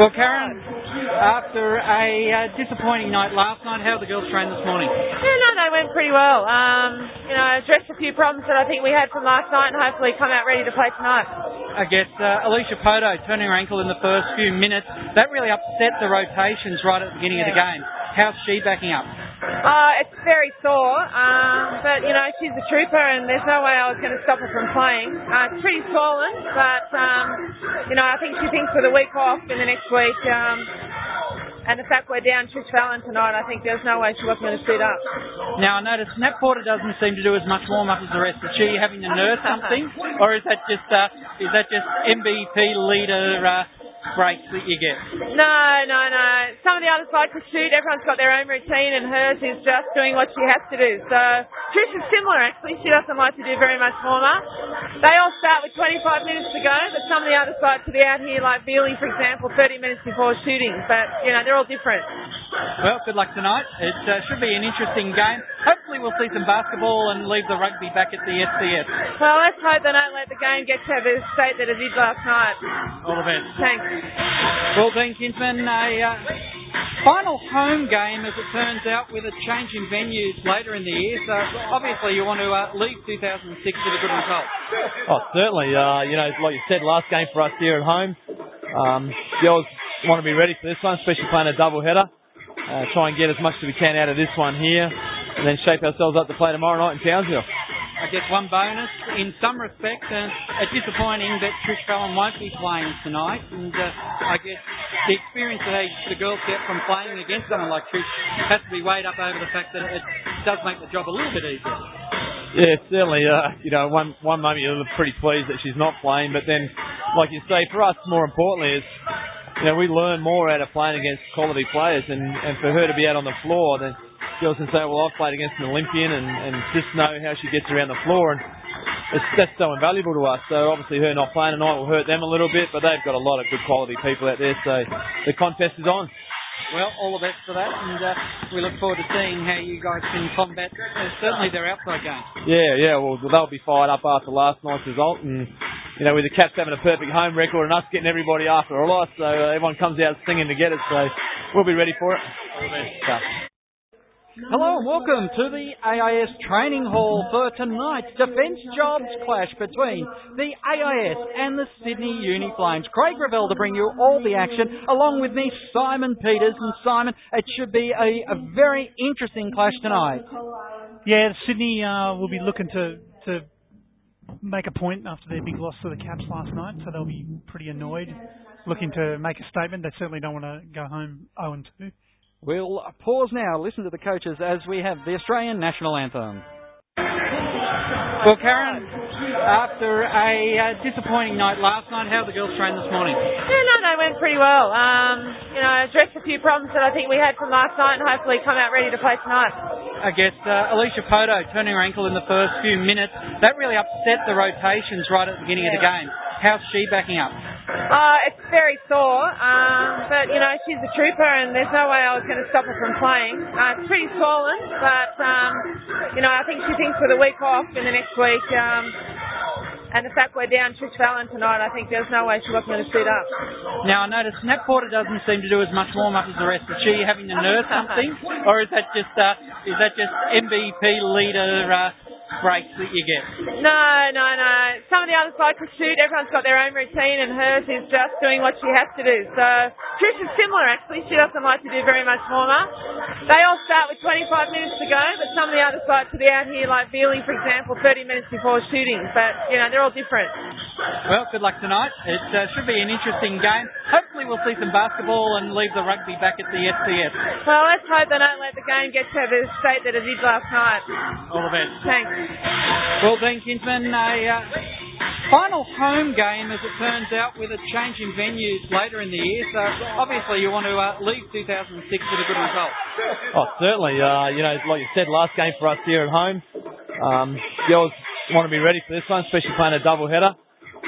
Well, Karen, after a uh, disappointing night last night, how did the girls train this morning? Yeah, no, they went pretty well. Um, you know, addressed a few problems that I think we had from last night and hopefully come out ready to play tonight. I guess uh, Alicia Poto turning her ankle in the first few minutes, that really upset the rotations right at the beginning of the game. How's she backing up? Uh, it's very sore, um, but you know she's a trooper, and there's no way I was going to stop her from playing. Uh, it's pretty swollen, but um, you know I think she thinks with a week off in the next week, um, and the fact we're down Trish Fallon tonight, I think there's no way she wasn't going to suit up. Now I noticed Nat Porter doesn't seem to do as much warm up as the rest. Is she having to nurse something, or is that just uh, is that just MVP leader? Uh, breaks that you get? No, no, no. Some of the others like to shoot. Everyone's got their own routine, and hers is just doing what she has to do. So Trish is similar, actually. She doesn't like to do very much warm up. They all start with 25 minutes to go, but some of the others like to be out here, like Bealey, for example, 30 minutes before shooting. But, you know, they're all different. Well, good luck tonight. It uh, should be an interesting game. Hopefully, we'll see some basketball and leave the rugby back at the SBS. Well, let's hope they don't let the game get to the state that it did last night. All the best. Thanks. Well, Dean Kinsman, a uh, final home game, as it turns out, with a change in venues later in the year. So obviously, you want to uh, leave 2006 with a good result. Oh, certainly. Uh, you know, like you said, last game for us here at home. Um, girls want to be ready for this one, especially playing a double header. Uh, try and get as much as we can out of this one here, and then shape ourselves up to play tomorrow night in Townsville. I guess one bonus, in some respects, uh, it's disappointing that Trish Fallon won't be playing tonight, and uh, I guess the experience that the girls get from playing against someone like Trish has to be weighed up over the fact that it does make the job a little bit easier. Yeah, certainly. Uh, you know, one one moment you're pretty pleased that she's not playing, but then, like you say, for us, more importantly, is you know, we learn more out of playing against quality players, and, and for her to be out on the floor, then girls can say, well, I've played against an Olympian, and, and just know how she gets around the floor, and it's, that's so invaluable to us. So obviously, her not playing tonight will hurt them a little bit, but they've got a lot of good quality people out there, so the contest is on. Well, all the best for that, and uh, we look forward to seeing how you guys can combat uh, certainly their outside game. Yeah, yeah, well, they'll be fired up after last night's result, and you know, with the Cats having a perfect home record and us getting everybody after a loss, so uh, everyone comes out singing to get it, so we'll be ready for it. Hello and welcome to the AIS Training Hall for tonight's Defence Jobs clash between the AIS and the Sydney Uni Flames. Craig Revell to bring you all the action, along with me, Simon Peters. And Simon, it should be a, a very interesting clash tonight. Yeah, Sydney uh, will be looking to, to make a point after their big loss to the Caps last night, so they'll be pretty annoyed, looking to make a statement. They certainly don't want to go home 0 2. We'll pause now, listen to the coaches as we have the Australian national anthem. Well, Karen, after a uh, disappointing night last night, how did the girls train this morning? Yeah, no, they went pretty well. Um, you know, I addressed a few problems that I think we had from last night and hopefully come out ready to play tonight. I guess uh, Alicia Poto turning her ankle in the first few minutes, that really upset the rotations right at the beginning of the game. How's she backing up? Uh, it's very sore, um, but you know she's a trooper, and there's no way I was going to stop her from playing. Uh, it's pretty swollen, but um, you know I think she thinks with a week off in the next week, um, and the fact we're down Trish Fallon tonight, I think there's no way she wasn't going to suit up. Now I noticed Nat Porter doesn't seem to do as much warm up as the rest. Is she having to nurse something, or is that just uh, is that just MVP leader? Uh, breaks that you get? No, no, no. Some of the others like to shoot. Everyone's got their own routine, and hers is just doing what she has to do. So Trish is similar, actually. She doesn't like to do very much warm up. They all start with 25 minutes to go, but some of the others like to be out here, like Bealey, for example, 30 minutes before shooting. But, you know, they're all different. Well, good luck tonight. It uh, should be an interesting game. Hopefully, we'll see some basketball and leave the rugby back at the SBS. Well, let's hope they don't let the game get to the state that it did last night. All the best. Thanks. Well, Dean Kinsman, a uh, final home game, as it turns out, with a change in venues later in the year. So obviously, you want to uh, leave 2006 with a good result. Oh, certainly. Uh, you know, like you said, last game for us here at home. Um, girls want to be ready for this one, especially playing a double header.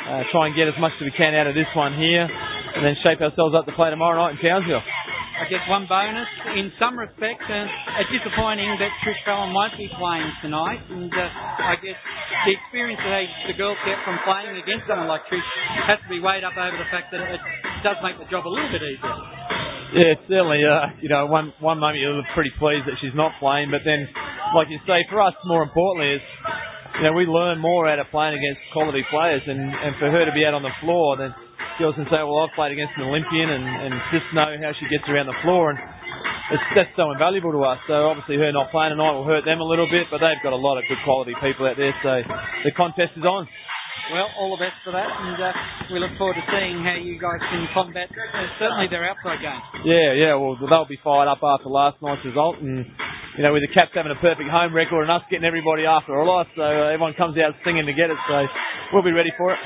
Uh, try and get as much as we can out of this one here, and then shape ourselves up to play tomorrow night in Townsville. I guess one bonus, in some respects, uh, it's disappointing that Trish Fallon won't be playing tonight, and uh, I guess the experience that the girls get from playing against someone like Trish has to be weighed up over the fact that it does make the job a little bit easier. Yeah, certainly. Uh, you know, one one moment you're pretty pleased that she's not playing, but then, like you say, for us, more importantly, is you know we learn more out of playing against quality players, and and for her to be out on the floor, then girls can say, well, I've played against an Olympian, and and just know how she gets around the floor, and it's that's so invaluable to us. So obviously, her not playing tonight will hurt them a little bit, but they've got a lot of good quality people out there, so the contest is on. Well, all the best for that, and uh, we look forward to seeing how you guys can combat uh, certainly their outside game. Yeah, yeah. Well, they'll be fired up after last night's result, and you know, with the Cats having a perfect home record and us getting everybody after a lot, so uh, everyone comes out singing to get it. So we'll be ready for it.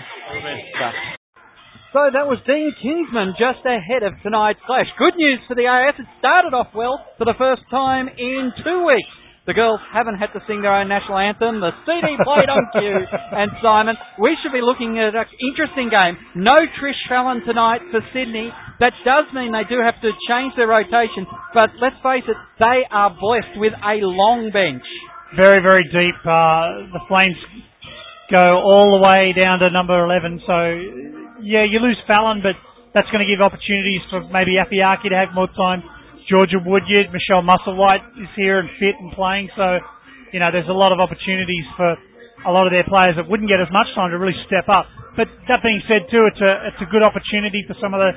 All the best. So that was Dean Kinsman just ahead of tonight's clash. Good news for the AIS. It started off well for the first time in two weeks. The girls haven't had to sing their own national anthem. The CD played on cue. And Simon, we should be looking at an interesting game. No Trish Fallon tonight for Sydney. That does mean they do have to change their rotation. But let's face it, they are blessed with a long bench. Very, very deep. Uh, the Flames go all the way down to number 11. So, yeah, you lose Fallon, but that's going to give opportunities for maybe Afiaki to have more time. Georgia Woodyard, Michelle Musselwhite is here and fit and playing. So, you know, there's a lot of opportunities for a lot of their players that wouldn't get as much time to really step up. But that being said, too, it's a it's a good opportunity for some of the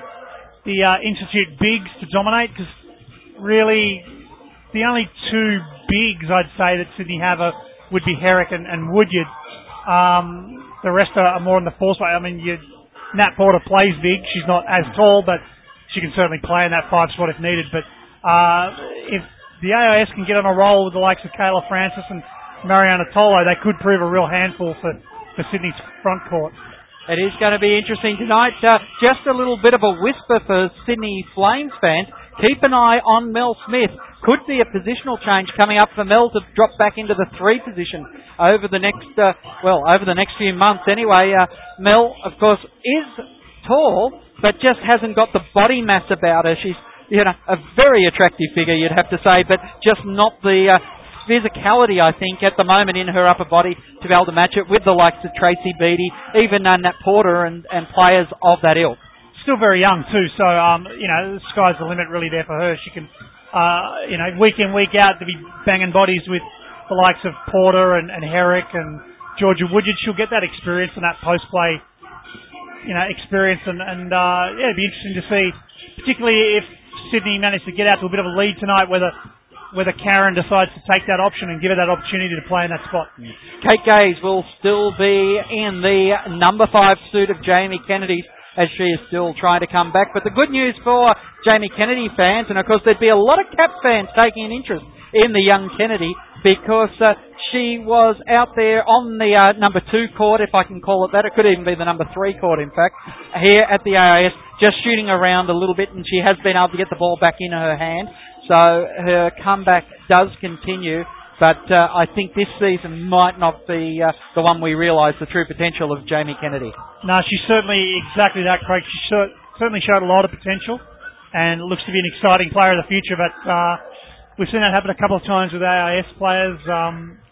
the uh, institute bigs to dominate because really the only two bigs I'd say that Sydney have are, would be Herrick and, and Woodyard. Um, the rest are, are more in the force way. I mean, you, Nat Porter plays big. She's not as tall, but she can certainly play in that five spot if needed. But uh, if the AIS can get on a roll with the likes of Kayla Francis and Marianna Tolo, they could prove a real handful for, for Sydney's front court. It is going to be interesting tonight. Uh, just a little bit of a whisper for Sydney Flames fans. Keep an eye on Mel Smith. Could be a positional change coming up for Mel to drop back into the three position over the next, uh, well, over the next few months anyway. Uh, Mel, of course, is tall, but just hasn't got the body mass about her. She's you know, a very attractive figure, you'd have to say, but just not the uh, physicality, I think, at the moment in her upper body to be able to match it with the likes of Tracy Beattie, even uh, Nat Porter and, and players of that ilk. Still very young too, so um, you know, the sky's the limit really there for her. She can, uh, you know, week in week out to be banging bodies with the likes of Porter and, and Herrick and Georgia Woodyard. She'll get that experience and that post play, you know, experience, and, and uh, yeah, it'd be interesting to see, particularly if Sydney managed to get out to a bit of a lead tonight, whether whether Karen decides to take that option and give her that opportunity to play in that spot. Kate Gaze will still be in the number five suit of Jamie Kennedy as she is still trying to come back. But the good news for Jamie Kennedy fans, and of course there'd be a lot of Cap fans taking an interest in the young Kennedy because uh, she was out there on the uh, number two court, if I can call it that. It could even be the number three court, in fact, here at the AIS, just shooting around a little bit, and she has been able to get the ball back in her hand. So her comeback does continue. But uh, I think this season might not be uh, the one we realise the true potential of Jamie Kennedy. No, she's certainly exactly that, Craig. She certainly showed a lot of potential and looks to be an exciting player of the future. But uh, we've seen that happen a couple of times with AIS players. Um,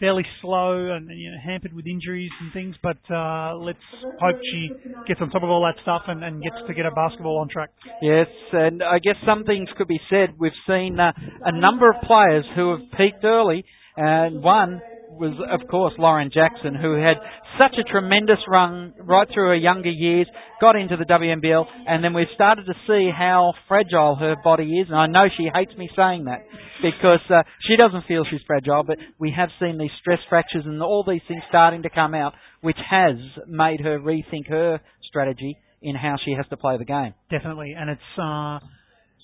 fairly slow and you know, hampered with injuries and things, but uh, let's hope she gets on top of all that stuff and, and gets to get her basketball on track. Yes, and I guess some things could be said. We've seen uh, a number of players who have peaked early, and one was, of course, Lauren Jackson, who had such a tremendous run right through her younger years, got into the WNBL, and then we've started to see how fragile her body is. And I know she hates me saying that because uh, she doesn't feel she's fragile, but we have seen these stress fractures and all these things starting to come out, which has made her rethink her strategy in how she has to play the game. Definitely, and it's. Uh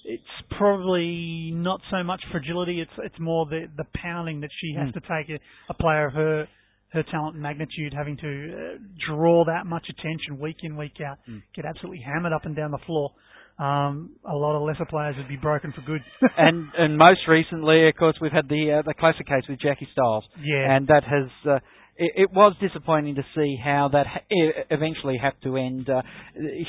it's probably not so much fragility. It's it's more the the pounding that she has Mm. to take a, a player of her her talent and magnitude, having to uh, draw that much attention week in week out, Mm. get absolutely hammered up and down the floor. Um, a lot of lesser players would be broken for good. and and most recently, of course, we've had the uh, the closer case with Jackie Stiles, yeah, and that has. Uh, it, it was disappointing to see how that ha- eventually had to end. Uh,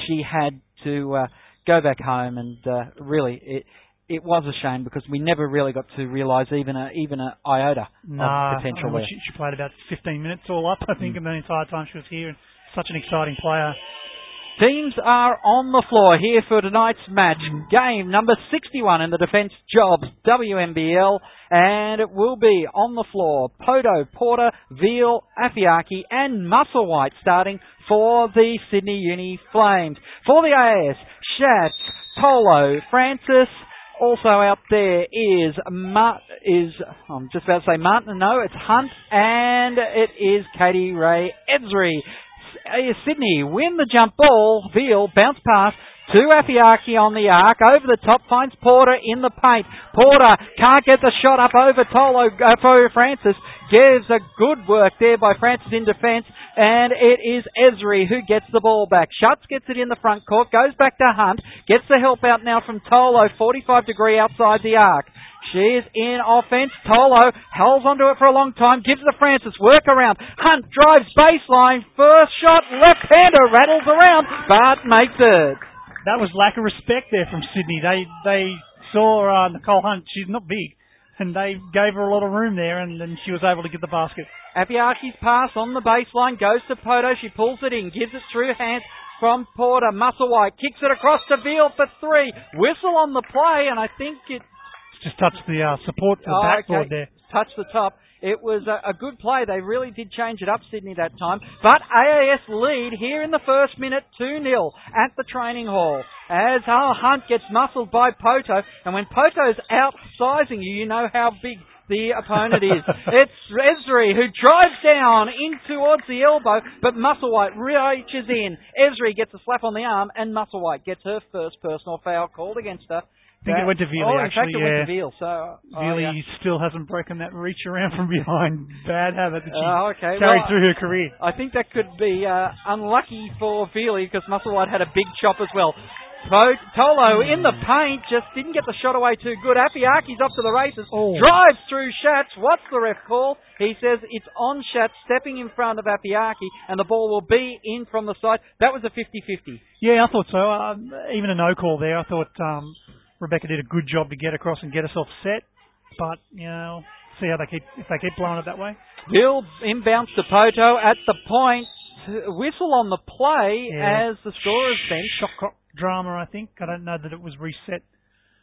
she had to uh, go back home, and uh, really, it it was a shame because we never really got to realise even a even a iota nah, of potential I mean, she, she played about 15 minutes all up, I think, Mm. in the entire time she was here. And such an exciting player. Teams are on the floor here for tonight's match. Game number 61 in the Defence Jobs WNBL. And it will be on the floor. Poto, Porter, Veal, Afiaki and Musselwhite starting for the Sydney Uni Flames. For the AIS, Schatz, Tolo, Francis, also out there is Ma- is I'm just about to say Martin. No, it's Hunt, and it is Katie Ray Ebzery. Sydney win the jump ball. Veal bounce pass to Afiaki on the arc. Over the top finds Porter in the paint. Porter can't get the shot up over Tolo uh, for Francis. Gives a good work there by Francis in defence. And it is Ebzery who gets the ball back. Schatz gets it in the front court. Goes back to Hunt. Gets the help out now from Tolo. 45 degree outside the arc. She's in offense. Tolo holds onto it for a long time. Gives the Francis. Work around. Hunt drives baseline. First shot. Left hander rattles around, but makes it. That was lack of respect there from Sydney. They they saw uh, Nicole Hunt. She's not big, and they gave her a lot of room there, and then she was able to get the basket. Afiaki's pass on the baseline goes to Poto. She pulls it in, gives it through hands from Porter. Musselwhite kicks it across to Veal for three. Whistle on the play, and I think it Just touched the uh, support for the Oh, backboard okay. there. touched the top. It was a, a good play. They really did change it up, Sydney, that time. But AIS lead here in the first minute 2 0 at the training hall. As our Hunt gets muscled by Poto, and when Poto's outsizing you, you know how big the opponent is. it's Ebzery who drives down in towards the elbow, but Musselwhite reaches in. Ebzery gets a slap on the arm, and Musselwhite gets her first personal foul called against her. I think it went to Veely, Oh, in actually, fact, it yeah. went to Veal. So, oh, Really, yeah. still hasn't broken that reach around from behind. Bad habit that she Oh, okay. carried Well, through her career. I think that could be uh, unlucky for Feely because Musselwhite had a big chop as well. Tolo in the paint just didn't get the shot away too good. Afiaki's off to the races. Oh. Drives through Schatz. What's the ref call? He says it's on Schatz stepping in front of Apiaki and the ball will be in from the side. That was a 50-50. Yeah, I thought so. Um, even a no call there. I thought um, Rebecca did a good job to get across and get herself set. But you know, see how they keep if they keep blowing it that way. Bill inbounds to Poto at the point. Whistle on the play Yeah. as the scorer's bench. Shot clock drama, I think. I don't know that it was reset.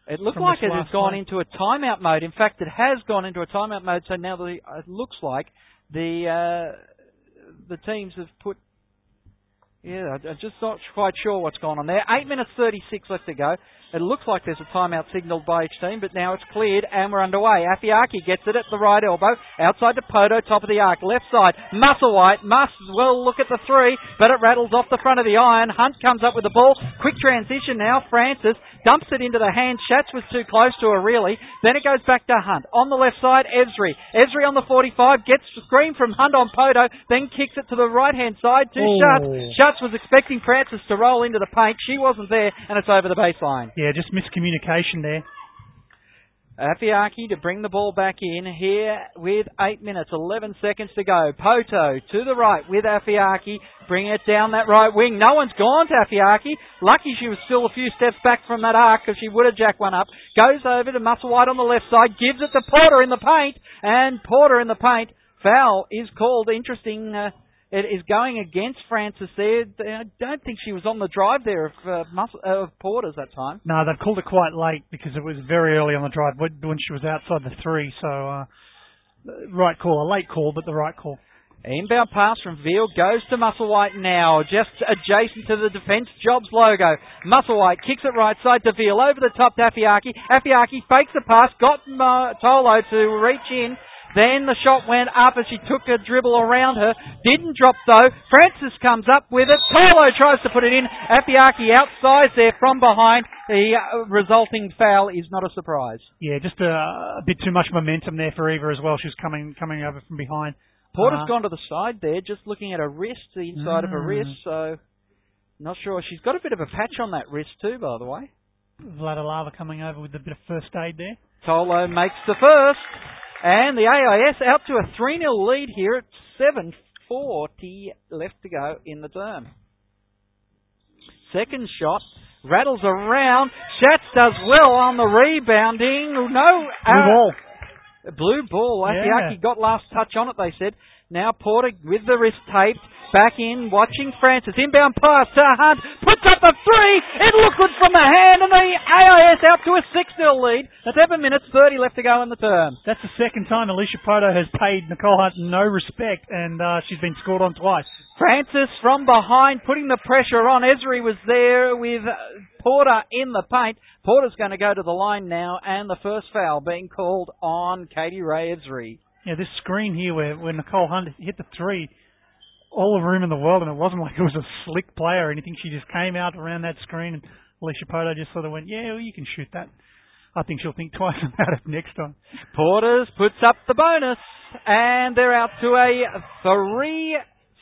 It looked like it has gone play. into a timeout mode. In fact, it has gone into a timeout mode. So now the, it looks like the uh, the teams have put. Yeah, I- I'm just not quite sure what's going on there. Eight minutes thirty-six left to go. It looks like there's a timeout signalled by each team, but now it's cleared and we're underway. Afiaki gets it at the right elbow, outside to Poto, top of the arc, left side. Musselwhite must as well look at the three, but it rattles off the front of the iron. Hunt comes up with the ball. Quick transition now. Francis dumps it into the hand. Schatz was too close to her, really. Then it goes back to Hunt. On the left side, Ebzery. Ebzery on the 45 gets the screen from Hunt on Poto, then kicks it to the right hand side to Oh. Schatz. Schatz was expecting Francis to roll into the paint. She wasn't there, and it's over the baseline. Yeah, just miscommunication there. Afiaki to bring the ball back in here with 8 minutes, 11 seconds to go. Poto to the right with Afiaki, bring it down that right wing. No one's gone to Afiaki. Lucky she was still a few steps back from that arc because she would have jacked one up. Goes over to Musselwhite on the left side, gives it to Porter in the paint, and Porter in the paint. Foul is called. Interesting. Uh, it is going against Francis there. I don't think she was on the drive there of, uh, Mus- uh, of Porter's that time. No, they've called it quite late because it was very early on the drive when when she was outside the three. So, uh, right call, a late call, but the right call. Inbound pass from Veal goes to Musselwhite now, just adjacent to the Defence Jobs logo. Musselwhite kicks it right side to Veal, over the top to Afiaki. Afiaki fakes the pass, got uh, Tolo to reach in. Then the shot went up as she took a dribble around her. Didn't drop though. Francis comes up with it. Tolo tries to put it in. Afiaki outsides there from behind. The uh, resulting foul is not a surprise. Yeah, just a, a bit too much momentum there for Eva as well. She was coming coming over from behind. Porter's Uh, gone to the side there, just looking at her wrist, the inside of her Mm. wrist, so not sure. She's got a bit of a patch on that wrist too, by the way. Vladilava coming over with a bit of first aid there. Tolo makes the first, and the AIS out to a 3 0 lead here at 7.40 left to go in the term. Second shot rattles around. Schatz does well on the rebounding. No, Blue uh, ball. Blue ball. Yeah. Afiaki got last touch on it, they said. Now Porter with the wrist taped. Back in, watching Francis. Inbound pass to Hunt. Puts up a three. It looked good from the hand, and the AIS out to a 6 0 lead. 11 minutes, 30 left to go in the term. That's the second time Alicia Poto has paid Nicole Hunt no respect, and uh, she's been scored on twice. Francis from behind, putting the pressure on. Ebzery was there with Porter in the paint. Porter's going to go to the line now, and the first foul being called on Katie Ray Ebzery. Yeah, this screen here where, where Nicole Hunt hit the three, all the room in the world, and it wasn't like it was a slick play or anything. She just came out around that screen, and Alicia Poto just sort of went, "Yeah, well, you can shoot that." I think she'll think twice about it next time. Porters puts up the bonus, and they're out to a three.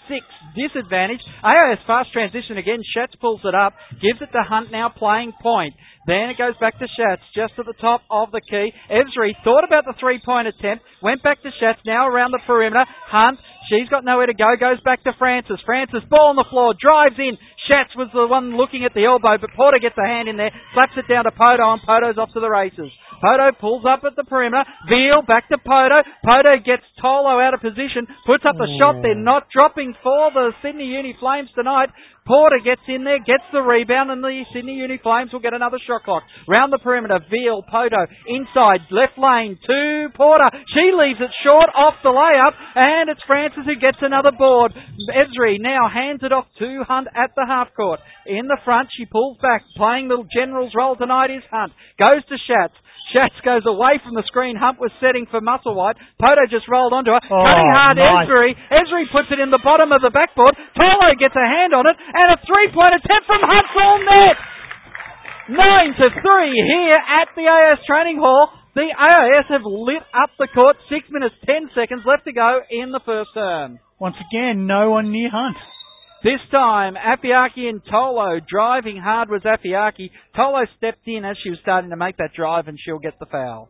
Six disadvantage. AIS fast transition again. Schatz pulls it up, gives it to Hunt now playing point. Then it goes back to Schatz, just at the top of the key. Ebzery thought about the three point attempt, went back to Schatz, now around the perimeter. Hunt She's got nowhere to go. Goes back to Francis. Francis, ball on the floor, drives in. Schatz was the one looking at the elbow, but Porter gets a hand in there, slaps it down to Poto, and Poto's off to the races. Poto pulls up at the perimeter. Veal back to Poto. Poto gets Tolo out of position, puts up a shot. They're not dropping for the Sydney Uni Flames tonight. Porter gets in there, gets the rebound, and the Sydney Uni Flames will get another shot clock. Round the perimeter, Veal, Poto, inside, left lane to Porter. She leaves it short off the layup, and it's Francis who gets another board. Ebzery now hands it off to Hunt at the court. In the front, she pulls back, playing the general's role tonight is Hunt. Goes to Schatz. Schatz goes away from the screen. Hunt was setting for Musselwhite. Poto just rolled onto her. Oh, Cutting hard nice. Ebzery. Ebzery puts it in the bottom of the backboard. Tolo gets a hand on it. And a three-point attempt from Hunt's all net. Nine to three here at the AIS training hall. The AIS have lit up the court. Six minutes, ten seconds left to go in the first term. Once again, no one near Hunt. This time, Afiaki and Tolo driving hard was Afiaki. Tolo stepped in as she was starting to make that drive and she'll get the foul.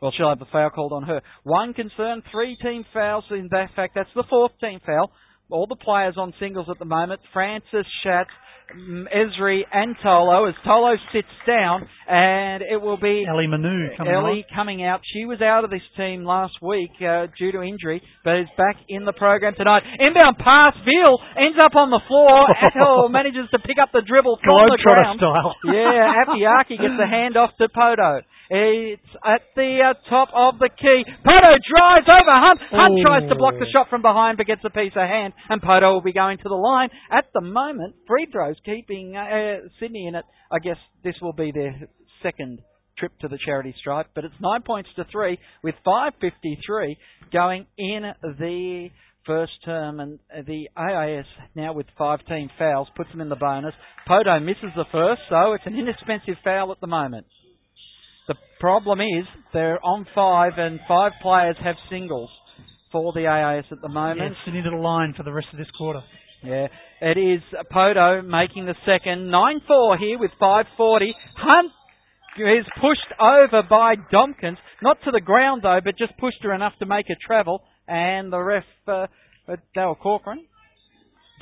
Well, she'll have the foul called on her. One concern, three team fouls. In that fact, that's the fourth team foul. All the players on singles at the moment. Francis, Schatz, Ebzery and Tolo as Tolo sits down and it will be Ellie Manu coming Ellie coming out. She was out of this team last week uh, due to injury, but is back in the program tonight. Inbound pass, Veal ends up on the floor. Atel manages to pick up the dribble from the Globetrotter ground. style. Yeah, Afiaki gets the hand off to Poto. It's at the uh, top of the key. Poto drives over Hunt. Hunt Ooh. tries to block the shot from behind, but gets a piece of hand. And Poto will be going to the line. At the moment, free throws keeping uh, uh, Sydney in it. I guess this will be their second trip to the charity stripe, but it's nine points to three with 5:53 going in the first term, and the AIS now with 15 fouls puts them in the bonus. Poto misses the first, so it's an inexpensive foul at the moment. The problem is they're on five, and five players have singles for the AIS at the moment. Yes, they needed a line for the rest of this quarter. Yeah, it is Poto making the second. 9-4 here with 5.40. Hunt is pushed over by Domkins. Not to the ground though, but just pushed her enough to make her travel. And the ref, uh, uh, Daryl Corcoran,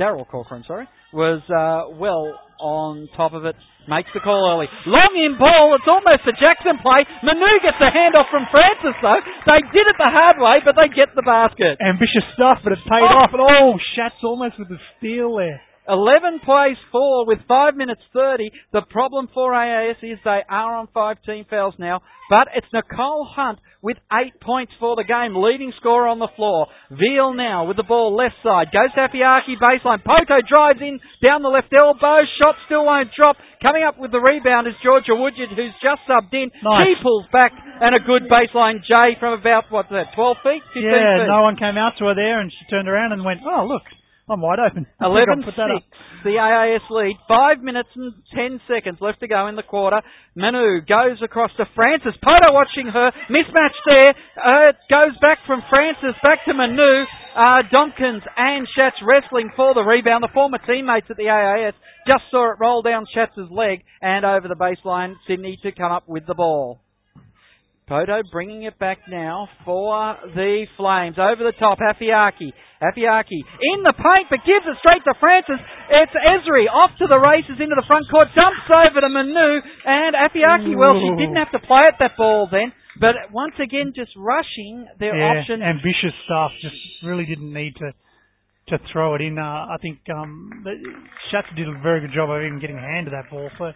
Daryl Corcoran, sorry, was uh, well on top of it. Makes the call early. Long in ball. It's almost a Jackson play. Manu gets the handoff from Francis though. They did it the hard way, but they get the basket. Ambitious stuff, but it's paid Oh. off. And oh, Schatz almost with the steal there. 11 plays four with 5 minutes 30. The problem for AIS is they are on 5 team fouls now, but it's Nicole Hunt with 8 points for the game, leading scorer on the floor. Veal now with the ball left side, goes to Afiaki baseline. Poto drives in down the left elbow, shot still won't drop. Coming up with the rebound is Georgia Woodyard, who's just subbed in. Nice. He pulls back, and a good baseline J from about, what's that, uh, 12 feet? 15 Yeah, feet. no one came out to her there, and she turned around and went, "Oh, look, I'm wide open." 11 put that up. the AIS lead. 5 minutes and 10 seconds left to go in the quarter. Manu goes across to Francis. Poto watching her. Mismatch there. Uh, it goes back from Francis back to Manu. Uh, Domkins and Schatz wrestling for the rebound. The former teammates at the AIS just saw it roll down Schatz's leg and over the baseline. Sydney to come up with the ball. Poto bringing it back now for the Flames. Over the top, Afiaki. Afiaki in the paint, but gives it straight to Francis. It's Ebzery off to the races into the front court, dumps over to Manu, and Afiaki, well, she didn't have to play at that ball then, but once again, just rushing their yeah, options. ambitious stuff. Just really didn't need to to throw it in. Uh, I think um, Schatz did a very good job of even getting a hand to that ball. So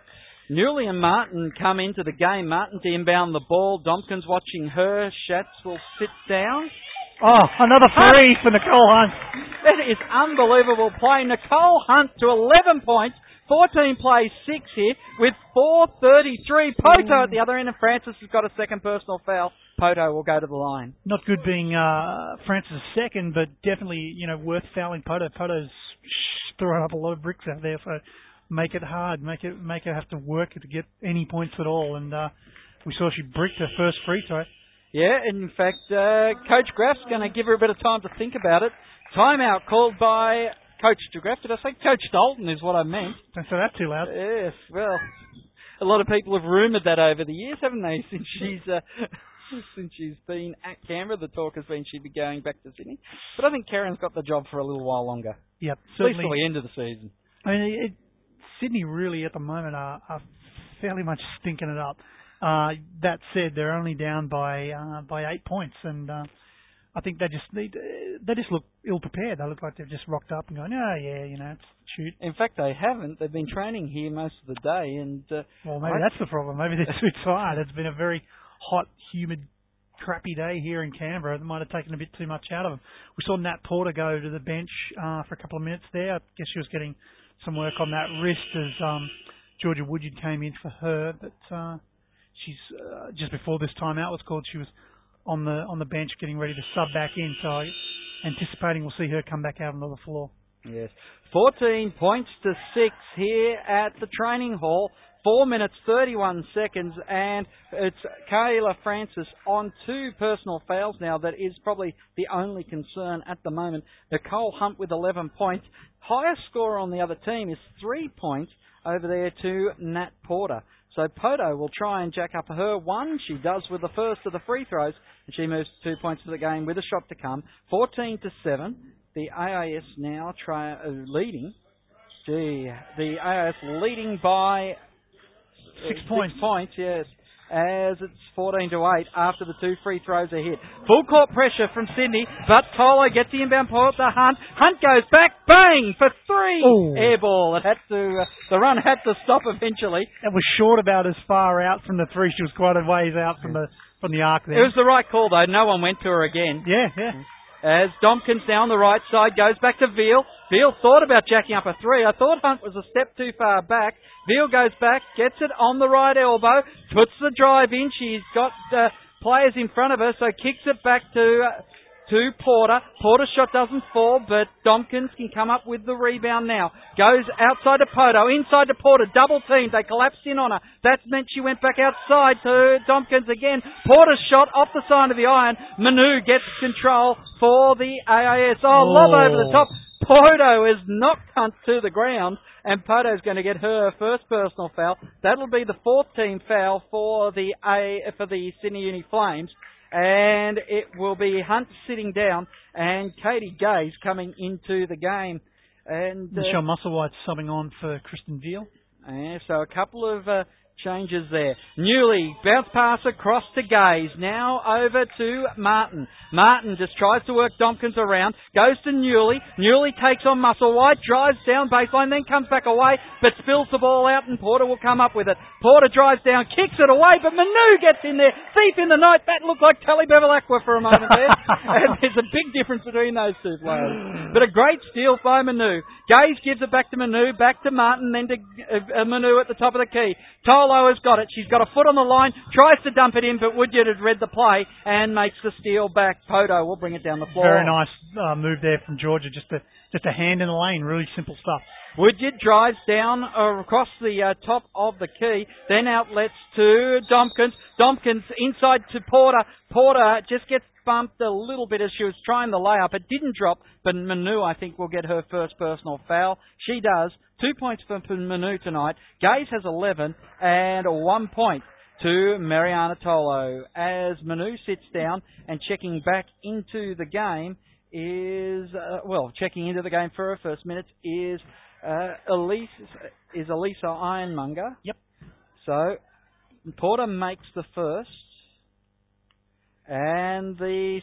Newley and Martin come into the game. Martin to inbound the ball. Dompkins watching her. Schatz will sit down. Oh, another three for Nicole Hunt. That is unbelievable play. Nicole Hunt to 11 points. 14 plays 6 here with 4.33. Poto at the other end, and Francis has got a second personal foul. Poto will go to the line. Not good being uh, Francis' second, but definitely you know worth fouling Poto. Poto's throwing up a lot of bricks out there, so make it hard, make it make her have to work to get any points at all. And uh, we saw she bricked her first free throw. Yeah, and in fact, uh, Coach Graff's going to give her a bit of time to think about it. Timeout called by Coach DeGraff. Did I say Coach Dalton is what I meant? Don't say that too loud. Yes, well, a lot of people have rumoured that over the years, haven't they? Since she's uh, since she's been at Canberra, the talk has been she'd be going back to Sydney. But I think Karen's got the job for a little while longer. Yep, At least certainly. till the end of the season. I mean, it, Sydney really at the moment are, are fairly much stinking it up. Uh, that said, they're only down by uh, by eight points, and uh, I think they just need they just look ill prepared. They look like they've just rocked up and going, oh yeah, you know, shoot. In fact, they haven't. They've been training here most of the day, and uh, Well, maybe I- that's the problem. Maybe they're too tired. It's been a very hot, humid, crappy day here in Canberra. It might have taken a bit too much out of them. We saw Nat Porter go to the bench uh, for a couple of minutes there. I guess she was getting some work on that wrist as um, Georgia Woodyard came in for her. But uh, she's uh, just before this timeout was called. She was on the on the bench getting ready to sub back in. So I, anticipating we'll see her come back out onto the floor. Yes. 14 points to 6 here at the training hall. 4 minutes 31 seconds and it's Kayla Francis on two personal fouls now that is probably the only concern at the moment. Nicole Hunt with 11 points. Highest scorer on the other team is 3 points over there to Nat Porter. So Poto will try and jack up her one. She does with the first of the free throws, and she moves two points to the game with a shot to come. 14 to 7. The AIS now try, uh, leading. Gee, the AIS leading by Six points. points, yes. As it's 14 to 8 after the two free throws are hit. Full court pressure from Sydney, but Tolo gets the inbound point to Hunt. Hunt goes back, bang for three. Ooh. Air ball. It had to. Uh, the run had to stop eventually. It was short about as far out from the three. She was quite a ways out from the from the arc there. It was the right call though. No one went to her again. yeah, yeah. As Domkins down the right side goes back to Veal. Veal thought about jacking up a three. I thought Hunt was a step too far back. Veal goes back, gets it on the right elbow, puts the drive in. She's got uh, players in front of her, so kicks it back to uh, to Porter. Porter's shot doesn't fall, but Domkins can come up with the rebound now. Goes outside to Poto, inside to Porter, double teamed. They collapsed in on her. That's meant she went back outside to Domkins again. Porter's shot off the side of the iron. Manu gets control for the AIS. Oh, lob Oh. over the top. Poto is knocked Hunt to the ground, and Poto's going to get her first personal foul. That'll be the fourth team foul for the A for the Sydney Uni Flames, and it will be Hunt sitting down and Katie Gaze coming into the game. And uh, Michelle Musselwhite subbing on for Kristen Veal. yeah, so a couple of uh, changes there. Newley, bounce pass across to Gaze. Now over to Martin. Martin just tries to work Domkins around. Goes to Newley. Newley takes on Musselwhite. Drives down baseline. Then comes back away. But spills the ball out and Porter will come up with it. Porter drives down. Kicks it away. But Manu gets in there. Thief in the night. That looked like Tully Bevilaqua for a moment there. and there's a big difference between those two players. But a great steal by Manu. Gaze gives it back to Manu, back to Martin, then to uh, Manu at the top of the key. Tolo has got it. She's got a foot on the line, tries to dump it in, but Woodyard had read the play and makes the steal back. Poto will bring it down the floor. Very nice uh, move there from Georgia. Just a just a hand in the lane. Really simple stuff. Woodyard drives down uh, across the uh, top of the key, then outlets to Domkins. Domkins inside to Porter. Porter just gets bumped a little bit as she was trying the layup. It didn't drop, but Manu, I think, will get her first personal foul. She does. Two points for Manu tonight. Gaze has 11 and one point to Marianna Tolo as Manu sits down and checking back into the game is uh, well checking into the game for her first minutes is uh, Elise is Elisa Ironmonger. Yep. So Porter makes the first, and the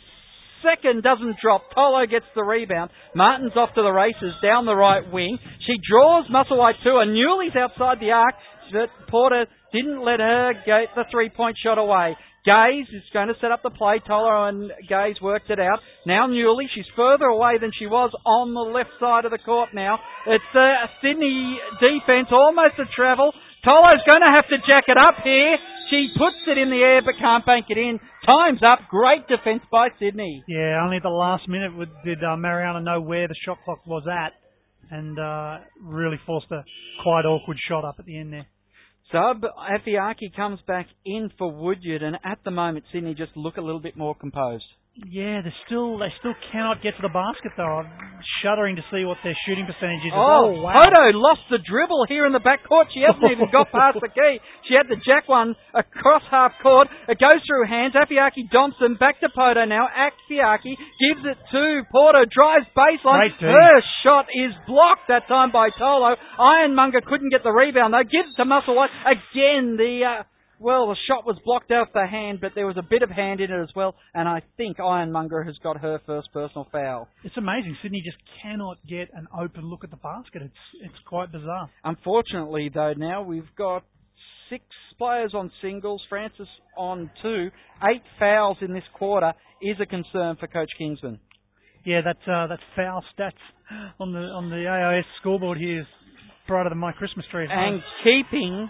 second doesn't drop. Tolo gets the rebound. Martin's off to the races down the right wing. She draws Musselwhite to her. Newley's outside the arc, but Porter didn't let her get the three-point shot away. Gaze is going to set up the play. Tolo and Gaze worked it out. Now Newley, she's further away than she was on the left side of the court now. It's a Sydney defence, almost a travel. Tolo's going to have to jack it up here. She puts it in the air but can't bank it in. Time's up. Great defence by Sydney. Yeah, only at the last minute did uh, Marianna know where the shot clock was at and uh, really forced a quite awkward shot up at the end there. Sub Afiaki comes back in for Woodyard, and at the moment Sydney just look a little bit more composed. Yeah, they still they still cannot get to the basket though. I'm shuddering to see what their shooting percentage is. Oh, oh wow. Poto lost the dribble here in the backcourt. She hasn't even got past the key. She had the jack one across half court. It goes through hands. Afiaki Thompson back to Poto now. Afiaki gives it to Porter. Drives baseline. Her shot is blocked that time by Tolo. Ironmonger couldn't get the rebound though. Gives it to Musselwhite again. The uh, well, the shot was blocked off the hand, but there was a bit of hand in it as well, and I think Ironmonger has got her first personal foul. It's amazing. Sydney just cannot get an open look at the basket. It's it's quite bizarre. Unfortunately, though, now we've got six players on singles, Francis on two, eight fouls in this quarter is a concern for Coach Kinsman. Yeah, that uh, that foul stats on the on the AIS scoreboard here is brighter than my Christmas tree. And keeping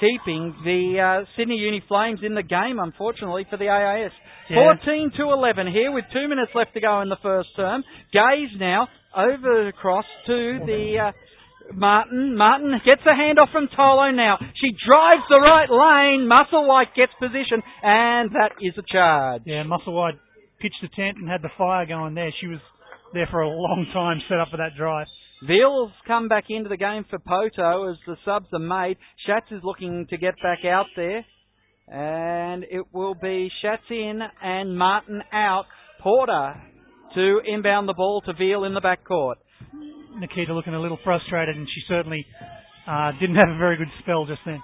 keeping the uh, Sydney Uni Flames in the game, unfortunately, for the AIS. Yeah. 14 to 11 here with two minutes left to go in the first term. Gaze now over across to the. Uh, Martin. Martin gets a handoff from Tolo now. She drives the right lane. Musselwhite gets position, and that is a charge. Yeah, Musselwhite pitched the tent and had the fire going there. She was there for a long time set up for that drive. Veal's come back into the game for Poto as the subs are made. Schatz is looking to get back out there. And it will be Schatz in and Martin out. Porter to inbound the ball to Veal in the backcourt. Nikita looking a little frustrated, and she certainly uh, didn't have a very good spell just then.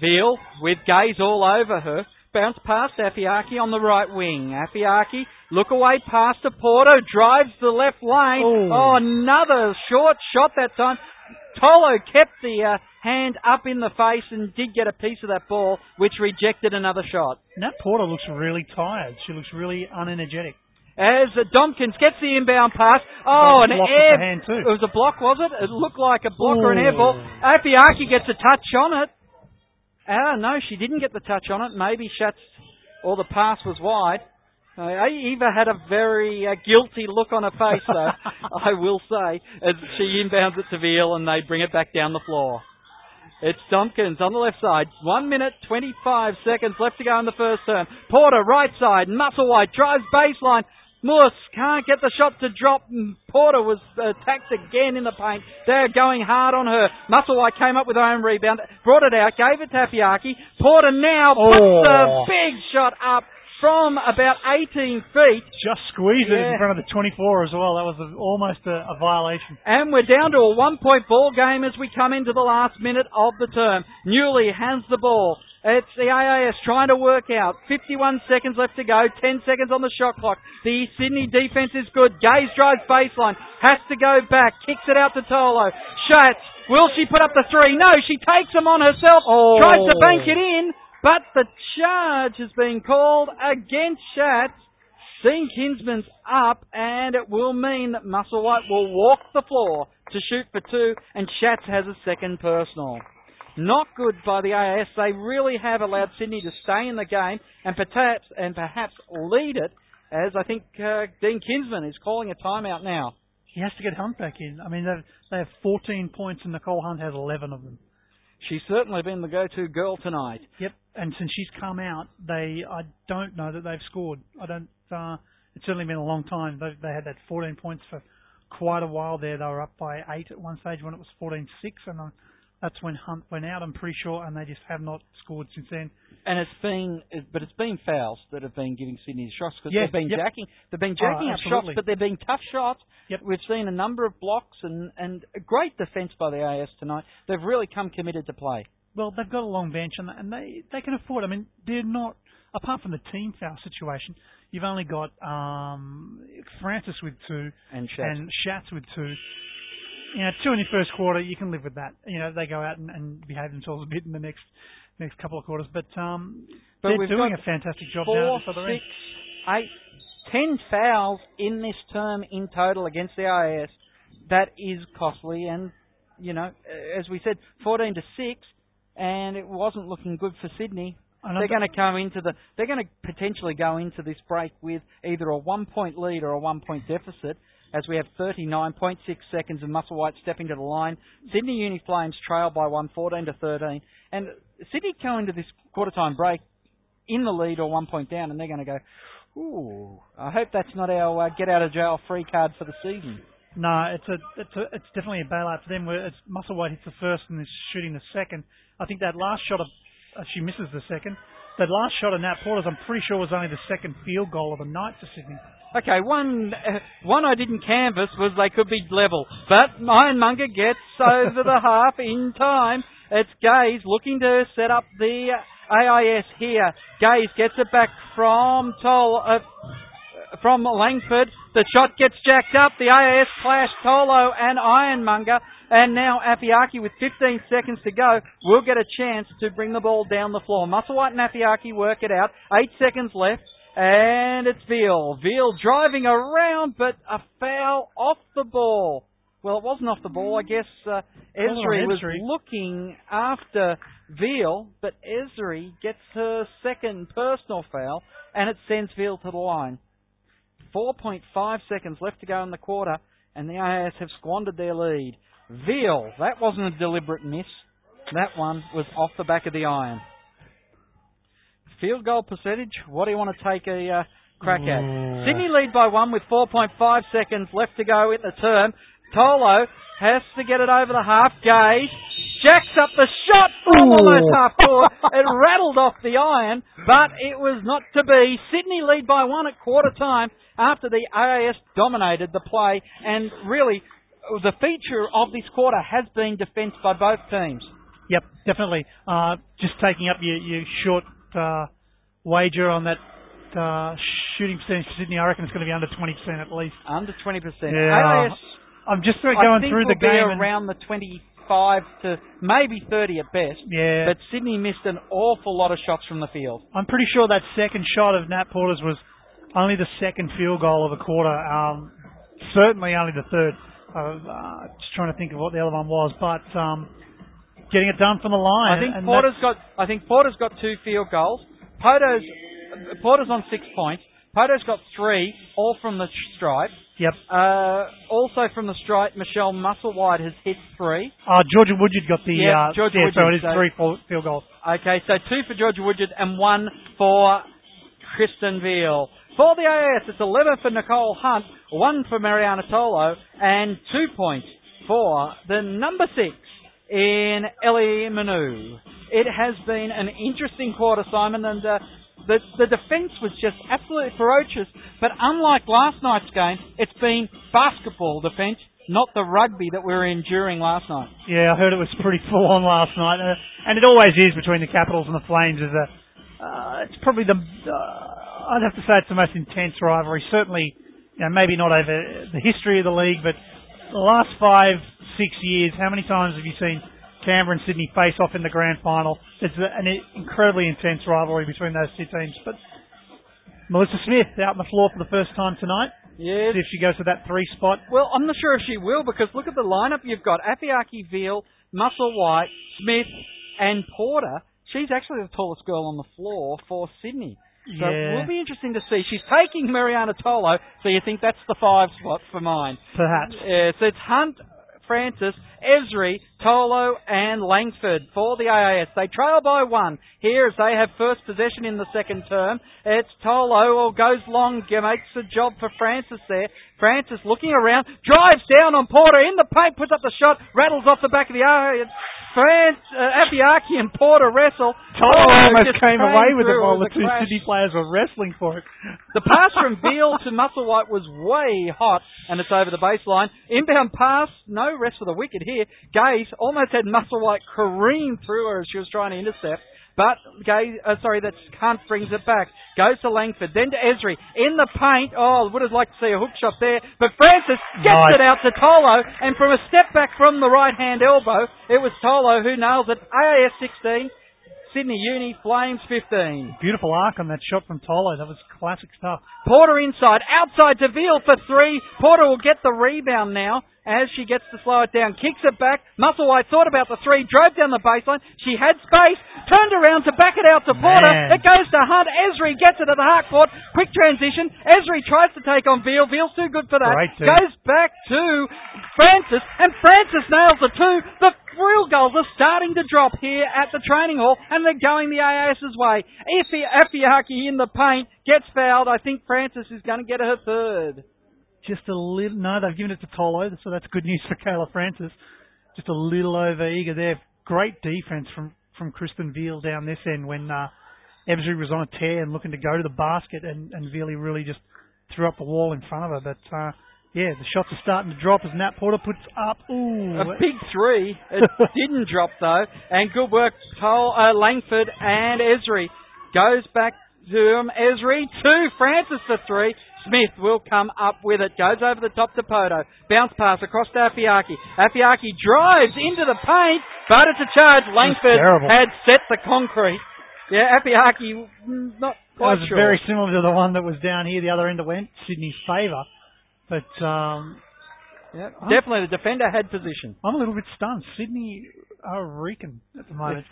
Veal with gaze all over her. Bounce past Afiaki on the right wing. Afiaki, look away pass to Porto, drives the left lane. Oh. Oh, another short shot that time. Tolo kept the uh, hand up in the face and did get a piece of that ball, which rejected another shot. Nat Porter looks really tired. She looks really unenergetic. As uh, Domkins gets the inbound pass. Oh, an air. the hand too. It was a block, was it? It looked like a block or an air ball. Afiaki gets a touch on it. Ah, no, she didn't get the touch on it. Maybe Schatz, or the pass was wide. Uh, Eva had a very uh, guilty look on her face, though, I will say, as she inbounds it to Veal and they bring it back down the floor. It's Tompkins on the left side. One minute, 25 seconds left to go in the first term. Porter, right side. muscle Musselwhite drives baseline. Morse can't get the shot to drop. Porter was attacked again in the paint. They're going hard on her. Musselwhite came up with her own rebound, brought it out, gave it to Tapiaki. Porter now puts Oh. the big shot up from about 18 feet. Just squeezed it in front of the 24 as well. That was a, almost a, a violation. And we're down to a one point ball game as we come into the last minute of the term. Newley hands the ball. It's the AIS trying to work out. 51 seconds left to go. 10 seconds on the shot clock. The Sydney defense is good. Gaze drives baseline. Has to go back. Kicks it out to Tolo. Schatz. Will she put up the three? No, she takes them on herself. Oh. Tries to bank it in. But the charge has been called against Schatz. Dean Kinsman's up, and it will mean that Musselwhite will walk the floor to shoot for two, and Schatz has a second personal. Not good by the AIS. They really have allowed Sydney to stay in the game and perhaps and perhaps lead it. As I think uh, Dean Kinsman is calling a timeout now. He has to get Hunt back in. I mean, they have 14 points and Nicole Hunt has 11 of them. She's certainly been the go-to girl tonight. Yep. And since she's come out, they I don't know that they've scored. I don't. Uh, it's certainly been a long time. They, they had that 14 points for quite a while there. They were up by eight at one stage when it was 14-6, and uh, that's when Hunt went out. I'm pretty sure, and they just have not scored since then. And it's been, but it's been fouls that have been giving Sydney the shots because Yeah, they've been yep. jacking, they've been jacking Oh, up shots, but they've been tough shots. Yep. We've seen a number of blocks and and a great defence by the AS tonight. They've really come committed to play. Well, they've got a long bench, and, and they they can afford. I mean, they're not apart from the team foul situation, you've only got um, Francis with two And Schatz. and Schatz with two. You know, two in the first quarter, you can live with that. You know, they go out and, and behave themselves a bit in the next next couple of quarters, but um, But they're doing a fantastic job down Four, other end. six, eight, ten fouls in this term in total against the IAS. That is costly, and you know, as we said, 14 to six, and it wasn't looking good for Sydney. And They're going to come into the. They're going to potentially go into this break with either a one-point lead or a one-point deficit, as we have 39.6 seconds of Musselwhite stepping to the line. Sydney Uni Flames trail by one, 14 to 13, and Sydney go into this quarter-time break in the lead or one point down, and they're going to go. Ooh, I hope that's not our uh, get out of jail free card for the season. No, it's a it's a it's definitely a bailout for them. Where it's Musselwhite hits the first and is shooting the second. I think that last shot of uh, she misses the second. That last shot of Nat Porter's, I'm pretty sure was only the second field goal of the night for Sydney. Okay, one uh, one I didn't canvass was they could be level, but Ironmonger gets over the half in time. It's Gaze looking to set up the AIS here. Gaze gets it back from Toll, uh, from Langford. The shot gets jacked up. The AIS clash Tolo and Ironmonger. And now Afiaki with 15 seconds to go will get a chance to bring the ball down the floor. Musselwhite and Afiaki work it out. Eight seconds left. And it's Veal. Veal driving around, but a foul off the ball. Well, it wasn't off the ball. I guess uh, Ebzery was looking after Veal, but Ebzery gets her second personal foul, and it sends Veal to the line. 4.5 seconds left to go in the quarter, and the AIS have squandered their lead. Veal, that wasn't a deliberate miss. That one was off the back of the iron. Field goal percentage, what do you want to take a uh, crack at? Ooh. Sydney lead by one with 4.5 seconds left to go in the term. Tolo has to get it over the half gauge. Jacks up the shot from Ooh. almost half court. it rattled off the iron, but it was not to be. Sydney lead by one at quarter time after the AIS dominated the play, and really the feature of this quarter has been defence by both teams. Yep, definitely. Uh, just taking up your, your short uh, wager on that uh, shooting percentage for Sydney, I reckon it's going to be under 20% at least. Under 20%. Yeah. AIS I'm just going I think through the be game. around the 25 to maybe 30 at best. yeah, But Sydney missed an awful lot of shots from the field. I'm pretty sure that second shot of Nat Porter's was only the second field goal of the quarter. Um, certainly only the third. Uh, just trying to think of what the other one was, but um, getting it done from the line. I think Porter's got. I think Porter's got two field goals. Poto's Porter's on six points. Poto's got three, all from the stripe. Yep. Uh, also from the stripe, Michelle Musselwhite has hit three. Uh, Georgia Woodyard got the. Yeah, uh, Georgia yeah, so it is so- three full- field goals. Okay, so two for Georgia Woodyard and one for Kristen Veal. For the AIS, it's 11 for Nicole Hunt, one for Marianna Tolo, and two points for the number six in Ellie Manu. It has been an interesting quarter, Simon, and uh, the, the defence was just absolutely ferocious. But unlike last night's game, it's been basketball defence, not the rugby that we were enduring last night. Yeah, I heard it was pretty full on last night, uh, and it always is between the Capitals and the Flames. Is a, uh, it's probably the, uh, I'd have to say it's the most intense rivalry. Certainly, you know, maybe not over the history of the league, but the last five, six years, how many times have you seen Canberra and Sydney face off in the grand final? It's an incredibly intense rivalry between those two teams. But Melissa Smith out on the floor for the first time tonight. Yes. See if she goes to that three spot. Well, I'm not sure if she will because look at the lineup you've got: Afiaki, Veal, Musselwhite, Smith, and Porter. She's actually the tallest girl on the floor for Sydney. So it will be interesting to see. She's taking Marianna Tolo, so you think that's the five spot for mine. Perhaps. Yeah, so it's Hunt, Francis, Ebzery, Tolo, and Langford for the AIS. They trail by one here as they have first possession in the second term. It's Tolo, or goes long, makes a job for Francis there. Francis looking around, drives down on Porter in the paint, puts up the shot, rattles off the back of the AIS. France, uh, Afiaki and Porter wrestle. Tolo almost came away with it while the two crash. Sydney players were wrestling for it. The pass from Veal to Musselwhite was way hot, and it's over the baseline. Inbound pass, no rest for the wicket here. Gaze almost had Musselwhite careen through her as she was trying to intercept. but Gay, uh, sorry, that's Hunt brings it back. Goes to Langford, then to Ebzery in the paint. Oh, would have liked to see a hook shot there, but Francis gets Nice. it out to Tolo, and from a step back from the right hand elbow, it was Tolo who nails it. AIS 16, Sydney Uni Flames 15. Beautiful arc on that shot from Tolo. That was classic stuff. Porter inside, outside to Veal for three. Porter will get the rebound now as she gets to slow it down. Kicks it back. Musselwhite thought about the three, drove down the baseline. She had space, turned around to back it out to Porter. Man. It goes to Hunt. Ebzery gets it at the half court. Quick transition. Ebzery tries to take on Veal. Veal's too good for that. Goes back to Francis, and Francis nails the two. The real goals are starting to drop here at the training hall, and they're going the AIS's way. If Afiaki in the paint gets fouled, I think Francis is going to get her third. Just a little. No, they've given it to Tolo, so that's good news for Kayla Francis. Just a little over eager there. Great defense from from Kristen Veal down this end when uh, Ebzery was on a tear and looking to go to the basket, and and Vealy really just threw up the wall in front of her. But uh, yeah, the shots are starting to drop as Nat Porter puts up. Ooh, A big three. It didn't drop though, and good work, Tol, uh, Langford and Ebzery goes back to him. Ebzery two, Francis for three. Smith will come up with it. Goes over the top to Poto. Bounce pass across to Afiaki. Afiaki drives into the paint, but it's a charge. Langford had set the concrete. Yeah, Afiaki mm, not That quite was sure. very similar to the one that was down here, the other end that went Sydney's favour. But um, Yeah, definitely the defender had position. I'm a little bit stunned. Sydney are reeking at the moment.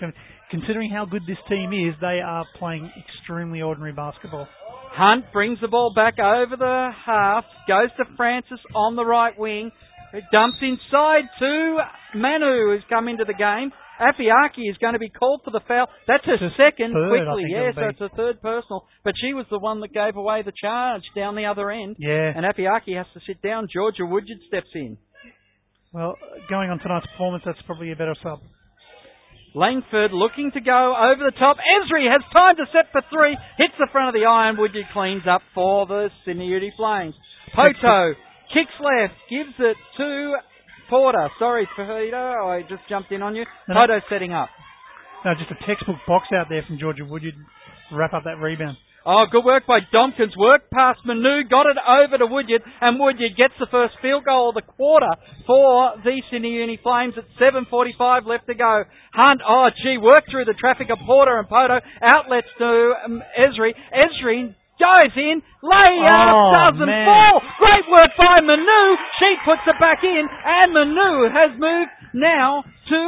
Considering how good this team is, they are playing extremely ordinary basketball. Hunt brings the ball back over the half, goes to Francis on the right wing, It dumps inside to Manu, who's come into the game. Afiaki is going to be called for the foul. That's her It's second third, quickly, yeah, so it's her third personal. But she was the one that gave away the charge down the other end. Yeah. And Afiaki has to sit down. Georgia Woodyard steps in. Well, going on tonight's performance, that's probably a better sub. Langford looking to go over the top. Esri has time to set for three. Hits the front of the iron. Woodyard cleans up for the Sydney Uni Flames. Poto kicks left, gives it to Porter. Sorry, Peter, I just jumped in on you. No, no. Poto setting up. No, just a textbook box out there from Georgia Woodyard. Wrap up that rebound. Oh, good work by Domkins. Work past Manu, got it over to Woodyard, and Woodyard gets the first field goal of the quarter for the Sydney Uni Flames at 7.45 left to go. Hunt, oh gee, work through the traffic of Porter and Poto. Outlets to um, Ebzery. Ebzery goes in, layup Oh, doesn't man. fall. Great work by Manu. She puts it back in, and Manu has moved now to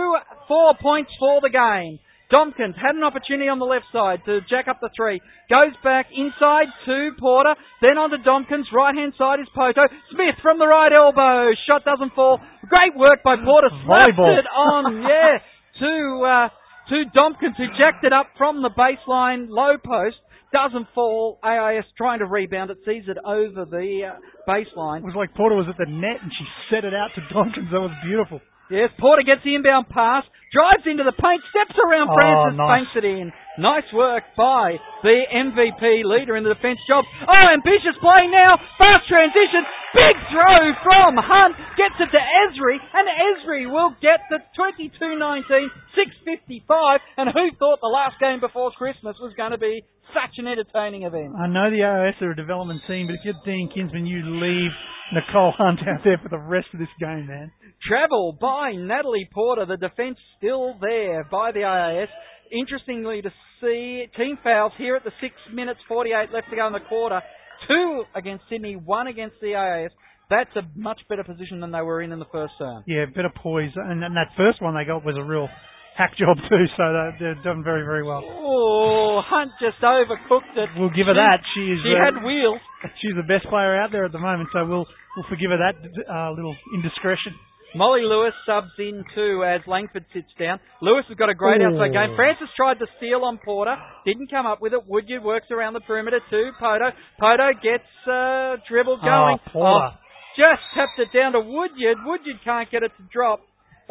four points for the game. Domkins had an opportunity on the left side to jack up the three. Goes back inside to Porter. Then on to Domkins. Right hand side is Poto. Smith from the right elbow. Shot doesn't fall. Great work by Porter. Slapped Volleyball. it on. Yeah. To, uh, to Domkins who jacked it up from the baseline low post. Doesn't fall. AIS trying to rebound it. Sees it over the uh, baseline. It was like Porter was at the net and she set it out to Domkins. That was beautiful. Yes, Porter gets the inbound pass, drives into the paint, steps around Oh, Francis, nice. banks it in. Nice work by the MVP leader in the defence job. Oh, ambitious play now. Fast transition. Big throw from Hunt. Gets it to Ebzery, and Ebzery will get the 22-19, 6.55. And who thought the last game before Christmas was going to be such an entertaining event? I know the AIS are a development team, but if you're Dean Kinsman, you leave Nicole Hunt out there for the rest of this game, man. Travel by Natalie Porter. The defence still there by the AIS. Interestingly to see, team fouls here at the 6 minutes 48 left to go in the quarter. Two against Sydney, one against the AIS. That's a much better position than they were in in the first term. Yeah, better poise. And, and that first one they got was a real hack job too, so they're, they're done very, very well. Oh, Hunt just overcooked it. We'll give her that. She is She uh, had wheels. she's the best player out there at the moment, so we'll we'll forgive her that uh, little indiscretion. Molly Lewis subs in too as Langford sits down. Lewis has got a great Ooh. outside game. Francis tried to steal on Porter, didn't come up with it. Woodyard works around the perimeter too. Poto, Poto gets uh, dribble going. Oh, Porter. Oh, just tapped it down to Woodyard. Woodyard can't get it to drop.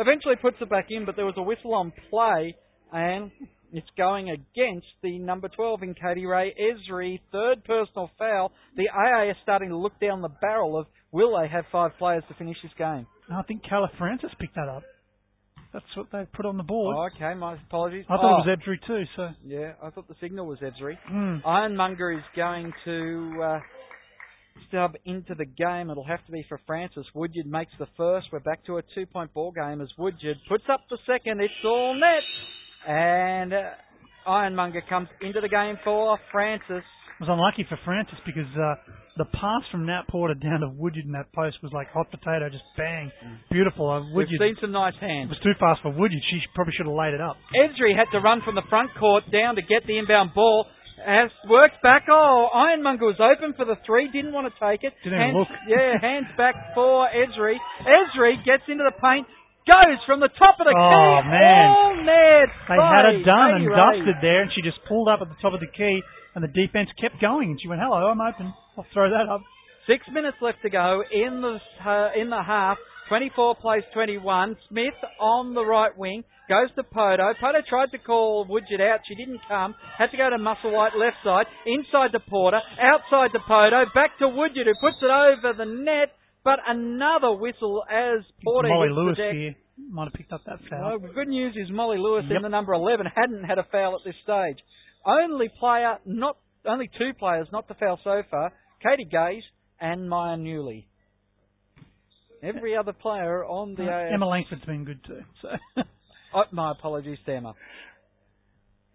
Eventually puts it back in, but there was a whistle on play, and it's going against the number 12 in Katie Rae Ebzery. Third personal foul. The AA is starting to look down the barrel of will they have five players to finish this game. I think Kayla Francis picked that up. That's what they put on the board. Oh, okay, my apologies. I thought oh, it was Ebzery too. So. Yeah, I thought the signal was Ebzery. Mm. Ironmonger is going to uh, stub into the game. It'll have to be for Francis. Woodyard makes the first. We're back to a two-point ball game as Woodyard puts up the second. It's all net. And uh, Ironmonger comes into the game for Francis. It was unlucky for Francis because uh, the pass from Nat Porter down to Woodyard in that post was like hot potato, just bang, beautiful. Uh, We've seen some nice hands. it was too fast for Woodyard. She probably should have laid it up. Ebzery had to run from the front court down to get the inbound ball. Has worked back. Oh, Ironmonger was open for the three. Didn't want to take it. Didn't hands, look. Yeah, hands back for Ebzery. Ebzery gets into the paint. Goes from the top of the Oh, key. Oh, man. All net. They had it done and Ray. dusted there, and she just pulled up at the top of the key, and the defense kept going. And she went, "Hello, I'm open. I'll throw that up." Six minutes left to go in the uh, in the half. 24 plays 21. Smith on the right wing goes to Poto. Poto tried to call Woodyard out. She didn't come. Had to go to Musselwhite left side. Inside to Porter. Outside to Poto. Back to Woodyard who puts it over the net. But another whistle as Porter Molly Lewis here might have picked up that foul. the good news is Molly Lewis Yep. in the number 11 hadn't had a foul at this stage. Only player, not only two players not to foul so far, Katie Gaze and Maya Newley. Every other player on the Uh. Emma Langford's been good too. So Oh, my apologies Emma.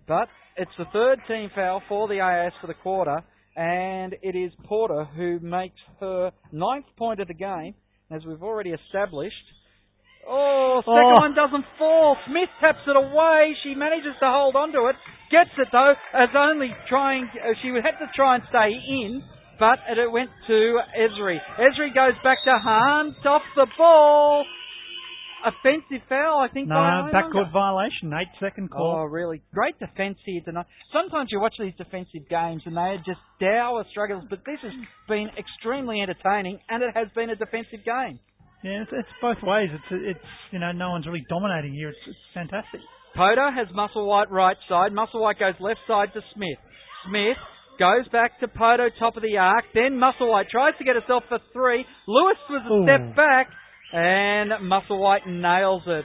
But it's the third team foul for the AIS for the quarter, and it is Porter who makes her ninth point of the game, as we've already established. Oh, second Oh. one doesn't fall. Smith taps it away. She manages to hold on to it. Gets it though, as only trying. Uh, she would have to try and stay in, but it went to Ebzery. Ebzery goes back to Hunt off the ball. Offensive foul, I think. no backcourt violation, eight second call. Oh, really? Great defence here tonight. Sometimes you watch these defensive games and they are just dour struggles, but this has been extremely entertaining and it has been a defensive game. Yeah, it's, it's both ways. It's it's you know no one's really dominating here. It's, it's fantastic. Poto has Musselwhite right side. Musselwhite goes left side to Smith. Smith goes back to Poto, top of the arc. Then Musselwhite tries to get herself for three. Lewis was a Ooh. step back, and Musselwhite nails it.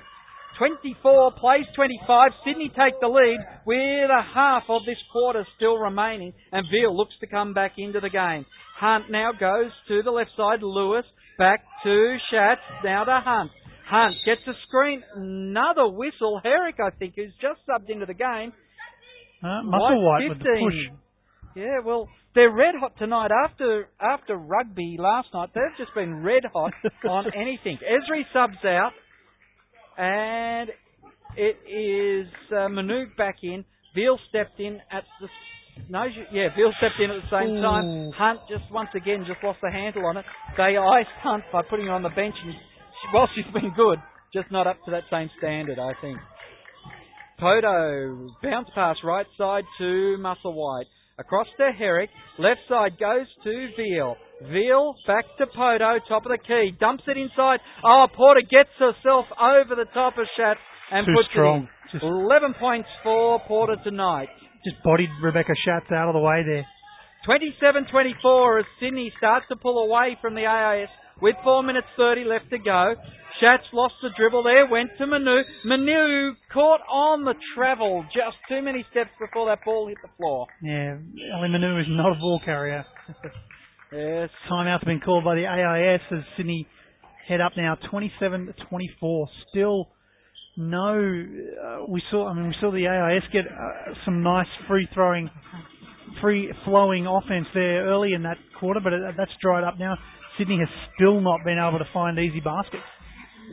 24 plays 25. Sydney take the lead with a half of this quarter still remaining, and Veal looks to come back into the game. Hunt now goes to the left side. Lewis back to Schatz. Now to Hunt. Hunt gets a screen. Another whistle. Herrick, I think, who's just subbed into the game. Uh, White Musselwhite with the push. Yeah, well, they're red hot tonight. After after rugby last night, they've just been red hot on anything. Ebzery subs out, and it is uh, back in. Veal stepped in at the no, yeah, Veal stepped in at the same Ooh. time. Hunt just once again just lost the handle on it. They iced Hunt by putting her on the bench, and she, while she's been good, just not up to that same standard, I think. Poto, bounce pass right side to Musselwhite. Across to Herrick. Left side goes to Veal. Veal back to Poto, top of the key. Dumps it inside. Oh, Porter gets herself over the top of Schatz and Too puts strong. it Just 11 points for Porter tonight. just bodied Rebecca Schatz out of the way there. 27-24 as Sydney starts to pull away from the AIS with 4 minutes 30 left to go. Schatz lost the dribble there, went to Manu. Manu caught on the travel just too many steps before that ball hit the floor. Yeah, Ali Manu is not a ball carrier. Yes. Timeout's been called by the AIS as Sydney head up now, 27 to 24. Still no. Uh, we saw. I mean, we saw the AIS get uh, some nice free throwing, free flowing offense there early in that quarter, but it, that's dried up now. Sydney has still not been able to find easy baskets.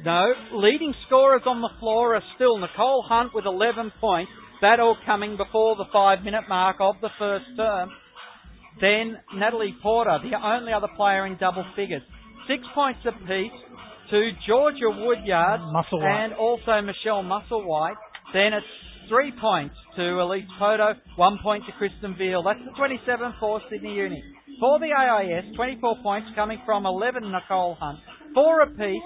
No, leading scorers on the floor are still Nicole Hunt with 11 points. That all coming before the five minute mark of the first term. Then Natalie Porter, the only other player in double figures. Six points apiece to Georgia Woodyard Musselwhite. and also Michelle Musselwhite. Then it's three points to Elise Poto, one point to Kristen Veal. That's the 27 for Sydney Uni. For the AIS, 24 points coming from 11 Nicole Hunt. Four apiece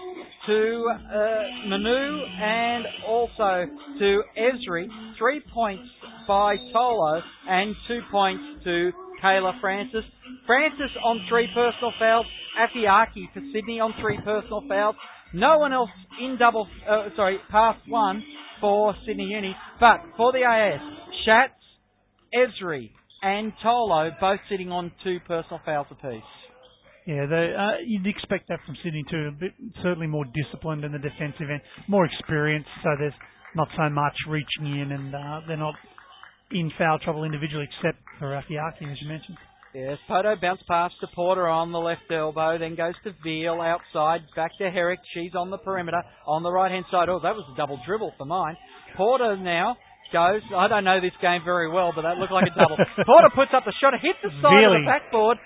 to uh, Manu and also to Ebzery. Three points by Tolo and two points to Kayla Francis. Francis on three personal fouls. Afiaki for Sydney on three personal fouls. No one else in double, uh, sorry, past one for Sydney Uni. But for the AIS, Schatz, Ebzery, and Tolo both sitting on two personal fouls apiece. Yeah, they, uh, you'd expect that from Sydney too. A bit, certainly more disciplined in the defensive end, more experienced, so there's not so much reaching in, and uh, they're not in foul trouble individually, except for Afiaki, as you mentioned. Yes, Poto bounced past to Porter on the left elbow, then goes to Veal outside, back to Herrick. She's on the perimeter, on the right hand side. Oh, that was a double dribble for mine. Porter now goes. I don't know this game very well, but that looked like a double. Porter puts up the shot, hit the side of the backboard.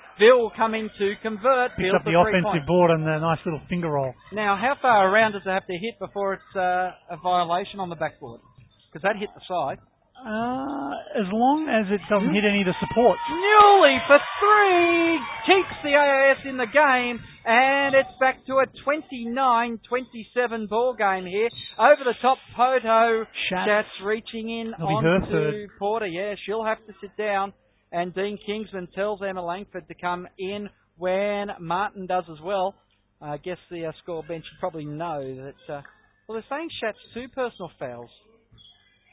Come in to convert. Picks up the three offensive point. board and the nice little finger roll. Now, how far around does it have to hit before it's uh, a violation on the backboard? Because that hit the side. Uh, as long as it doesn't hit any of the supports. Newley for three keeps the AIS in the game, and it's back to a 29-27 ball game here. Over the top, Poto. Schatz reaching in That'll onto. Porter. Yeah, she'll have to sit down, and Dean Kinsman tells Emma Langford to come in when Martin does as well. I guess the uh, score bench should probably know that. Uh, well, they're saying Schatz's two personal fouls,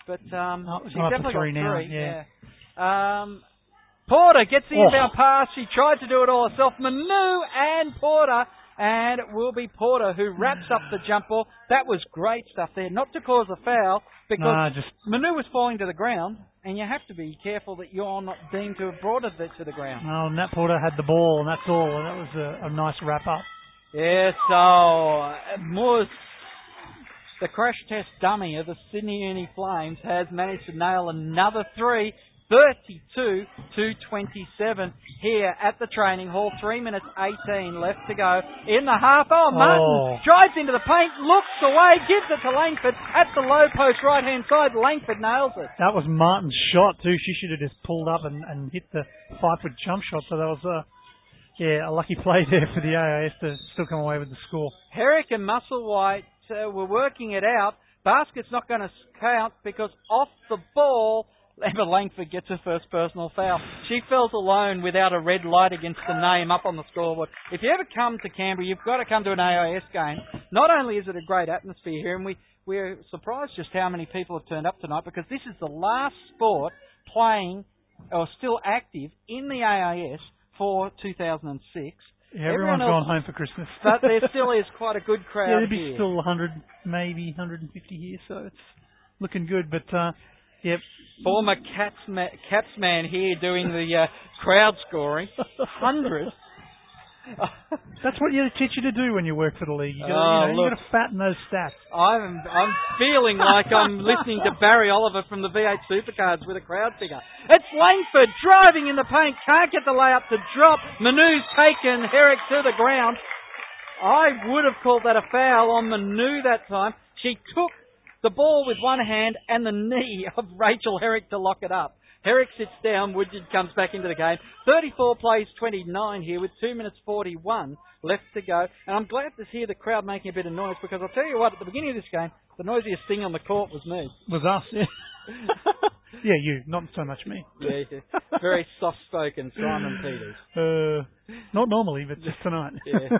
but um, Oh, it's she's gone up to definitely three got now, three. yeah. Um, Porter gets the Oh. inbound pass. She tried to do it all herself. Manu and Porter. And it will be Porter who wraps up the jump ball. That was great stuff there. Not to cause a foul, because Nah, just Manu was falling to the ground, and you have to be careful that you're not deemed to have brought it to the ground. no. Nat Porter had the ball, and that's all. And that was a, a nice wrap up. Yeah, so uh, Moores, the crash test dummy of the Sydney Uni Flames, has managed to nail another three. 32 to 27 here at the training hall. Three minutes 18 left to go in the half. Oh, Martin Oh. drives into the paint, looks away, gives it to Langford at the low post right hand side. Langford nails it. That was Martin's shot too. She should have just pulled up and, and hit the five foot jump shot. So that was a yeah a lucky play there for the AIS to still come away with the score. Herrick and Musselwhite uh, were working it out. Basket's not going to count because off the ball, Emma Langford gets her first personal foul. She felt alone without a red light against the name up on the scoreboard. If you ever come to Canberra, you've got to come to an AIS game. Not only is it a great atmosphere here, and we, we're surprised just how many people have turned up tonight because this is the last sport playing or still active in the AIS for 2006. Yeah, Everyone everyone's else- gone home for Christmas. But there still is quite a good crowd yeah, there'd be here. still 100, maybe 150 here, so it's looking good. But uh, yep, Former Caps ma- Caps man here doing the uh, crowd scoring. Hundred. that's what you teach you to do when you work for the league. You got Oh, you know, you got to fatten those stats. I'm I'm feeling like I'm listening to Barry Oliver from the V8 Supercars with a crowd figure. It's Langford driving in the paint, can't get the layup to drop. Manu's taken Herrick to the ground. I would have called that a foul on Manu that time. She took the ball with one hand and the knee of Rachel Herrick to lock it up. Herrick sits down, Woodyard comes back into the game. 34 plays 29 here with 2 minutes 41 left to go. And I'm glad to hear the crowd making a bit of noise because I'll tell you what, at the beginning of this game, the noisiest thing on the court was me. Was us. Yeah. yeah, you, not so much me. Yeah, yeah. very soft-spoken Simon Peters. Uh, not normally, but just tonight. Yeah.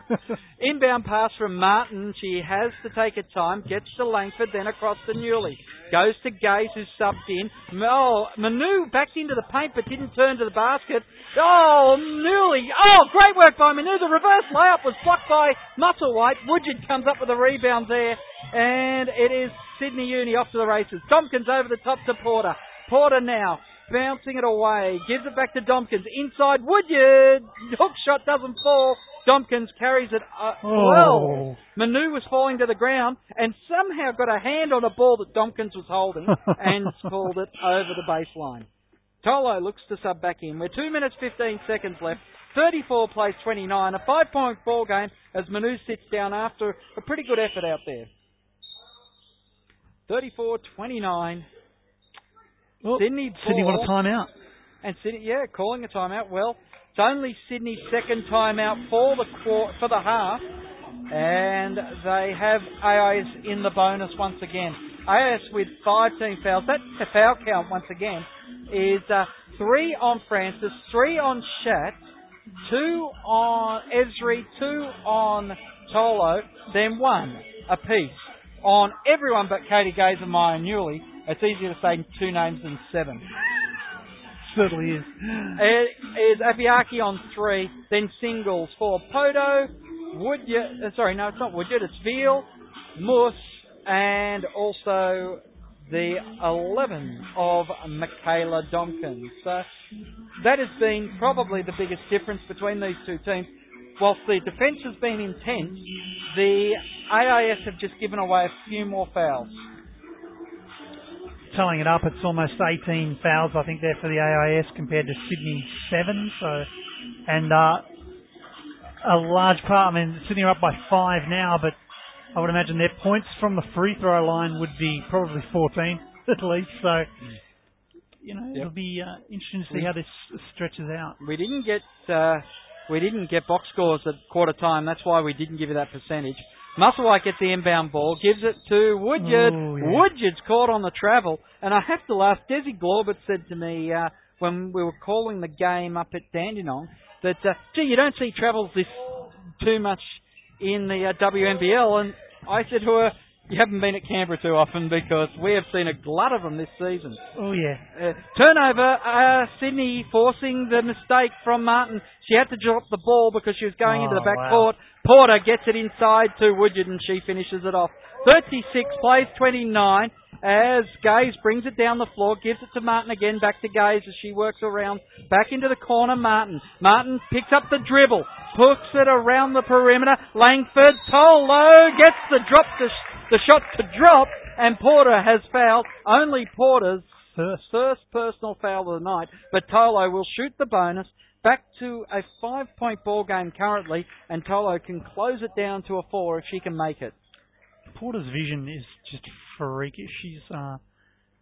Inbound pass from Martin. She has to take her time. Gets to Langford, then across to Newley. Goes to Gaze, who's subbed in. Oh, Manu backed into the paint but didn't turn to the basket. Oh, Newley. Oh, great work by Manu. The reverse layup was blocked by Musselwhite. Woodyard comes up with a rebound there. And it is Sydney Uni off to the races. Domkins over the top to Porter. Porter now bouncing it away, gives it back to Domkins. Inside Woodyard, hook shot doesn't fall. Domkins carries it uh, well. Oh. Manu was falling to the ground and somehow got a hand on a ball that Domkins was holding and pulled it over the baseline. Tolo looks to sub back in. We're 2 minutes 15 seconds left. 34 plays 29. A five point ball game as Manu sits down after a pretty good effort out there. 34 29. Oh, Sydney Sydney want a timeout. And Sydney, yeah, calling a timeout. Well, it's only Sydney's second timeout for the for the half, and they have AIS in the bonus once again. AIS with five team fouls. That foul count once again is uh, three on Francis, three on Schatz, two on Ebzery, two on Tolo, then one apiece on everyone but Katie Gaze and Maya Newley. It's easier to say two names than seven. Certainly is. It is Afiaki on three, then singles for Poto, Woodyard, uh, sorry, no, it's not Woodyard, it's Veal, Moose, and also the 11 of Michaela Domkins. So that has been probably the biggest difference between these two teams. Whilst the defence has been intense, the AIS have just given away a few more fouls. Telling it up, it's almost 18 fouls, I think, there for the AIS compared to Sydney 7. So, and uh, a large part, I mean, Sydney are up by five now, but I would imagine their points from the free throw line would be probably 14 at least. So, you know, Yep. it'll be uh, interesting to see how this stretches out. We didn't get uh, we didn't get box scores at quarter time. That's why we didn't give you that percentage. Musselwhite gets the inbound ball, gives it to Woodyard. Oh, yeah. Woodyard's caught on the travel, and I have to laugh. Desi Glorbert said to me uh, when we were calling the game up at Dandenong that, uh, gee, you don't see travels this too much in the uh, WNBL, and I said to her, you haven't been at Canberra too often because we have seen a glut of them this season. Oh yeah, Uh, turnover, uh, Sydney forcing the mistake from Martin. She had to drop the ball because she was going into the Oh, back wow. court. Porter gets it inside to Woodyard and she finishes it off. 36 plays 29 as Gaze brings it down the floor, gives it to Martin again, back to Gaze as she works around, back into the corner, Martin. Martin picks up the dribble, hooks it around the perimeter, Langford, Tolo gets the drop to, the shot to drop, and Porter has fouled. Only Porter's first. personal foul of the night, but Tolo will shoot the bonus. Back to a five point ball game currently, and Tolo can close it down to a four if she can make it. Porter's vision is just freakish. She's uh,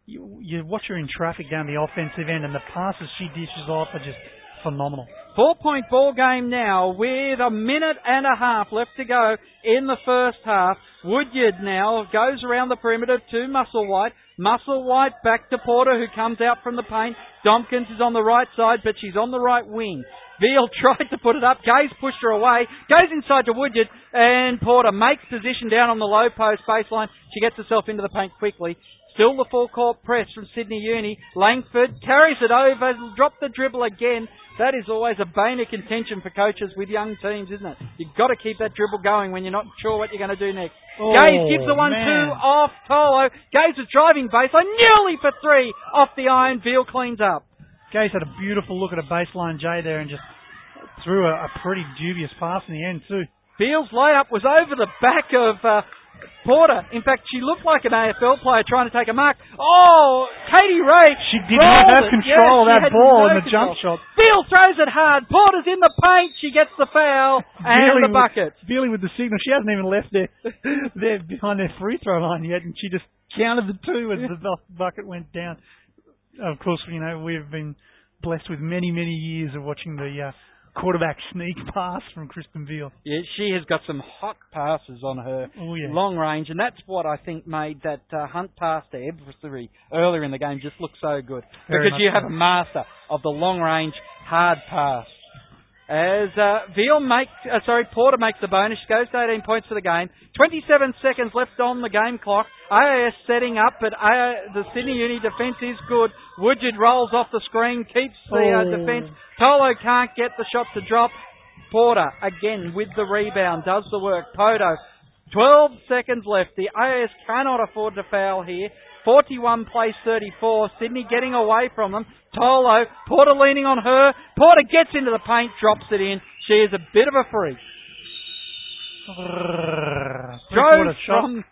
you, you watch her in traffic down the offensive end, and the passes she dishes off are just phenomenal. Four point ball game now with a minute and a half left to go in the first half. Woodyard now goes around the perimeter to Musselwhite. Musselwhite back to Porter who comes out from the paint. Domkins is on the right side but she's on the right wing. Veal tried to put it up. Gaze pushed her away. Goes inside to Woodyard and Porter makes position down on the low post baseline. She gets herself into the paint quickly. Still the full court press from Sydney Uni. Langford carries it over, drop the dribble again. That is always a bane of contention for coaches with young teams, isn't it? You've got to keep that dribble going when you're not sure what you're going to do next. Oh, Gaze gives the one man. two off Tolo. Gaze is driving baseline, nearly for three off the iron. Veal cleans up. Gaze had a beautiful look at a baseline J there and just threw a, a pretty dubious pass in the end too. Veal's layup was over the back of uh, Porter. In fact, she looked like an AFL player trying to take a mark. Oh, Katie Ray. She did not have it. control of Yeah, that ball no in the jump shot. Veal throws it hard. Porter's in the paint. She gets the foul and the bucket. With, dealing with the signal. She hasn't even left their, their behind their free throw line yet, and she just counted the two as the bucket went down. Of course, you know we've been blessed with many, many years of watching the uh, quarterback sneak pass from Kristen Veal. Yeah, she has got some hot passes on her Oh yeah. long range, and that's what I think made that uh, hunt pass to Ebzery earlier in the game just look so good. Very because you so. have a master of the long range hard pass. As uh, Veal makes, uh, sorry, Porter makes the bonus, goes to 18 points for the game. 27 seconds left on the game clock. AIS setting up, but uh, the Sydney Uni defence is good. Woodyard rolls off the screen, keeps the uh, Oh. defence. Tolo can't get the shot to drop. Porter again with the rebound, does the work. Poto, 12 seconds left. The AIS cannot afford to foul here. 41 plays 34. Sydney getting away from them. Tolo, Porter leaning on her. Porter gets into the paint, drops it in. She is a bit of a freak. Three-quarter Throws shot. from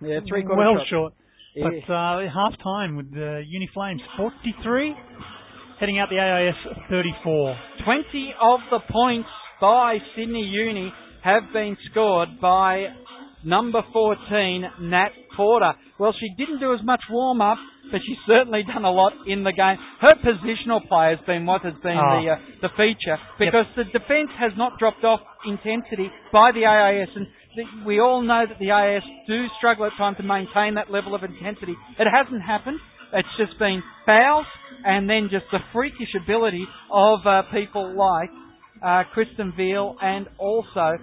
yeah, three quarter well shot. short. Yeah. But uh, half time with the Uni Flames 43, heading out the AIS 34. 20 of the points by Sydney Uni have been scored by number 14, Nat Porter. Well, she didn't do as much warm up, but she's certainly done a lot in the game. Her positional play has been what has been Oh. the uh, the feature because the defence has not dropped off intensity by the AIS, and the, we all know that the AIS do struggle at times to maintain that level of intensity. It hasn't happened. It's just been fouls and then just the freakish ability of uh, people like uh, Kristen Veal and also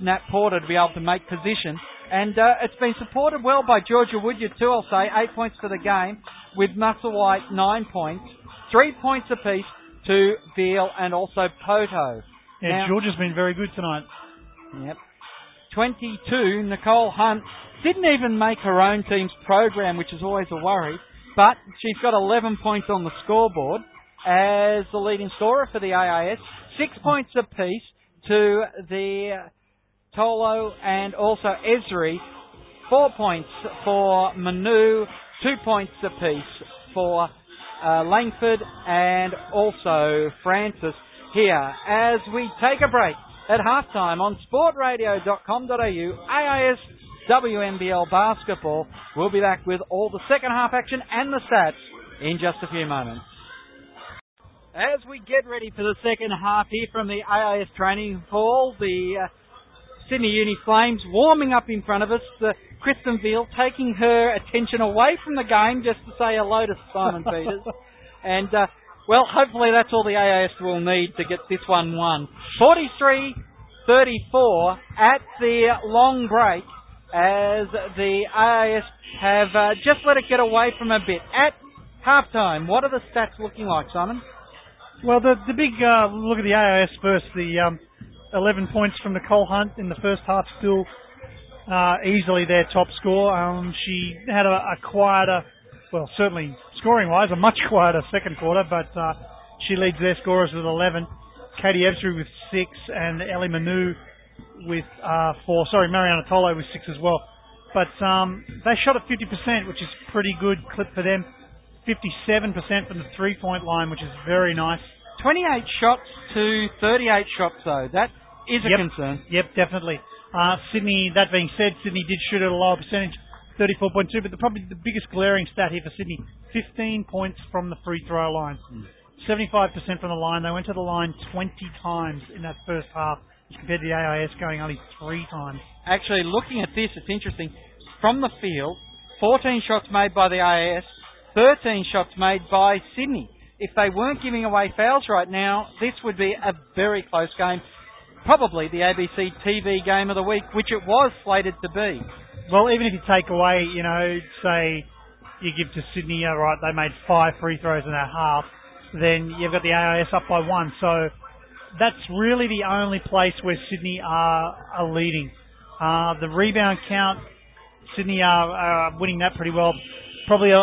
Nat Porter to be able to make position. And uh, it's been supported well by Georgia Woodyard too, I'll say. Eight points for the game, with Musselwhite nine points. Three points apiece to Veal and also Poto. Yeah, Now- Georgia's been very good tonight. Yep. 22, Nicole Hunt didn't even make her own team's program, which is always a worry, but she's got 11 points on the scoreboard as the leading scorer for the AIS. Six points apiece to the Tolo and also Ebzery. Four points for Manu, two points apiece for uh, Langford and also Francis here as we take a break at halftime on sportradio.com.au AIS WNBL basketball. We'll be back with all the second half action and the stats in just a few moments. As we get ready for the second half here from the AIS training hall, the uh, Sydney Uni Flames warming up in front of us. Uh, Kristen Veal taking her attention away from the game just to say hello to Simon Peters. And, uh, well, hopefully that's all the AIS will need to get this one won. 43 34 at the long break as the AIS have uh, just let it get away from a bit. At halftime, what are the stats looking like, Simon? Well, the the big uh, look at the AIS first. The um, 11 points from Nicole Hunt in the first half, still uh, easily their top score. Um, she had a, a quieter, well, certainly scoring-wise, a much quieter second quarter, but uh, she leads their scorers with 11. Katie Ebzery with six, and Ellie Manu with uh, four. Sorry, Marianna Tolo with six as well. But um, they shot at 50%, which is pretty good clip for them. 57% from the three-point line, which is very nice. 28 shots to 38 shots, though. That is a Yep. concern. Yep, definitely. Uh, Sydney, that being said, Sydney did shoot at a lower percentage, 34.2, but the, probably the biggest glaring stat here for Sydney, 15 points from the free throw line. 75% from the line. They went to the line 20 times in that first half, compared to the AIS going only three times. Actually, looking at this, it's interesting. From the field, 14 shots made by the AIS, 13 shots made by Sydney. If they weren't giving away fouls right now, this would be a very close game. Probably the ABC TV game of the week, which it was slated to be. Well, even if you take away, you know, say you give to Sydney, right, they made five free throws in that half, then you've got the AIS up by one. So that's really the only place where Sydney are, are leading. Uh, the rebound count, Sydney are, are winning that pretty well. Probably a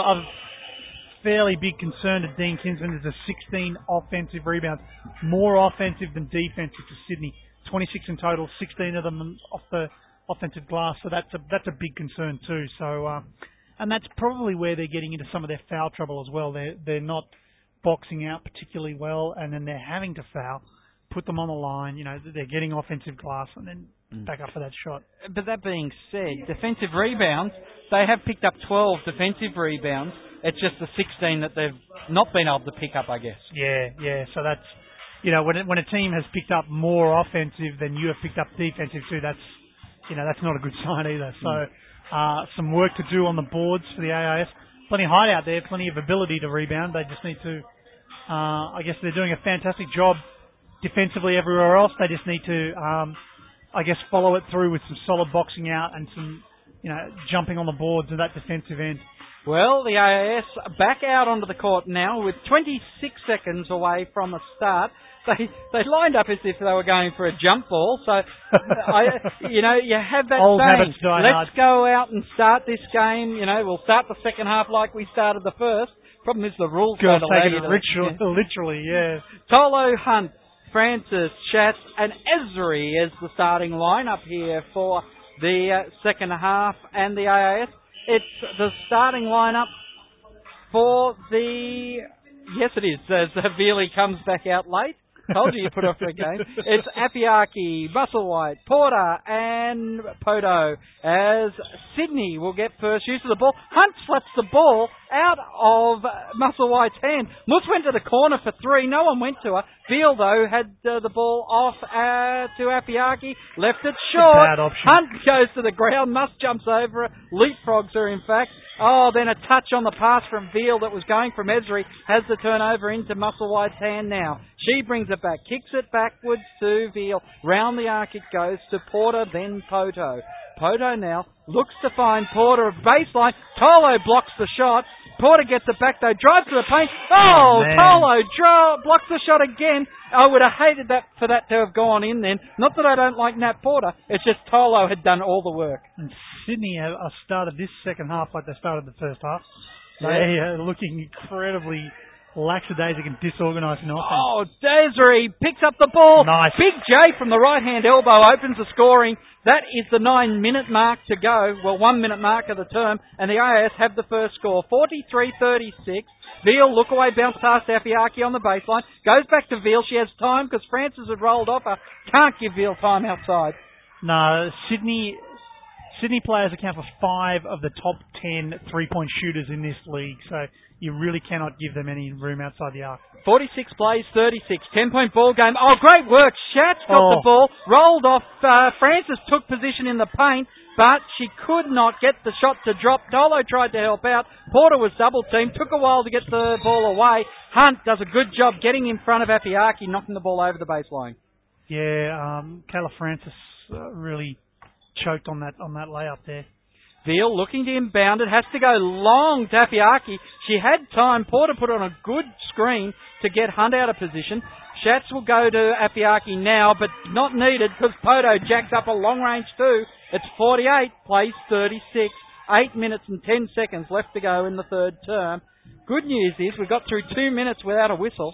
fairly big concern to Dean Kinsman is the 16 offensive rebounds, more offensive than defensive for Sydney. 26 in total, 16 of them off the offensive glass. So that's a that's a big concern too. So uh, and that's probably where they're getting into some of their foul trouble as well. They're they're not boxing out particularly well, and then they're having to foul, put them on the line. You know they're getting offensive glass and then back up for that shot. But that being said, defensive rebounds, they have picked up 12 defensive rebounds. It's just the 16 that they've not been able to pick up, I guess. Yeah, yeah. So that's you know when it, when a team has picked up more offensive than you have picked up defensive too, that's you know that's not a good sign either. So uh, some work to do on the boards for the AIS. Plenty of height out there, plenty of ability to rebound. They just need to. Uh, I guess they're doing a fantastic job defensively everywhere else. They just need to, um, I guess, follow it through with some solid boxing out and some, you know, jumping on the boards at that defensive end. Well, the AIS back out onto the court now with 26 seconds away from a start. They they lined up as if they were going for a jump ball. So, I, you know, you have that Old saying, let's go out and start this game. You know, we'll start the second half like we started the first. Problem is the rules Girls don't allow you to- literally, literally, yeah. Tolo Hunt, Francis, Schatz, and Ebzery is the starting lineup here for the uh, second half and the AIS. It's the starting lineup for the. Yes, it is. As Veely comes back out late. Told you you put off the game. It's Afiaki, Musselwhite, Porter, and Poto As Sydney will get first use of the ball. Hunt slaps the ball out of uh, Musselwhite's hand. Moose went to the corner for three. No one went to her. Veal, though, had uh, the ball off uh, to Afiaki, left it short. Hunt goes to the ground. Must jumps over it, leapfrogs her, in fact. Oh, then a touch on the pass from Veal that was going from Ebzery has the turnover into Musselwhite's hand now. She brings it back, kicks it backwards to Veal. Round the arc it goes to Porter, then Poto. Poto now looks to find Porter of baseline. Tolo blocks the shot. Porter gets it back though, drives to the paint. Oh, Man. Tolo draw, blocks the shot again. I would have hated that for that to have gone in then. Not that I don't like Nat Porter, it's just Tolo had done all the work. And Sydney have started this second half like they started the first half. Yeah. They are looking incredibly lackadaisic and disorganised in offense. Oh, Desiree picks up the ball. Nice. Big J from the right hand elbow opens the scoring. That is the nine minute mark to go. Well, one minute mark of the term. And the AIS have the first score. 43 36. Veal, look away, bounce past Afiaki on the baseline. Goes back to Veal. She has time because Francis had rolled off her. Can't give Veal time outside. No, Sydney Sydney players account for five of the top ten three-point shooters in this league, so you really cannot give them any room outside the arc. 46 plays, 36. 10 point ball game. Oh, great work. Schatz got Oh. the ball, rolled off. Uh, Francis took position in the paint, but she could not get the shot to drop. Tolo tried to help out. Porter was double teamed. Took a while to get the ball away. Hunt does a good job getting in front of Afiaki, knocking the ball over the baseline. Yeah, um, Kayla Francis uh, really choked on that on that layup there. Veal looking to inbound it, has to go long to Afiaki. She had time. Porter put on a good screen to get Hunt out of position. Schatz will go to Afiaki now, but not needed because Poto jacks up a long range too. It's 48, plays 36. 8 minutes and 10 seconds left to go in the third term. Good news is we've got through 2 minutes without a whistle.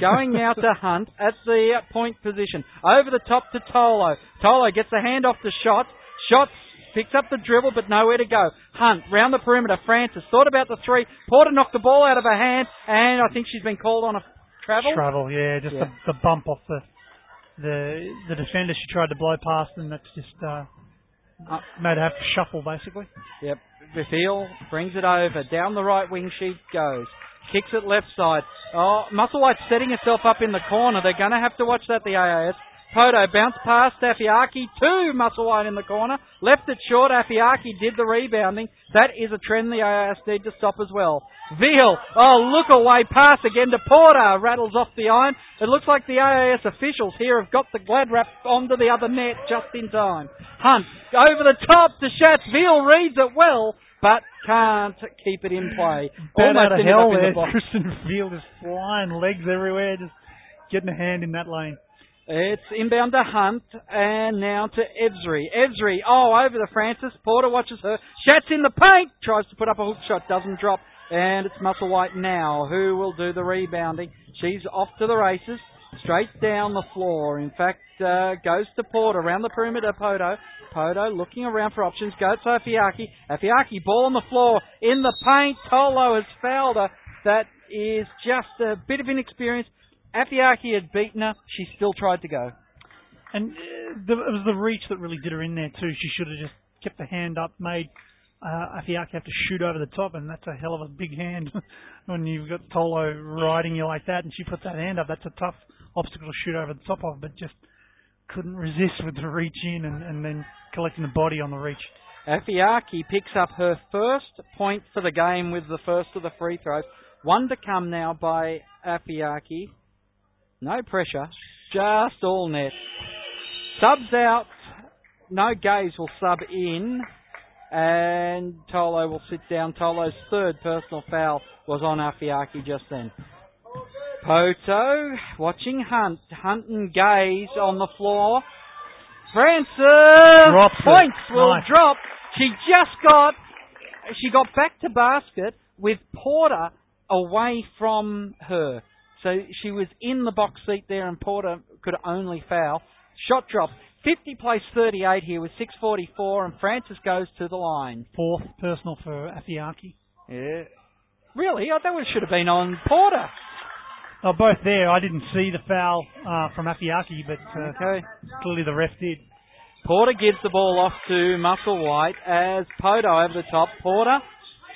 Going now to Hunt at the point position. Over the top to Tolo. Tolo gets the hand off to Schatz. Schatz picks up the dribble but nowhere to go. Hunt round the perimeter. Francis thought about the three. Porter knocked the ball out of her hand and I think she's been called on a travel. Travel, yeah, just Yeah. The, the bump off the the the defender she tried to blow past, and that's just uh, Uh, made have to shuffle basically. Yep. Bethel brings it over. Down the right wing she goes. Kicks it left side. Oh, Musselwhite's setting herself up in the corner. They're going to have to watch that, the AIS. Poto bounced past Afiaki to Musselwhite in the corner. Left it short. Afiaki did the rebounding. That is a trend the AIS need to stop as well. Veal. Oh, look away. Pass again to Porter. Rattles off the iron. It looks like the AIS officials here have got the glad wrap onto the other net just in time. Hunt over the top to Schatz. Veal reads it well, but can't keep it in play. Bat Almost out of hell there. the. Kristen Veal is flying, legs everywhere, just getting a hand in that lane. It's inbound to Hunt and now to Ebzery. Ebzery, oh, over the Francis. Porter watches her. Schatz in the paint. Tries to put up a hook shot. Doesn't drop. And it's Musselwhite now who will do the rebounding. She's off to the races. Straight down the floor. In fact, uh, goes to Porter around the perimeter. Poto. Poto looking around for options. Goes to Afiaki. Afiaki, ball on the floor. In the paint. Tolo has fouled her. That is just a bit of inexperience. Afiaki had beaten her. She still tried to go. And uh, the, it was the reach that really did her in there too. She should have just kept the hand up, made uh, Afiaki have to shoot over the top, and that's a hell of a big hand when you've got Tolo riding you like that, and she puts that hand up. That's a tough obstacle to shoot over the top of, but just couldn't resist with the reach in and, and then collecting the body on the reach. Afiaki picks up her first point for the game with the first of the free throws. One to come now by Afiaki. No pressure, just all net. Subs out. No gaze will sub in. And Tolo will sit down. Tolo's third personal foul was on Afiaki just then. Poto watching Hunt. Hunt and Gaze on the floor. Francis Drops it. points will Nice. drop. She just got she got back to basket with Porter away from her. So she was in the box seat there and Porter could only foul. Shot drop. 50 plays 38 here with 6.44 and Francis goes to the line. Fourth personal for Afiaki. Yeah. Really? I thought it should have been on Porter. Oh, both there. I didn't see the foul uh, from Afiaki, but uh, Okay. clearly the ref did. Porter gives the ball off to Muscle Musselwhite as Poto over the top. Porter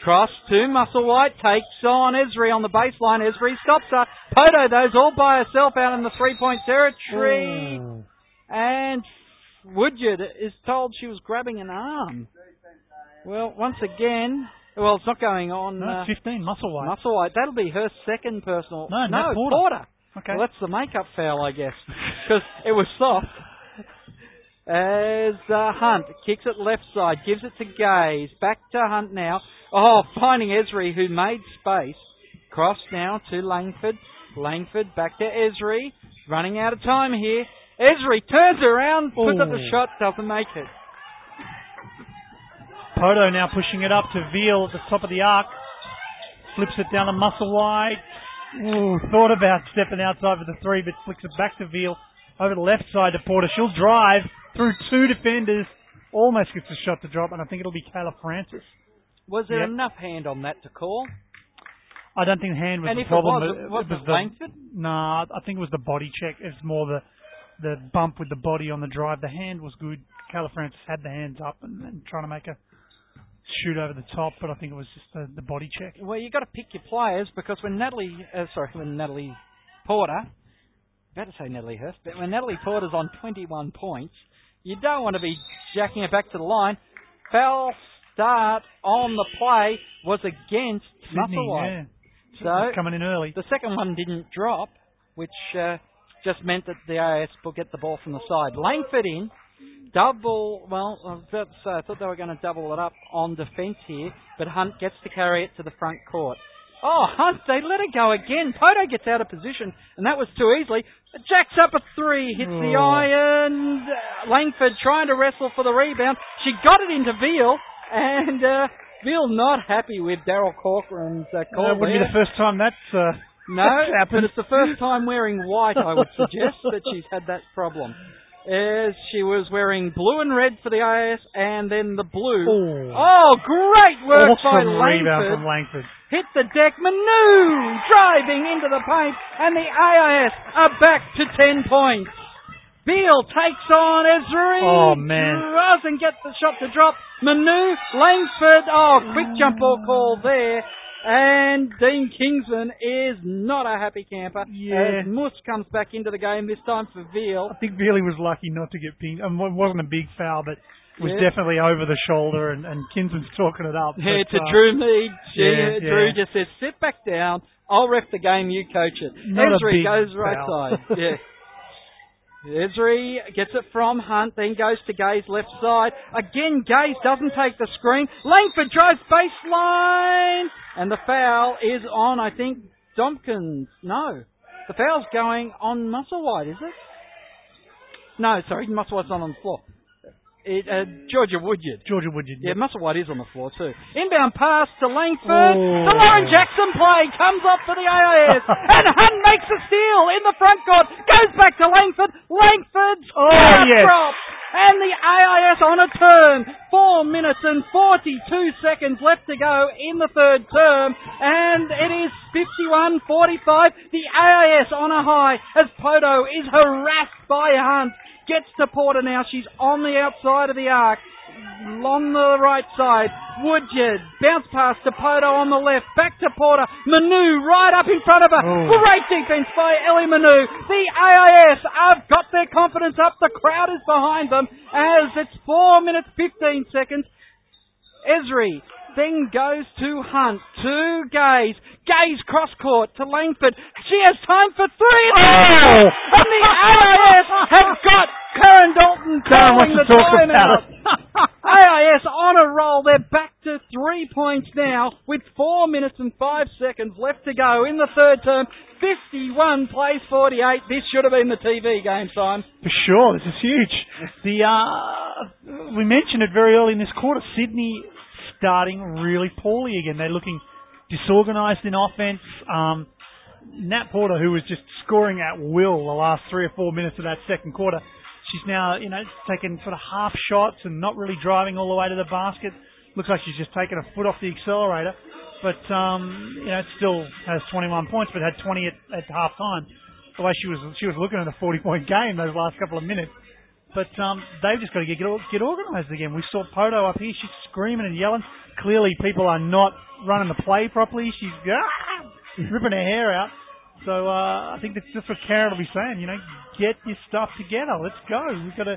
Cross to Musselwhite, takes on Ebzery on the baseline. Ebzery stops her. Poto, those all by herself out in the three-point territory. Ooh. And Woodyard is told she was grabbing an arm. Well, once again, well, it's not going on. No, uh, 15, Musselwhite. Musselwhite. That'll be her second personal. No, no, Nat Porter. Okay. Well, that's the makeup foul, I guess, because it was soft. As uh, Hunt kicks it left side, gives it to Gaze. Back to Hunt now. Oh, finding Ebzery, who made space. Cross now to Langford. Langford back to Ebzery. Running out of time here. Ebzery turns around, puts up the shot, doesn't make it. Poto now pushing it up to Veal at the top of the arc. Flips it down to Musselwhite. Ooh, thought about stepping outside for the three, but flicks it back to Veal. Over the left side to Porter. She'll drive through two defenders. Almost gets a shot to drop, and I think it'll be Kayla Francis. Was there Yep. enough hand on that to call? I don't think the hand was and the problem. it was, it was was it the, Langford? Nah, I think it was the body check. It's more the the bump with the body on the drive. The hand was good. Kayla Francis had the hands up and, and trying to make a shoot over the top, but I think it was just the, the body check. Well, you got to pick your players because when Natalie, uh, sorry, when Natalie Porter, about to say Natalie Hurst, but when Natalie Porter's on 21 points, you don't want to be jacking it back to the line. Foul start on the play was against Sydney, Musselwhite. yeah. So coming in early. the second one didn't drop, which uh, just meant that the AIS will get the ball from the side. Langford in, double, well, I was about to say, I thought they were going to double it up on defence here, but Hunt gets to carry it to the front court. Oh, Hunt, they let it go again. Poto gets out of position, and that was too easily. Jacks up a three, hits the Oh. iron. Uh, Langford trying to wrestle for the rebound. She got it into Veal, and uh, Veal not happy with Daryl Corcoran's uh, call That wouldn't be the first time that's uh, No, that's but it's the first time wearing white, I would suggest, that she's had that problem. As she was wearing blue and red for the AIS and then the blue. Oh. Oh, great work by awesome rebound Langford. from Langford. Hit the deck. Manu driving into the paint and the AIS are back to 10 points. Veal takes on Ebzery. Oh, man. Doesn't get the shot to drop. Manu, Langford. Oh, quick jump ball call there. And Dean Kinsman is not a happy camper. Yeah. As Mus comes back into the game, this time for Veal. I think Veal was lucky not to get pinged. Um, it wasn't a big foul, but it was Yeah. definitely over the shoulder, and, and Kinsman's talking it up. Yeah, but, to uh, Drew Mead. She, yeah, Drew yeah. just says, sit back down. I'll ref the game, you coach it. Not a big goes right foul. side. Yeah. Ebzery gets it from Hunt, then goes to Gaze left side. Again, Gaze doesn't take the screen. Langford drives baseline. And the foul is on, I think, Domkins. No. The foul's going on Musselwhite, is it? No, sorry, Musselwhite's not on the floor. It, uh, Georgia Woodyard. Georgia Woodyard. Yeah, Musselwhite is on the floor too. Inbound pass to Langford. Oh. The Lauren Jackson play comes off for the AIS. and Hunt makes a steal in the front court. Goes back to Langford. Langford's Oh, yes. drop. And the AIS on a turn. Four minutes and 42 seconds left to go in the third term. And it is 51-45. The AIS on a high as Poto is harassed by Hunt. Gets to Porter now. She's on the outside of the arc. Along the right side. Woodyard. Bounce pass to Poto on the left. Back to Porter. Manu right up in front of her. Oh. Great defense by Ellie Manu. The AIS have got their confidence up. The crowd is behind them as it's 4 minutes 15 seconds. Ebzery then goes to Hunt, to Gaze. Gaze cross court to Langford. She has time for three. Oh! And the AIS have got Karen Dalton calling the timeout. AIS on a roll. They're back to three points now with four minutes and five seconds left to go in the third term. 51 plays 48. This should have been the TV game, Simon. For sure, this is huge. The uh, we mentioned it very early in this quarter. Sydney starting really poorly again. They're looking disorganised in offense. Um, Nat Porter, who was just scoring at will the last three or four minutes of that second quarter, she's now you know taking sort of half shots and not really driving all the way to the basket. Looks like she's just taken a foot off the accelerator, but um, you know still has 21 points, but had 20 at, at half time. The way she was she was looking at a 40 point game those last couple of minutes. But um, they've just got to get get, get organised again. We saw Poto up here. She's screaming and yelling. Clearly, people are not running the play properly. She's ah, ripping her hair out. So uh, I think that's just what Karen will be saying. You know, get your stuff together. Let's go. We've got to,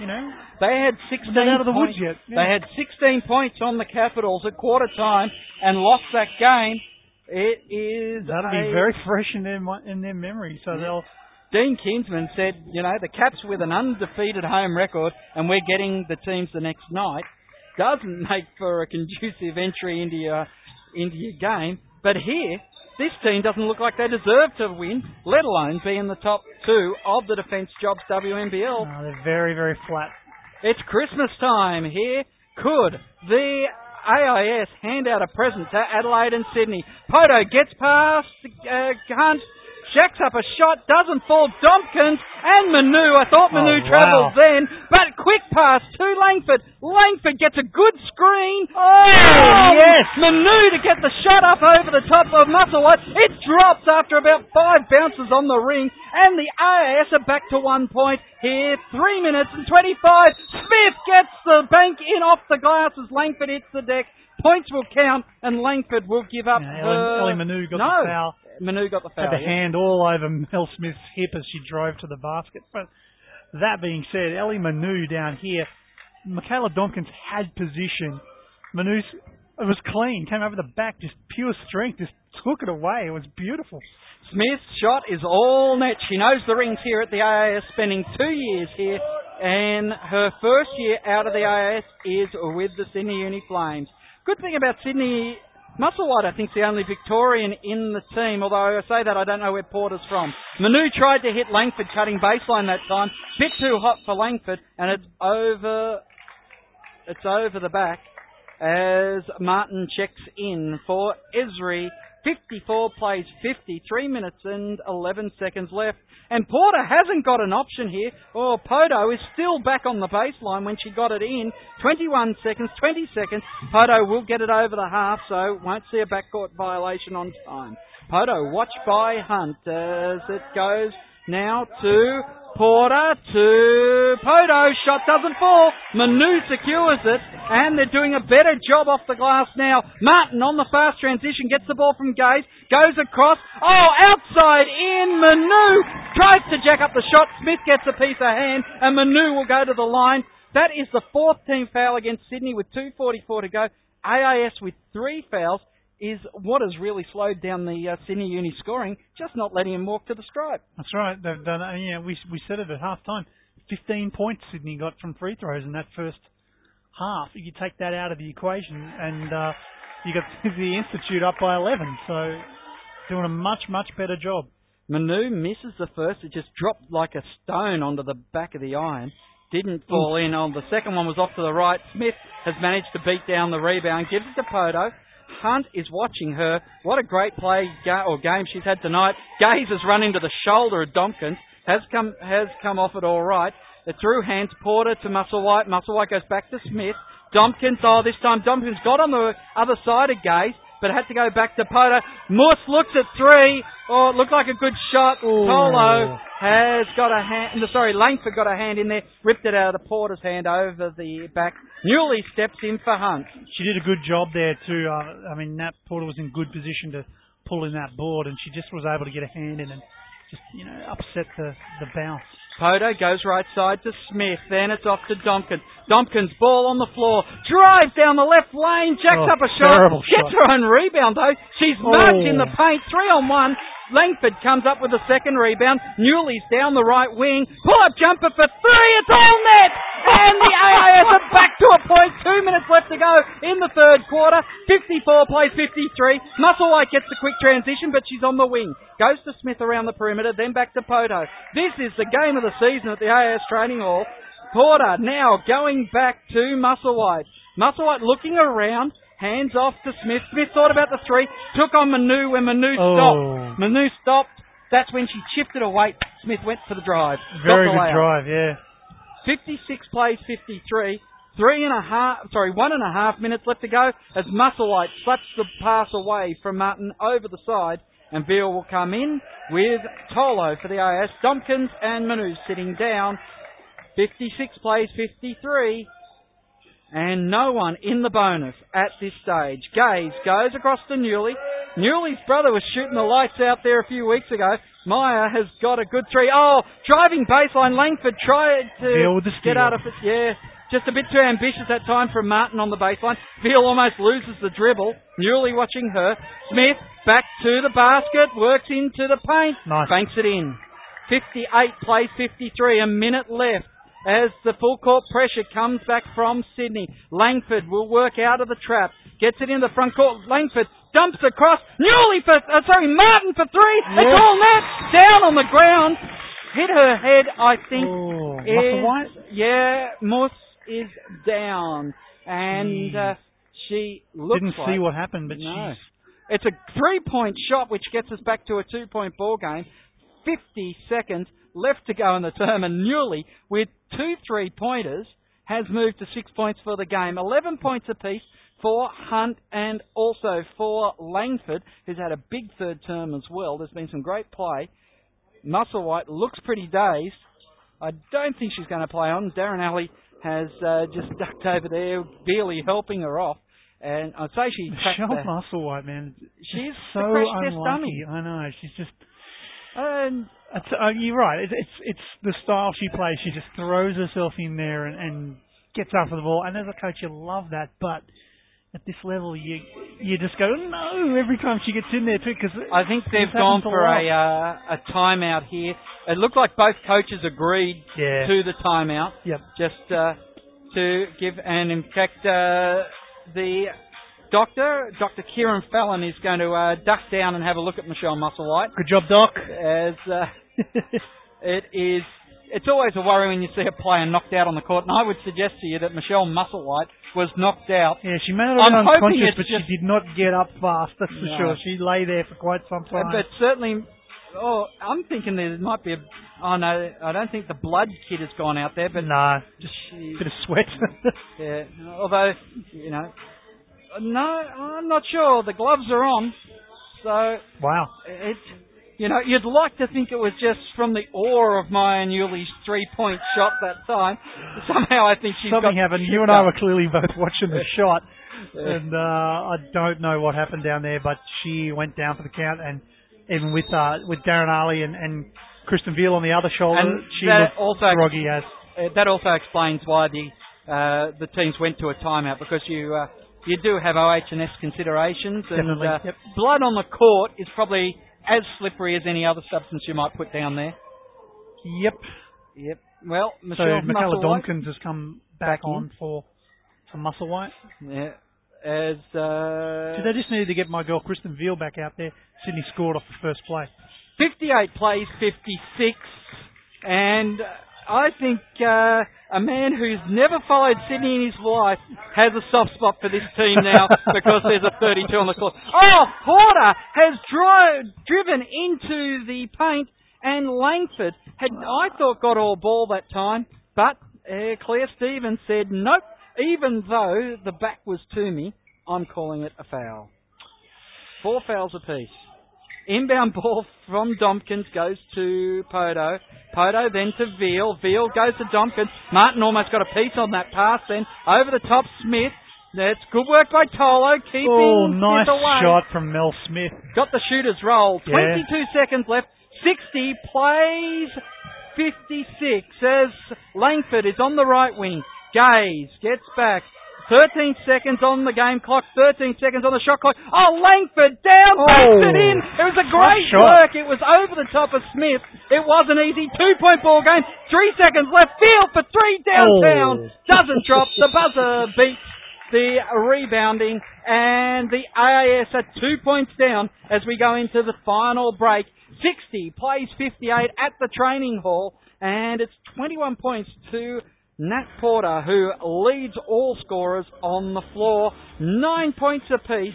you know, They had 16 out of the points. woods yet. They had 16 points on the Capitals at quarter time and lost that game. It is that'll a- be very fresh in their in their memory. So they'll Dean Kinsman said, you know, the Caps with an undefeated home record and we're getting the teams the next night doesn't make for a conducive entry into your, into your game. But here, this team doesn't look like they deserve to win, let alone be in the top two of the Defence Jobs WNBL. they're very very flat. It's Christmas time here. Could the AIS hand out a present to Adelaide and Sydney? Poto gets past uh, Hunt, jacks up a shot, doesn't fall. Dompkins and Manu. I thought Manu Oh, travelled wow. then, but quick pass to Langford. Langford gets a good screen. Oh, yes. Manu to get the shot up over the top of Musselwhite. It drops after about five bounces on the ring, and the AIS are back to one point here. Three minutes and 25. Smith gets the bank in off the glass as Langford hits the deck. Points will count, and Langford will give up. Yeah, Ellie, Ellie Manu got no. the foul. Manu got the foul. Had the yeah. hand all over Mel Smith's hip as she drove to the basket. But that being said, Ellie Manu down here, Michaela Domkins had position. Manu's it was clean, came over the back, just pure strength, just took it away. It was beautiful. Smith's shot is all net. She knows the rings here at the AIS, spending two years here, and her first year out of the AIS is with the Sydney Uni Flames. Good thing about Sydney, Musselwhite I think is the only Victorian in the team, although I say that I don't know where Porter's from. Manu tried to hit Langford cutting baseline that time, bit too hot for Langford, and it's over, it's over the back as Martin checks in for Ebzery. 54 plays 50, 3 minutes and 11 seconds left. And Porter hasn't got an option here. Oh, Poto is still back on the baseline when she got it in. 21 seconds, 20 seconds. Poto will get it over the half, so won't see a backcourt violation on time. Poto watched by Hunt as it goes now to Porter to Poto. Shot doesn't fall. Manu secures it, and they're doing a better job off the glass now. Martin on the fast transition gets the ball from Gaze, goes across. Oh, outside in Manu tries to jack up the shot. Smith gets a piece of hand, and Manu will go to the line. That is the fourth team foul against Sydney with 2.44 to go. AIS with three fouls is what has really slowed down the uh, Sydney Uni scoring, just not letting him walk to the stripe. That's right. They've done. uh, Yeah, we we said it at half time. Fifteen points Sydney got from free throws in that first half. You take that out of the equation, and uh, you got the Institute up by eleven. So doing a much much better job. Manu misses the first. It just dropped like a stone onto the back of the iron. Didn't fall in on the second one was off to the right. Smith has managed to beat down the rebound, gives it to Poto. Hunt is watching her. What a great play ga- or game she's had tonight. Gaze has run into the shoulder of Dompkins. Has come has come off it all right. The through hands Porter to Musselwhite. Musselwhite goes back to Smith. Dompkins, oh, this time Dompkins got on the other side of Gaze, but had to go back to Porter. Morse looks at three. Oh, it looked like a good shot. Tolo has got a hand, sorry, Langford got a hand in there, ripped it out of the Porter's hand over the back. Newley steps in for Hunt. She did a good job there too. Uh, I mean, Nat Porter was in good position to pull in that board, and she just was able to get a hand in and just you know upset the the bounce. Poto goes right side to Smith. Then it's off to Dompkins. Dompkins, ball on the floor. Drives down the left lane. Jacks Oh, up a shot. terrible Gets shot. her own rebound, though. She's marked in the Oh. paint. Three on one. Langford comes up with a second rebound. Newley's down the right wing. Pull up jumper for three. It's all net. And the AIS are back to a point. Two minutes left to go in the third quarter. 54 plays 53. Musselwhite gets the quick transition, but she's on the wing. Goes to Smith around the perimeter, then back to Poto. This is the game of the season at the AIS Training Hall. Porter now going back to Musselwhite. Musselwhite looking around. Hands off to Smith. Smith thought about the three. Took on Manu when Manu Oh. stopped. Manu stopped. That's when she shifted away. Smith went for the drive. Very the good drive, yeah. 56 plays 53. Three and a half, sorry, one and a half minutes left to go as Musselwhite slaps the pass away from Martin over the side. And Veal will come in with Tolo for the AIS. Dompkins and Manu sitting down. 56 plays 53. And no one in the bonus at this stage. Gaze goes across to Newley. Newley's brother was shooting the lights out there a few weeks ago. Maya has got a good three. Oh, driving baseline. Langford tried to Veal with the get out of it. Yeah, just a bit too ambitious that time from Martin on the baseline. Veal almost loses the dribble. Newley watching her. Smith back to the basket. Works into the paint. Nice. Banks it in. 58 plays 53. A minute left. As the full court pressure comes back from Sydney, Langford will work out of the trap, gets it in the front court. Langford dumps across, Newley for, uh, sorry, Martin for three. They Yes. call that down on the ground. Hit her head, I think. Oh, is-? Yeah, Moss is down, and uh, she looks Didn't like see what happened, but No. she's it's a three-point shot, which gets us back to a two-point ball game. 50 seconds left to go in the term, and Newley, with two three-pointers, has moved to six points for the game. 11 points apiece for Hunt and also for Langford, who's had a big third term as well. There's been some great play. Musselwhite looks pretty dazed. I don't think she's going to play on. Darren Alley has uh, just ducked over there, barely helping her off. And I'd say she Michelle Musselwhite, man. She's so unlucky. I know. She's just. Um, It's, uh, you're right. It's, it's it's the style she plays. She just throws herself in there and, and gets after the ball. And as a coach, you love that. But at this level, you you just go no every time she gets in there too. Because I think they've gone for a uh, a timeout here. It looked like both coaches agreed yeah. to the timeout, Yep. just uh, to give. And in fact, uh, the doctor, Dr. Kieran Fallon, is going to uh, duck down and have a look at Michelle Musselwhite. Good job, Doc. As uh, it is, it's always a worry when you see a player knocked out on the court. And I would suggest to you that Michelle Musselwhite was knocked out yeah, she may not have been unconscious, but she did not get up fast. That's for No. sure. She lay there for quite some Uh, time. But certainly, oh, I'm thinking there might be a. Oh no, I don't think the blood kid has gone out there, but nah, just bit of sweat. yeah. Although, you know, no, I'm not sure. The gloves are on, so wow. it. You know, you'd like to think it was just from the awe of Maya Newley's three-point shot that time. Somehow, I think she's Something got happened. You and I were clearly both watching the shot, and uh, I don't know what happened down there, but she went down for the count, and even with uh, with Darren Ali and, and Kristen Veal on the other shoulder, And she looked also groggy as. Uh, that also explains why the uh, the teams went to a timeout because you uh, you do have OH&S considerations and Definitely, uh, yep. blood on the court is probably as slippery as any other substance you might put down there. Yep. Yep. Well, So Michelle Michaela Musselwhite, Domkins has come back, Back on for for Musselwhite. yeah, as uh, So they just needed to get my girl Kristen Veal back out there. Sydney scored off the first play. 58 plays 56, and I think uh, a man who's never followed Sydney in his life has a soft spot for this team now because there's a 32 on the court. Oh, Porter has dri- driven into the paint, and Langford had, I thought, got all ball that time, but uh, Claire Stevens said, nope, even though the back was to me, I'm calling it a foul. Four fouls apiece. Inbound ball from Dompkins goes to Poto. Poto then to Veal. Veal goes to Dompkins. Martin almost got a piece on that pass then. Over the top, Smith. That's good work by Tolo, keeping Oh, Smith nice away. shot from Mel Smith. Got the shooter's roll. Yeah. 22 seconds left. 60 plays 56 as Langford is on the right wing. Gaze gets back. 13 seconds on the game clock. 13 seconds on the shot clock. Oh, Langford down, backs Oh. it in. It was a great work. It was over the top of Smith. It wasn't easy. Two point ball game. Three seconds left. Field for three downtown. Oh. Doesn't drop. The buzzer beats the rebounding and the AIS are two points down as we go into the final break. 60 plays 58 at the training hall and it's 21 points to Nat Porter who leads all scorers on the floor. Nine points apiece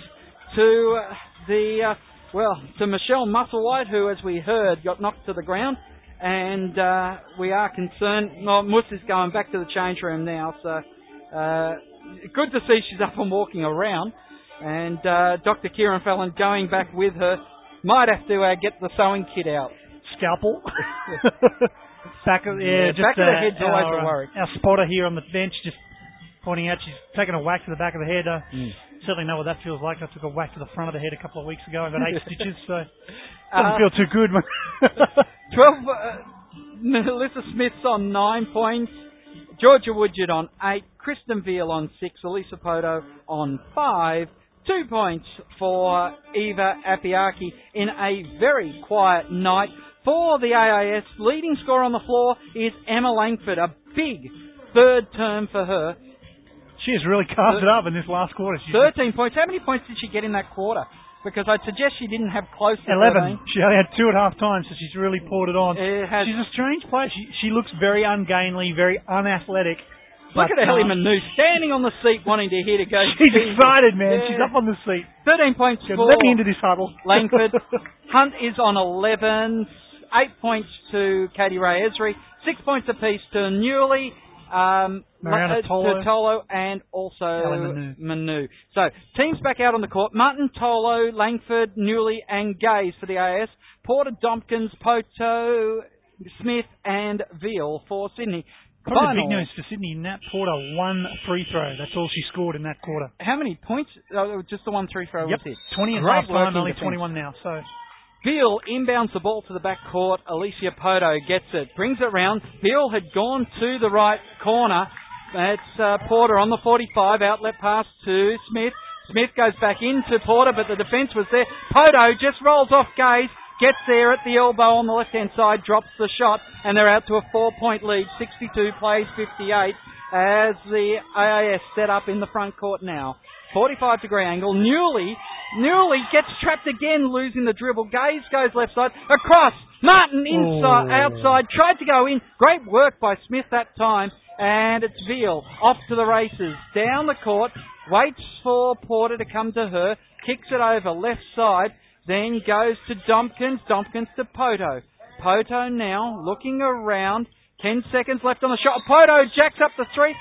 to the, uh, well, to Michelle Musselwhite who as we heard got knocked to the ground and uh, we are concerned. Well, Mus is going back to the change room now, so uh, good to see she's up and walking around. And uh, Dr. Kieran Fallon going back with her. Might have to uh, get the sewing kit out. Scalpel. Back of Yeah, yeah, just back of the uh, head's always our, a worry. uh, Our spotter here on the bench just pointing out she's taken a whack to the back of the head. Uh, Mm. Certainly know what that feels like. I took a whack to the front of the head a couple of weeks ago. I got eight stitches, so Uh, doesn't feel too good. 12, uh, Melissa Smith's on nine points. Georgia Woodyard on eight. Kristen Veal on six. Alicia Poto on five. Two points for Eva Afiaki in a very quiet night. For the AIS, leading scorer on the floor is Emma Langford. A big third term for her. she has really carved it up in this last quarter. She's 13 points. How many points did she get in that quarter? Because I'd suggest she didn't have close to 11. 13. She only had two at half time, so she's really poured it on. It has She's a strange player. She, she looks very ungainly, very unathletic. Look at Ellie um, Manu standing on the seat wanting to hit a go. She's excited, man. Yeah. She's up on the seat. 13 points Let me into this huddle. Langford. Hunt is on 11. 8 points to Katie Rae Ebzery. 6 points apiece to Newley. Um, Marianna uh, Tolo. to Tolo and also Ellie Manu. So, teams back out on the court. Martin, Tolo, Langford, Newley and Gaze for the AIS. Porter, Dompkins, Poto, Smith and Veal for Sydney. Probably big news for Sydney, Nat Porter, one free throw. That's all she scored in that quarter. How many points? Oh, just the one three throw Yep, was it. 20 at half time, only defence. 21 now. So Veal inbounds the ball to the back court. Alicia Poto gets it, brings it round. Veal had gone to the right corner. That's uh, Porter on the 45. Outlet pass to Smith. Smith goes back into Porter, but the defence was there. Poto just rolls off Gaze, gets there at the elbow on the left hand side, drops the shot, and they're out to a four point lead. 62 plays 58 as the AIS set up in the front court now. 45 degree angle. Newley, Newley gets trapped again, losing the dribble. Gaze goes left side, across. Martin inside, Oh. outside, tried to go in. Great work by Smith that time. And it's Veal off to the races. Down the court, waits for Porter to come to her, kicks it over left side, then goes to Dompkins, Dompkins to Poto. Poto now looking around. Ten seconds left on the shot. Poto jacks up the three.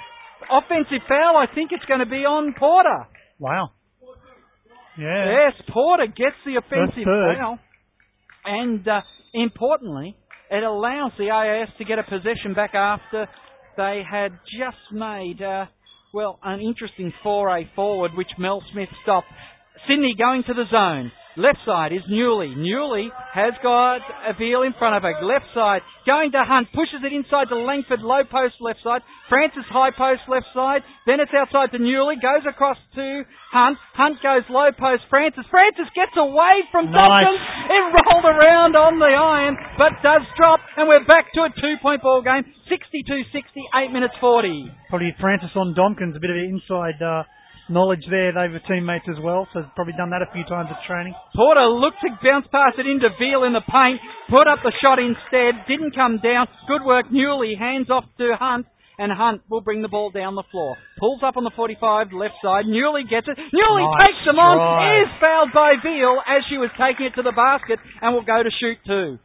Offensive foul. I think it's going to be on Porter. Wow. Yeah. Yes, Porter gets the offensive foul. And uh, importantly, it allows the AIS to get a possession back after they had just made, uh, well, an interesting foray forward, which Mel Smith stopped. Sydney going to the zone. Left side is Newley. Newley has got a Veal in front of her. Left side going to Hunt. Pushes it inside to Langford. Low post left side. Francis high post left side. Then it's outside to Newley. Goes across to Hunt. Hunt goes low post. Francis. Francis gets away from Nice. It rolled around on the iron, but does drop. And we're back to a two-point ball game. 62-60, 8 minutes 40. Probably Francis on Domkins, a bit of an inside uh, knowledge there. They were teammates as well, so probably done that a few times at training. Porter looked to bounce past it into Veal in the paint, put up the shot instead, didn't come down. Good work, Newley, hands off to Hunt, and Hunt will bring the ball down the floor. Pulls up on the 45, left side, Newley gets it, Newley Nice takes them on, is fouled by Veal as she was taking it to the basket, and will go to shoot two.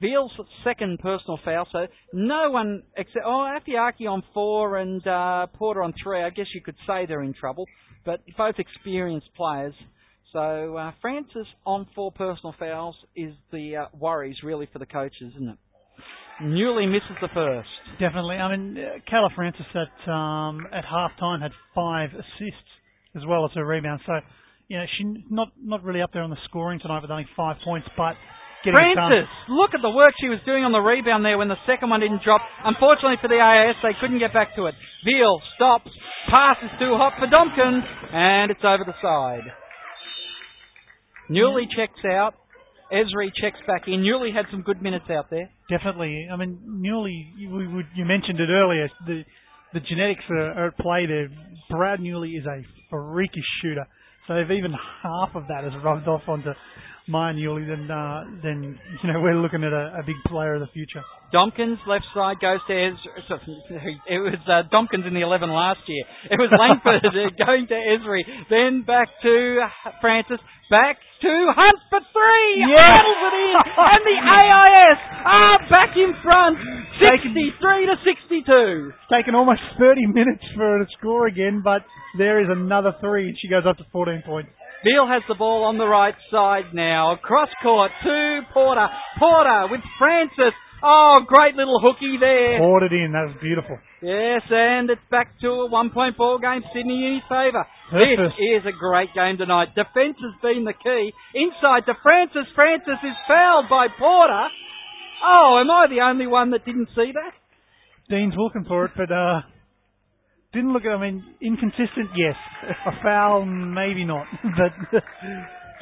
Veal's second personal foul, so no one except oh Afiaki on four and uh, Porter on three. I guess you could say they're in trouble, but both experienced players. So uh, Francis on four personal fouls is the uh, worries really for the coaches, isn't it? Newley misses the first. Definitely. I mean, uh, Kayla Francis at um, at half time had five assists as well as her rebound. So, you know, she's not not really up there on the scoring tonight with only five points, but. Francis, look at the work she was doing on the rebound there when the second one didn't drop. Unfortunately for the AIS, they couldn't get back to it. Veal stops, pass is too hot for Dompkins, and it's over the side. Newley checks out. Ebzery checks back in. Newley had some good minutes out there. Definitely. I mean, Newley, you, you mentioned it earlier. The the genetics are, are at play there. Brad Newley is a freakish shooter. So if even half of that is rubbed off onto Maya Newley, then uh, then you know we're looking at a, a big player of the future. Dompkins left side goes to so, It was uh, Dompkins in the 11 last year. It was Langford going to Ebzery. Then back to Francis. Back to Hunt for three. Yeah. Rattles it in. And the AIS are back in front. 63 to 62. Taken almost 30 minutes for her to score again, but there is another three, and she goes up to 14 points. Veal has the ball on the right side now. Across court to Porter. Porter with Francis. Oh, great little hooky there. Poured it in. That was beautiful. Yes, and it's back to a one-point ball game, Sydney Uni's favour. This is a great game tonight. Defence has been the key. Inside to Francis. Francis is fouled by Porter. Oh, am I the only one that didn't see that? Dean's looking for it, but uh, didn't look at. I mean, inconsistent. Yes, a foul, maybe not, but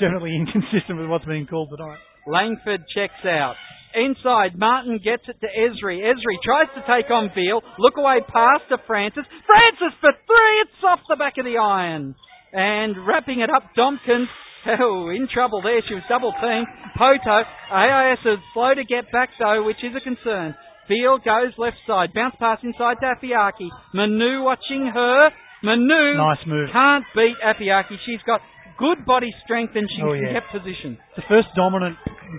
definitely inconsistent with what's being called tonight. Langford checks out. Inside, Martin gets it to Ebzery. Ebzery tries to take on Veal. Look away pass to Francis. Francis for three. It's off the back of the iron. And wrapping it up, Domkins. Oh, in trouble there. She was double teamed. Poto. AIS is slow to get back though, which is a concern. Veal goes left side. Bounce pass inside to Afiaki. Manu watching her. Manu Nice move. can't beat Afiaki. She's got good body strength and she Oh, can yeah. get position. The first dominant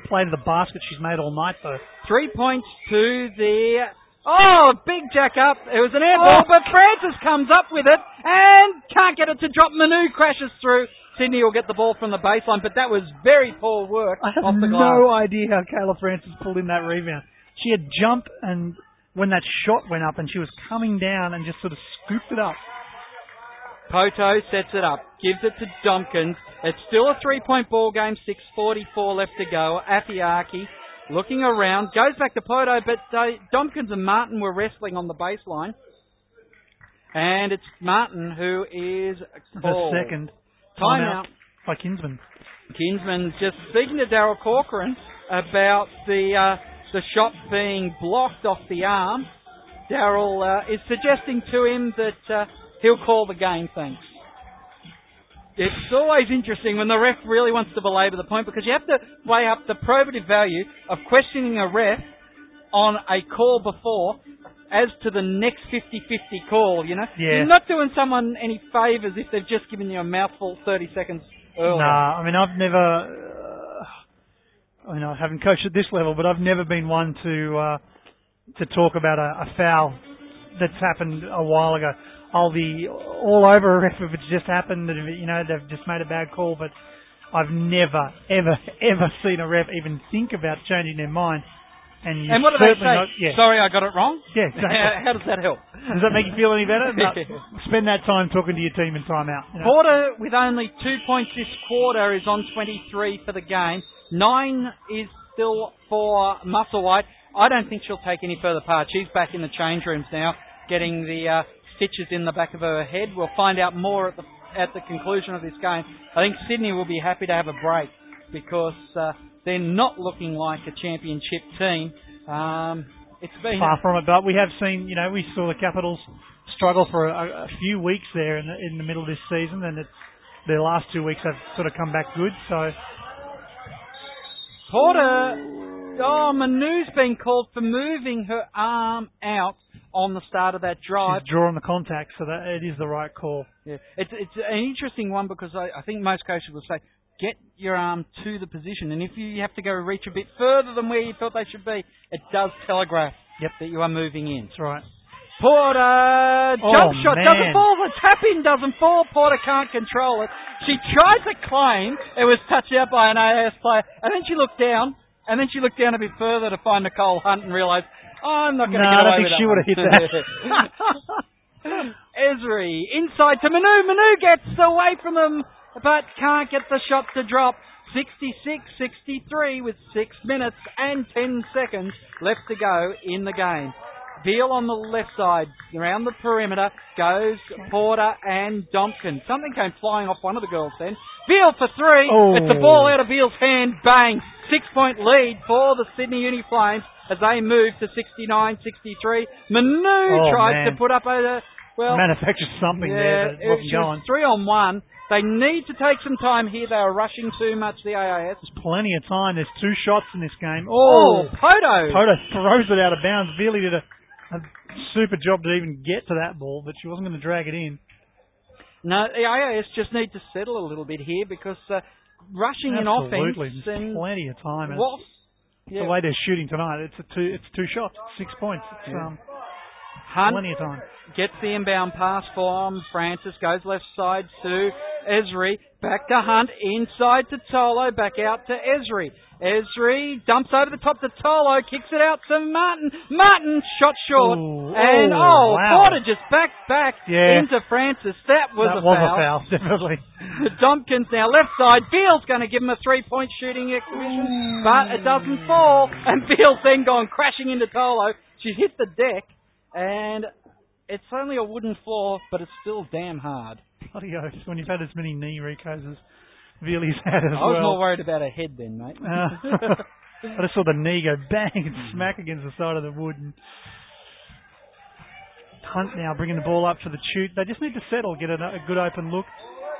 play to the basket she's made all night, though. Three points to the. Oh, big jack up. It was an air ball, but Francis comes up with it and can't get it to drop. Manu crashes through. Sydney will get the ball from the baseline, but that was very poor work I have off the glass. no idea how Kayla Francis pulled in that rebound. She had jumped, and when that shot went up, and she was coming down and just sort of scooped it up. Poto sets it up, gives it to Domkins. It's still a three-point ball game. 6:44 left to go. Afiaki looking around, goes back to Poto, but uh, and Martin were wrestling on the baseline, and it's Martin who is called. The second timeout. timeout by Kinsman. Kinsman just speaking to Daryl Corcoran about the uh, the shot being blocked off the arm. Daryl uh, is suggesting to him that uh, he'll call the game. Thanks. It's always interesting when the ref really wants to belabor the point because you have to weigh up the probative value of questioning a ref on a call before as to the next 50-50 call, you know? Yeah. You're not doing someone any favours if they've just given you a mouthful 30 seconds earlier. Nah, I mean I've never. I mean I haven't coached at this level, but I've never been one to uh, to talk about a, a foul that's happened a while ago. I'll be all over a ref if it's just happened that you know they've just made a bad call, but I've never, ever, ever seen a ref even think about changing their mind. And, you And what do they say? Not, yeah. Sorry, I got it wrong. Yeah, exactly. How, how does that help? Does that make you feel any better? No. Spend that time talking to your team in timeout. You know? Porter with only two points this quarter is on 23 for the game. Nine is still for Musselwhite. I don't think she'll take any further part. She's back in the change rooms now, getting the uh, stitches in the back of her head. We'll find out more at the at the conclusion of this game. I think Sydney will be happy to have a break because uh, they're not looking like a championship team. Um, it's been far from it. But we have seen, you know, we saw the Capitals struggle for a, a few weeks there in the, in the middle of this season, and it's their last two weeks have sort of come back good. So Porter, oh, Manu's been called for moving her arm out on the start of that drive. she's drawing the contact, so that it is the right call. Yeah. It's it's an interesting one because I, I think most coaches will say get your arm to the position, and if you have to go reach a bit further than where you felt they should be, it does telegraph Yep. that you are moving in. That's right. Porter oh, jump Oh, shot man. doesn't fall. The tap in doesn't fall. Porter can't control it. She tried to claim it was touched out by an AIS player, and then she looked down, and then she looked down a bit further to find Nicole Hunt and realised, oh, I'm not going to No, get I don't away think with she would have hit that. Ebzery inside to Manu. Manu gets away from him, but can't get the shot to drop. 66-63 with six minutes and ten seconds left to go in the game. Veal on the left side, around the perimeter, goes Porter and Dompkin. Something came flying off one of the girls then. Veal for three. Oh. It's the ball out of Veal's hand. Bang. Six point lead for the Sydney Uni Flames as they move to 69-63. Manu Oh, tries to put up a, uh, well, Manufactured something there, but it it wasn't was going. three on one. They need to take some time here. They are rushing too much, the AIS. There's plenty of time. There's two shots in this game. Oh, Oh, Poto. Poto throws it out of bounds. Veely did a, a super job to even get to that ball, but she wasn't going to drag it in. No, the AIS just need to settle a little bit here because uh, rushing in offense Absolutely. And plenty of time. And whilst The way they're shooting tonight, it's a two, it's two shots, six points. It's Yeah. um, Hunt plenty of time. gets the inbound pass from Francis, goes left side to Ebzery back to Hunt, inside to Tolo, back out to Ebzery. Ebzery dumps over the top to Tolo, kicks it out to Martin. Martin shot short, Ooh, and oh, oh, wow. Porter just back back Yeah. into Francis. That was that a was foul. a foul, definitely. The Domkins now left side. Veal's going to give him a three-point shooting exhibition, but it doesn't fall. And Veal's then gone crashing into Tolo. She hit the deck, and it's only a wooden floor, but it's still damn hard. Bloody oath, when you've had as many knee recos as Veely's had as well. I was well. more worried about her head then, mate. Uh, I just saw the knee go bang and smack against the side of the wood. And Hunt now bringing the ball up for the shoot. They just need to settle, get a, a good open look.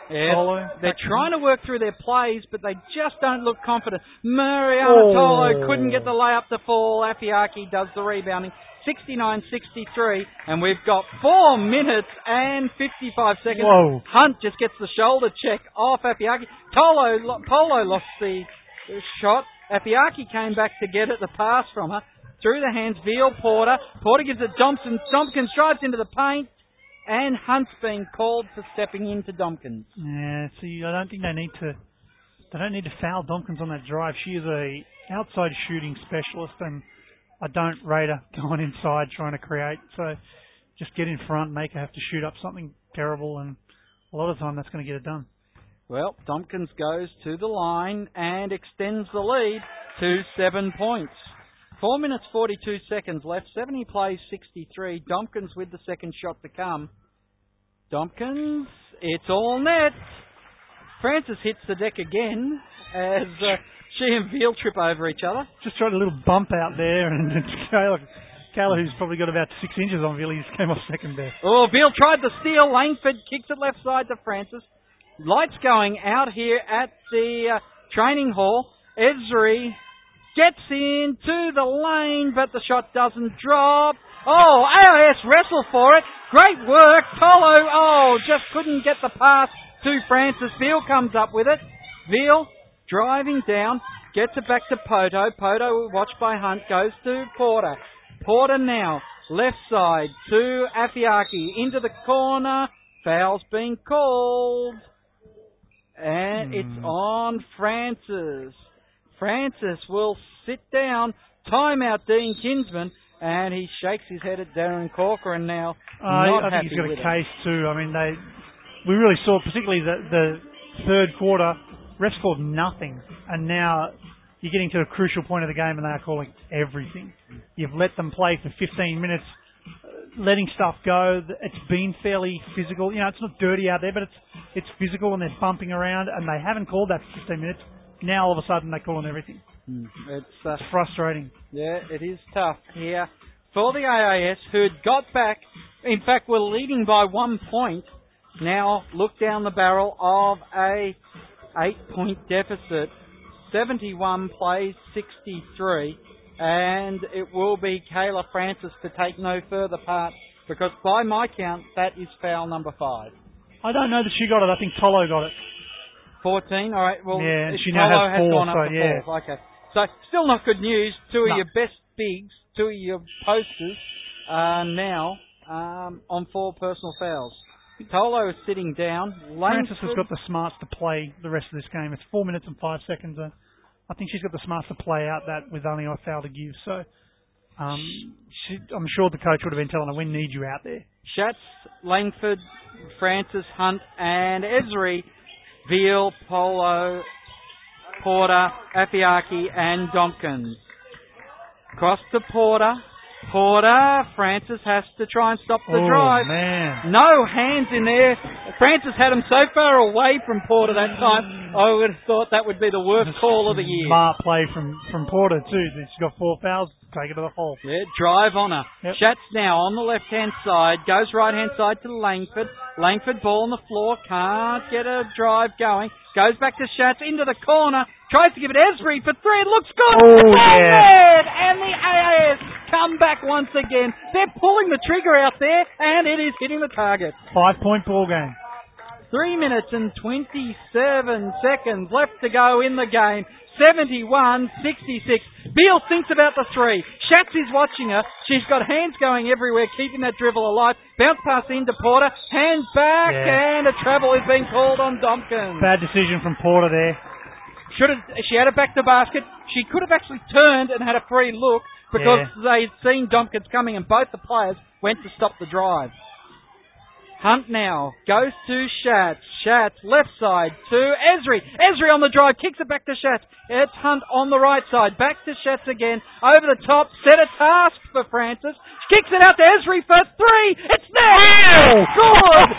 Yeah, Tolo, they're trying to work through their plays, but they just don't look confident. Marianna Oh. Tolo couldn't get the layup to fall. Afiaki does the rebounding. 69-63, and we've got four minutes and 55 seconds. Whoa. Hunt just gets the shoulder check off Afiaki. Tolo, Polo lost the shot. Afiaki came back to get it, the pass from her. Through the hands, Veal Porter. Porter gives it Thompson. Domkins drives into the paint, and Hunt's being called for stepping into Domkins. Yeah, see, I don't think they need to. They don't need to foul Domkins on that drive. She is a outside shooting specialist, and I don't rate her going inside trying to create. So just get in front, make her have to shoot up something terrible, and a lot of time that's going to get it done. Well, Domkins goes to the line and extends the lead to seven points. Four minutes, 42 seconds left. 70 plays 63. Domkins with the second shot to come. Domkins, it's all net. Francis hits the deck again as uh, she and Veal trip over each other. Just tried a little bump out there, and it's Kayla, Kayla, who's probably got about six inches on Veal, he just came off second there. Oh, Veal tried to steal. Langford kicks it left side to Francis. Lights going out here at the uh, training hall. Ebzery gets into the lane, but the shot doesn't drop. Oh, AIS wrestle for it. Great work. Tolo, oh, just couldn't get the pass to Francis. Veal comes up with it. Veal driving down, gets it back to Poto. Poto, watched by Hunt, goes to Porter. Porter now, left side to Afiaki, into the corner. Foul's being called. And it's Hmm. on Francis. Francis will sit down. Timeout, Dean Kinsman. And he shakes his head at Darren Corcoran now. I, not I think he's got a it. case too. I mean, they we really saw, particularly the, the third quarter, refs called nothing, and now you're getting to a crucial point of the game, and they are calling everything. You've let them play for 15 minutes, uh, letting stuff go. It's been fairly physical. You know, it's not dirty out there, but it's it's physical, and they're bumping around, and they haven't called that for 15 minutes. Now all of a sudden they're calling everything. Hmm. It's uh, It's frustrating. Yeah, it is tough here for the AIS, who had got back. In fact, were leading by one point. Now look down the barrel of a eight-point deficit. 71 plays 63, and it will be Kayla Francis to take no further part because by my count, that is foul number five. I don't know that she got it. I think Tolo got it. 14. All right. Well, Yeah, she now Polo has has four, gone up so to yeah. four. Okay. So still not good news. Two of No. your best bigs, two of your posters are now um, on four personal fouls. Tolo is sitting down. Francis has got the smarts to play the rest of this game. It's four minutes and five seconds. Uh, I think she's got the smarts to play out that with only a foul to give. So um, she, I'm sure the coach would have been telling her, "We need you out there." Schatz, Langford, Francis, Hunt, and Ebzery, Veal, Poto, Porter, Afiaki, and Domkins. Cross to Porter. Porter, Francis has to try and stop the oh drive. man! No hands in there. Francis had him so far away from Porter that time. I would have thought that would be the worst call of the year. Smart play from from Porter too. She's got four fouls. Take it to the hole. Yeah, drive on her. Yep. Schatz now on the left hand side, goes right hand side to Langford. Langford ball on the floor, can't get a drive going. Goes back to Schatz into the corner, tries to give it Ebzery for three. It looks good. Oh, yeah. And the AIS come back once again. They're pulling the trigger out there, and it is hitting the target. Five point ball game. Three minutes and 27 seconds left to go in the game. 71 66. Veal thinks about the three. Schatz is watching her. She's got hands going everywhere, keeping that dribble alive. Bounce pass into Porter. Hands back, Yeah. and a travel is being called on Domkins. Bad decision from Porter there. Should have, she had it back to basket. She could have actually turned and had a free look because they'd seen Domkins coming and both the players went to stop the drive. Hunt now goes to Schatz. Schatz left side to Ebzery. Ebzery on the drive, kicks it back to Schatz. It's Hunt on the right side. Back to Schatz again. Over the top. Set a task for Francis. Kicks it out to Ebzery for three. It's there. Good.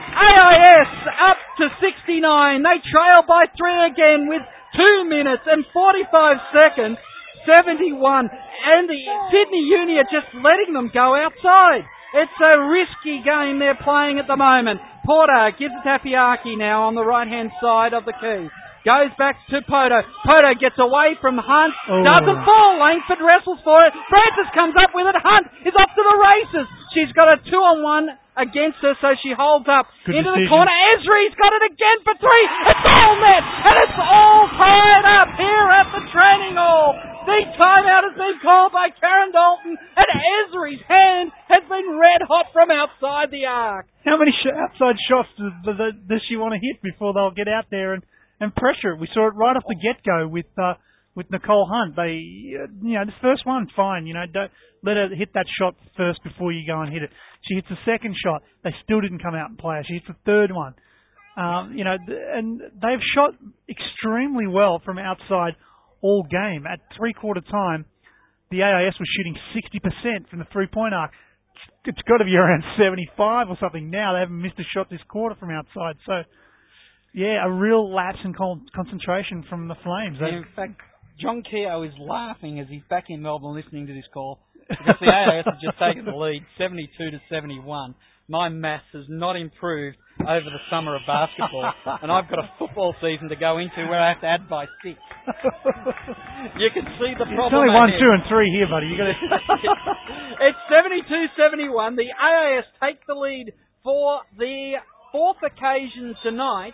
AIS up to 69. They trail by three again with two minutes and 45 seconds. 71. And the Sydney Uni are just letting them go outside. It's a risky game they're playing at the moment. Porter gives it to Afiaki now on the right hand side of the key. Goes back to Poto. Poto gets away from Hunt. Oh. Doesn't fall. Langford wrestles for it. Francis comes up with it. Hunt is off to the races. She's got a two on one against her, so she holds up Good into the corner. Ebzery's got it again for three. It's all net, and it's all tied up here at the training hall. The timeout has been called by Karen Dalton, and Ebzery's hand has been red hot from outside the arc. How many sh- outside shots does, does, does she want to hit before they'll get out there and, and pressure it? We saw it right off the get go with uh, with Nicole Hunt. They, uh, you know, this first one, fine. You know, don't let her hit that shot first before you go and hit it. She hits the second shot. They still didn't come out and play her. She hits the third one. Um, you know, and they've shot extremely well from outside all game. At three quarter time, the AIS was shooting 60% from the three point arc. It's got to be around 75 or something now. They haven't missed a shot this quarter from outside. So, yeah, a real lapse in con- concentration from the Flames. They- In fact, John Keogh is laughing as he's back in Melbourne listening to this call because the AIS have just taken the lead, 72 to 71. My maths has not improved over the summer of basketball, and I've got a football season to go into where I have to add by six. You can see the problem. it's only one, two, and three here, buddy. You got to. it's 72-71. The AIS take the lead for the fourth occasion tonight.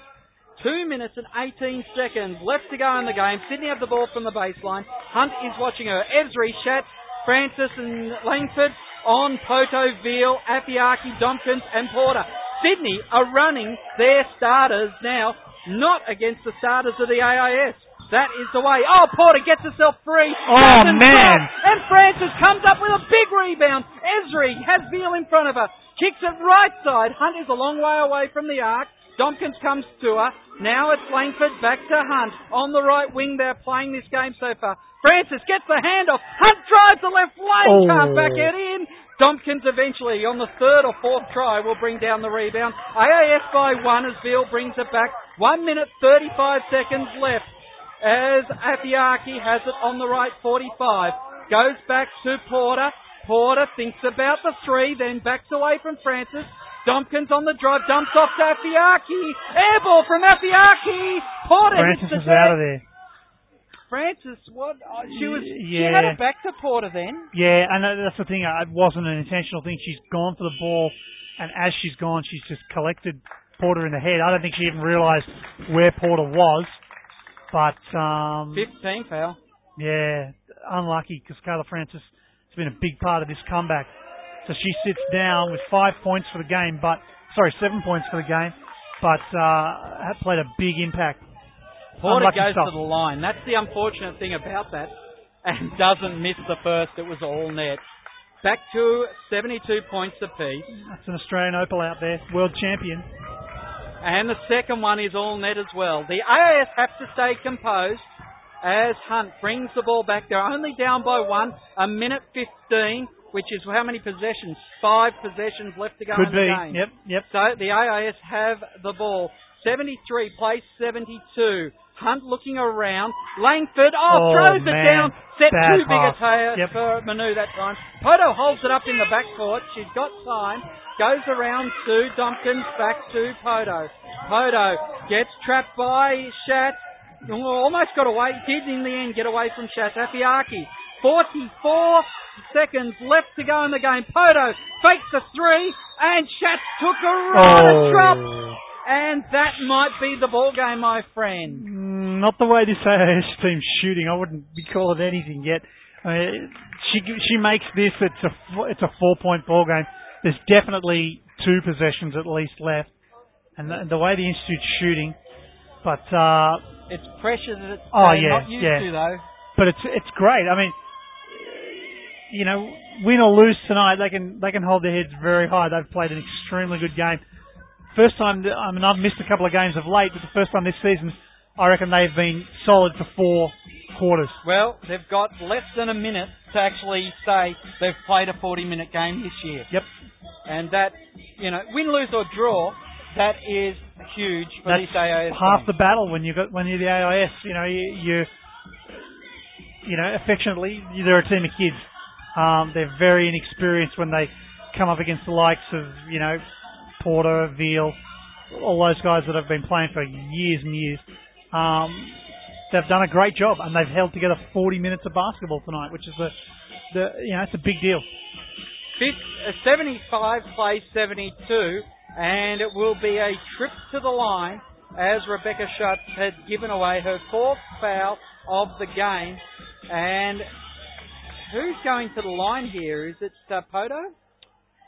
Two minutes and 18 seconds left to go in the game. Sydney have the ball from the baseline. Hunt is watching her. Ebzery, Schatz, Francis and Langford on Poto, Veal, Afiaki, Domkins and Porter. Sydney are running their starters now, not against the starters of the AIS. That is the way. Oh, Porter gets herself free. Oh, Doesn't man. drop. And Francis comes up with a big rebound. Ebzery has Veal in front of her. Kicks it right side. Hunt is a long way away from the arc. Domkins comes to her. Now it's Langford back to Hunt. On the right wing, they're playing this game so far. Francis gets the handoff. Hunt drives the left lane. Oh. Can't back it in. Domkins eventually, on the third or fourth try, will bring down the rebound. AIS by one as Veal brings it back. One minute, 35 seconds left as Afiaki has it on the right 45. Goes back to Porter. Porter thinks about the three, then backs away from Francis. Domkins on the drive, dumps off to Afiaki. Air ball from Afiaki. Porter Francis is out of there. Francis, what? Oh, she was. Y- She had yeah. it back to Porter then. Yeah, and that- that's the thing. uh, It wasn't an intentional thing. She's gone for the ball, and as she's gone, she's just collected Porter in the head. I don't think she even realised where Porter was. But um, 15 foul. yeah, unlucky because Kayla Francis has been a big part of this comeback. So she sits down with five points for the game, but sorry, seven points for the game, but uh, played a big impact. Porter goes stuff. to the line. That's the unfortunate thing about that. And doesn't miss the first. It was all net. Back to 72 points apiece. That's an Australian Opal out there, world champion. And the second one is all net as well. The AIS have to stay composed as Hunt brings the ball back. They're only down by one. A minute 15, which is how many possessions? Five possessions left to go Could in the be. game. Yep, yep. So the AIS have the ball. 73 plays 72. Hunt looking around. Langford, oh, Oh, throws it down. Set Bad too big a tail Yep. for Manu that time. Poto holds it up in the backcourt. She's got time. Goes around to Domkins, back to Poto. Poto gets trapped by Shat. Almost got away. Did in the end get away from Shat. Afiaki. 44 seconds left to go in the game. Poto fakes the three, and Shat took a right Oh. drop. And that might be the ball game, my friend. Mm, not the way this AIS team's shooting. I wouldn't be calling anything yet. I mean, she she makes this. It's a it's a four point ball game. There's definitely two possessions at least left, and the, the way the institute's shooting, but uh, It's pressure that it's Oh, they're yeah, not used yeah. to, though. but it's it's great. I mean, you know, win or lose tonight, they can they can hold their heads very high. They've played an extremely good game. First time, I mean, I've missed a couple of games of late, but the first time this season, I reckon they've been solid for four quarters. Well, they've got less than a minute to actually say they've played a 40-minute game this year. Yep. And that, you know, win, lose or draw, that is huge for That's this AIS half team. the battle when you got when you're the AIS. You know, you, you you know, affectionately, they're a team of kids. Um, they're very inexperienced when they come up against the likes of you know Porter, Veal, all those guys that have been playing for years and years. Um, they've done a great job and they've held together 40 minutes of basketball tonight, which is the the you know it's a big deal. Fifth, uh, 75 plays 72, and it will be a trip to the line as Rebecca Schatz had given away her fourth foul of the game. And who's going to the line here? Is it uh, Poto?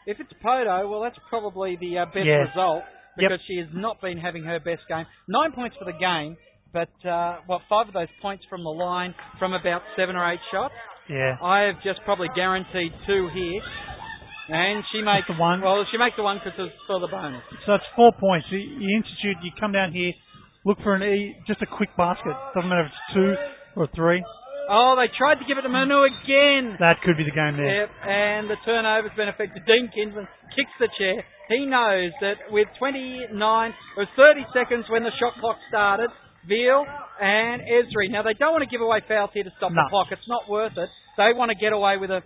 If it's Poto, well, that's probably the uh, best result Yep. because she has not been having her best game. Nine points for the game, but uh, what five of those points from the line from about seven or eight shots. Yeah. I have just probably guaranteed two here. And she makes the one. Well, she makes the one because it's for the bonus. So it's four points. You, you institute, you come down here, look for an e, just a quick basket. Doesn't matter if it's two or three. Oh, they tried to give it to Manu again. That could be the game there. Yep, and the turnover's been affected. Dean Kinsman kicks the chair. He knows that with 29 or 30 seconds when the shot clock started, Veal and Ebzery. Now they don't want to give away fouls here to stop No. the clock. It's not worth it. They want to get away with a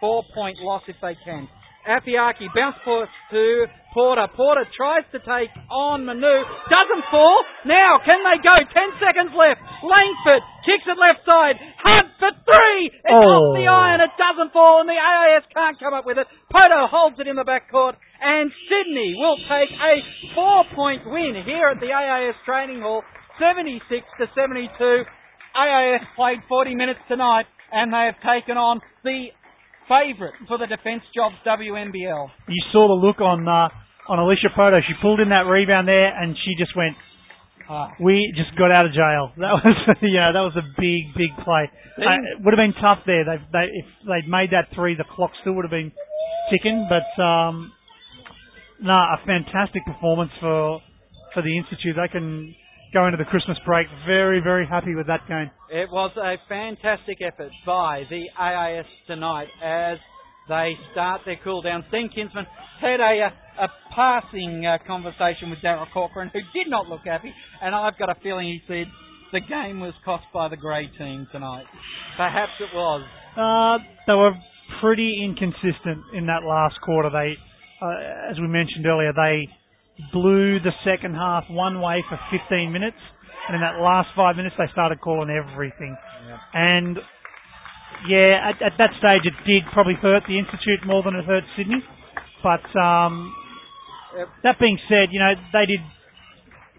four-point loss if they can. Afiaki bounce pass to Porter. Porter tries to take on Manu. Doesn't fall. Now, can they go? Ten seconds left. Langford kicks it left side. Hunt for three. It's off the Oh. iron. It doesn't fall, and the AIS can't come up with it. Poto holds it in the backcourt, and Sydney will take a four-point win here at the AIS Training Hall, 76 to 72. AIS played 40 minutes tonight, and they have taken on the favourite for the Defence Jobs WNBL. You saw the look on uh, on Alicia Poto. She pulled in that rebound there, and she just went. Ah. We just got out of jail. That was, yeah, that was a big, big play. Uh, it would have been tough there. They, they, if they'd made that three, the clock still would have been ticking. But um, no, a fantastic performance for for the institute. They can go into the Christmas break very, very happy with that game. It was a fantastic effort by the AIS tonight as they start their cool down. Dean Kinsman had a, a, a passing uh, conversation with Daryl Corcoran, who did not look happy, and I've got a feeling he said the game was cost by the grey team tonight. Perhaps it was. Uh, they were pretty inconsistent in that last quarter. They, uh, as we mentioned earlier, they blew the second half one way for 15 minutes, and in that last five minutes they started calling everything. And yeah, at, at that stage it did probably hurt the institute more than it hurt Sydney. But um, Yep. that being said, you know they did.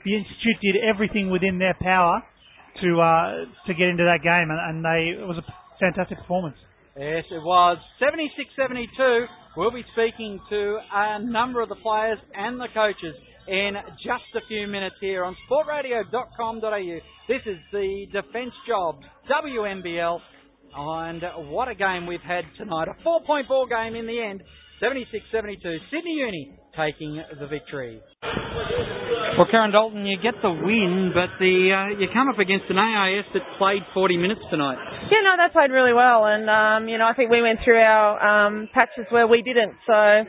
The institute did everything within their power to uh, to get into that game, and, and they it was a fantastic performance. Yes, it was. 76-72. We'll be speaking to a number of the players and the coaches in just a few minutes here on sportradio.com.au. This is the Defence Jobs WNBL, and what a game we've had tonight. A four-point ball game in the end. 76-72. Sydney Uni taking the victory. Well, Karen Dalton, you get the win, but the uh, you come up against an AIS that played 40 minutes tonight. Yeah, no, they played really well, and um, you know, I think we went through our um, patches where we didn't. So,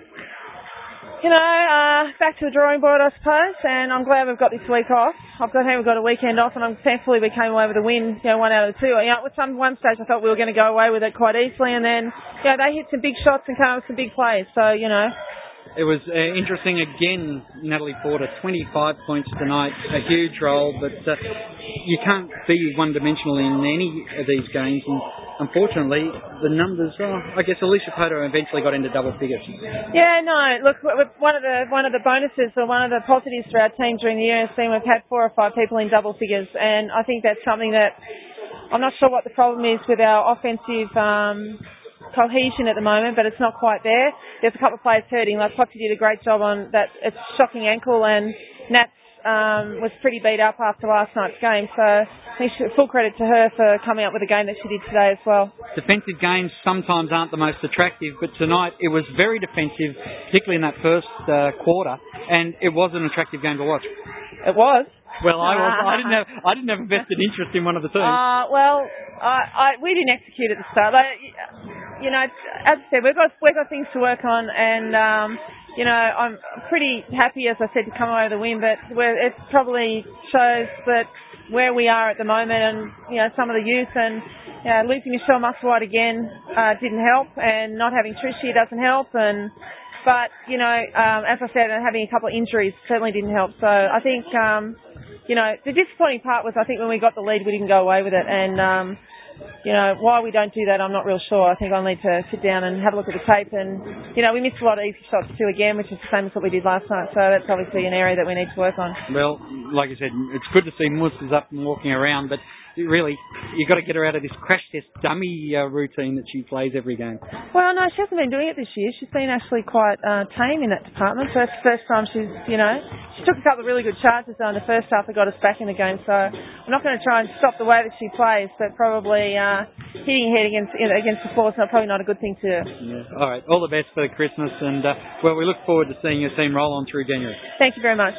you know, uh, back to the drawing board, I suppose. And I'm glad we've got this week off. I've got we've got a weekend off, and I'm thankfully we came away with a win. You know, one out of two. You know, at some one stage I thought we were going to go away with it quite easily, and then you know they hit some big shots and came up with some big plays. So, you know. It was uh, interesting again, Natalie Porter, 25 points tonight, a huge role, but uh, you can't be one-dimensional in any of these games. And unfortunately, the numbers. Oh, I guess Alicia Poto eventually got into double figures. Yeah, no. Look, one of the one of the bonuses or one of the positives for our team during the year has been we've had four or five people in double figures, and I think that's something that I'm not sure what the problem is with our offensive. Um, cohesion at the moment, but it's not quite there. There's a couple of players hurting. Like Foxy did a great job on that it's shocking ankle, and Nats um, was pretty beat up after last night's game. So full credit to her for coming up with a game that she did today as well. Defensive games sometimes aren't the most attractive, but tonight it was very defensive, particularly in that first uh, quarter, and it was an attractive game to watch. It was. Well, I was. I didn't have. I didn't have a vested interest in one of the teams. Uh, well, I, I, we didn't execute at the start. Like, you know, as I said, we've got we've got things to work on, and um, you know, I'm pretty happy, as I said, to come away with a win. But it probably shows that where we are at the moment and, you know, some of the youth and, you know, losing Michelle Musselwhite again, uh, didn't help and not having Trish doesn't help and, but, you know, um, as I said, having a couple of injuries certainly didn't help. So I think, um, you know, the disappointing part was I think when we got the lead, we didn't go away with it. And, um, you know, why we don't do that, I'm not real sure. I think I'll need to sit down and have a look at the tape. And, you know, we missed a lot of easy shots too again, which is the same as what we did last night. So that's obviously an area that we need to work on. Well, like I said, it's good to see Moose is up and walking around, but really, you've got to get her out of this crash test dummy uh, routine that she plays every game. Well, no, she hasn't been doing it this year. She's been actually quite uh, tame in that department. First, first time she's, you know, she took a couple of really good charges in the first half that got us back in the game. So I'm not going to try and stop the way that she plays, but probably uh, hitting her head against you know, against the floor is not, probably not a good thing to do. Yeah. All right, all the best for the Christmas, and uh, well, we look forward to seeing your team roll on through January. Thank you very much.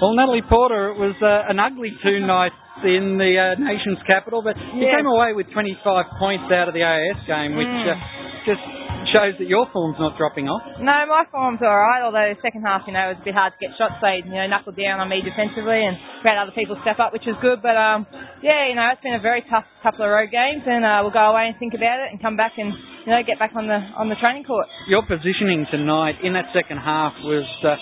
Well, Natalie Porter, it was uh, an ugly two nights in the uh, nation's capital, but he came away with 25 points out of the AIS game, which mm. uh, just shows that your form's not dropping off. No, my form's all right. Although the second half, you know, it was a bit hard to get shots. They, you know, knuckled down on me defensively, and we had other people step up, which was good. But um, yeah, you know, it's been a very tough couple of road games, and uh, we'll go away and think about it, and come back and you know get back on the on the training court. Your positioning tonight in that second half was, uh,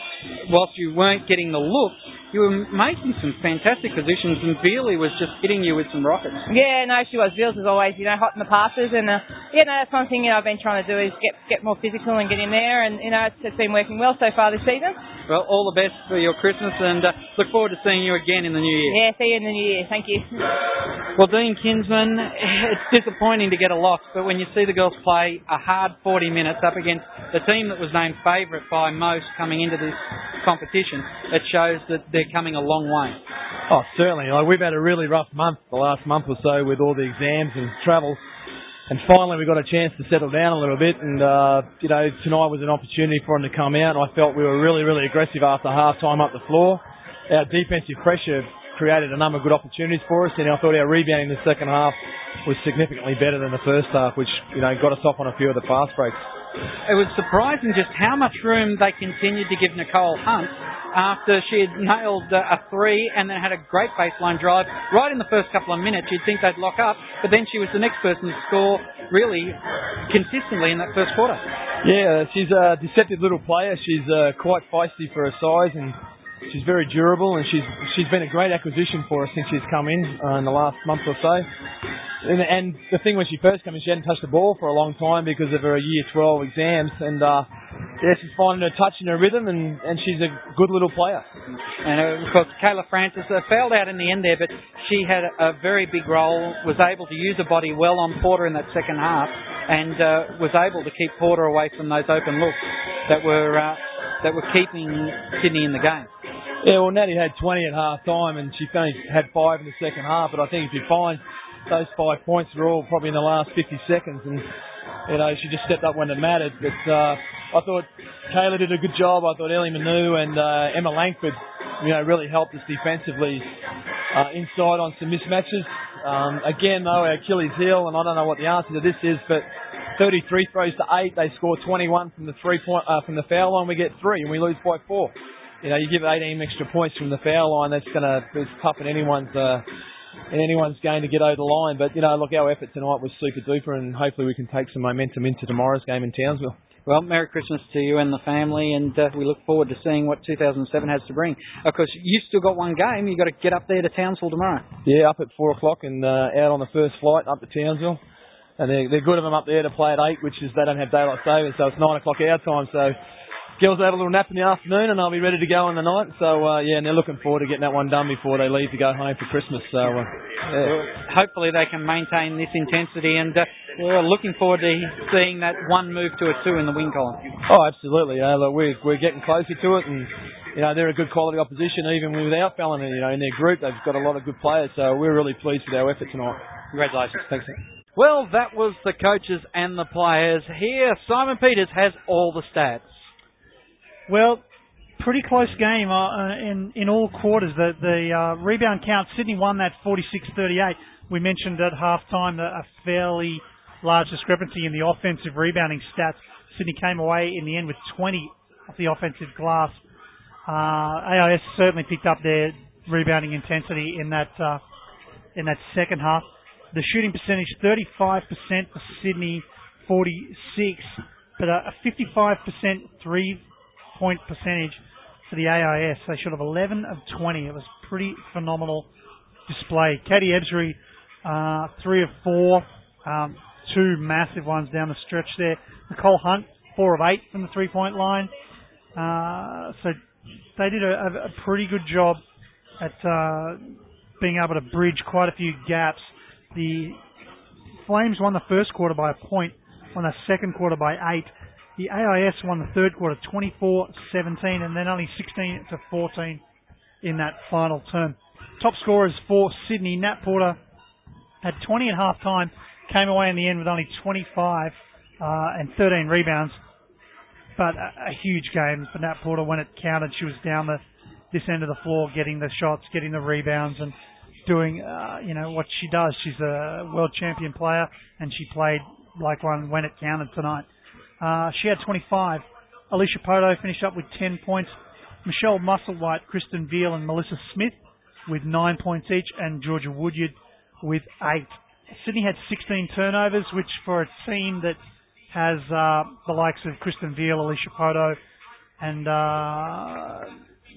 whilst you weren't getting the look, you were making some fantastic positions, and Veely was just hitting you with some rockets. Yeah, no, she was. Veels is always, you know, hot in the passes, and uh, yeah, no, that's one thing you know, I've been trying to do is get get more physical and get in there, and you know, it's, it's been working well so far this season. Well, all the best for your Christmas, and uh, look forward to seeing you again in the new year. Yeah, see you in the new year. Thank you. Well, Dean Kinsman, it's disappointing to get a loss, but when you see the girls play a hard 40 minutes up against the team that was named favourite by most coming into this competition, it shows that they're coming a long way. Oh, certainly. Like we've had a really rough month, the last month or so, with all the exams and travel. And finally, we got a chance to settle down a little bit. And, uh, you know, tonight was an opportunity for them to come out. I felt we were really, really aggressive after half time up the floor. Our defensive pressure created a number of good opportunities for us. And I thought our rebounding in the second half was significantly better than the first half, which, you know, got us off on a few of the fast breaks. It was surprising just how much room they continued to give Nicole Hunt after she had nailed a three and then had a great baseline drive right in the first couple of minutes. You'd think they'd lock up, but then she was the next person to score really consistently in that first quarter. Yeah, she's a deceptive little player. She's uh, quite feisty for her size and she's very durable and she's she's been a great acquisition for us since she's come in uh, in the last month or so. And, and the thing when she first came in, she hadn't touched the ball for a long time because of her year 12 exams and uh, yeah, she's finding her touch and her rhythm, and, and she's a good little player. And uh, of course, Kayla Francis uh, failed out in the end there, but she had a very big role, was able to use her body well on Porter in that second half, and uh, was able to keep Porter away from those open looks that were uh, that were keeping Sydney in the game. Yeah, well, Natty had 20 at half time, and she only had five in the second half. But I think if you find those five points were all probably in the last 50 seconds, and you know she just stepped up when it mattered. But uh, I thought Kayla did a good job. I thought Ellie Manu and uh, Emma Langford, you know, really helped us defensively uh, inside on some mismatches. Um, again, though, Achilles heel, and I don't know what the answer to this is, but 33 throws to eight. They score 21 from the three point uh, from the foul line. We get three, and we lose by four. You know, you give 18 extra points from the foul line. That's going to it's toughen anyone's uh, in anyone's game to get over the line. But you know, look, our effort tonight was super duper, and hopefully we can take some momentum into tomorrow's game in Townsville. Well, Merry Christmas to you and the family, and uh, we look forward to seeing what 2007 has to bring. Of course, you've still got one game. You've got to get up there to Townsville tomorrow. Yeah, up at four o'clock and uh, out on the first flight up to Townsville. And they're, they're good of them up there to play at eight, which is they don't have daylight savings, so it's nine o'clock our time. So girls have a little nap in the afternoon, and I'll be ready to go in the night. So uh, yeah, and they're looking forward to getting that one done before they leave to go home for Christmas. So uh, yeah. Hopefully they can maintain this intensity, and uh, we're looking forward to seeing that one move to a two in the win column. Oh, absolutely. Yeah, look, we're we're getting closer to it, and you know they're a good quality opposition even without Fallon. You know in their group they've got a lot of good players, so we're really pleased with our effort tonight. Congratulations. Thanks. Well, that was the coaches and the players. Here, Simon Peters has all the stats. Well, pretty close game uh, in in all quarters. The the uh, rebound count, Sydney won that 46-38. We mentioned at half time a fairly large discrepancy in the offensive rebounding stats. Sydney came away in the end with 20 off the offensive glass. Uh, AIS certainly picked up their rebounding intensity in that uh, in that second half. The shooting percentage 35% for Sydney, 46, but a 55% three point percentage for the AIS. They should of 11 of 20. It was pretty phenomenal display. Katie Ebzery, uh, three of four, um, two massive ones down the stretch there. Nicole Hunt, four of eight from the three point line. Uh, so they did a, a, pretty good job at uh, being able to bridge quite a few gaps. The Flames won the first quarter by a point, won the second quarter by eight. The AIS won the third quarter 24-17 and then only 16 to 14 in that final term. Top scorers for Sydney, Nat Porter had 20 at half time, came away in the end with only 25 uh, and 13 rebounds. But a, a, huge game for Nat Porter when it counted. She was down the this end of the floor, getting the shots, getting the rebounds, and doing uh, you know what she does. She's a world champion player, and she played like one when it counted tonight. Uh, she had 25. Alicia Poto finished up with 10 points. Michelle Musselwhite, Kristen Veal, and Melissa Smith with 9 points each, and Georgia Woodyard with 8. Sydney had 16 turnovers, which for a team that has uh, the likes of Kristen Veal, Alicia Poto, and uh,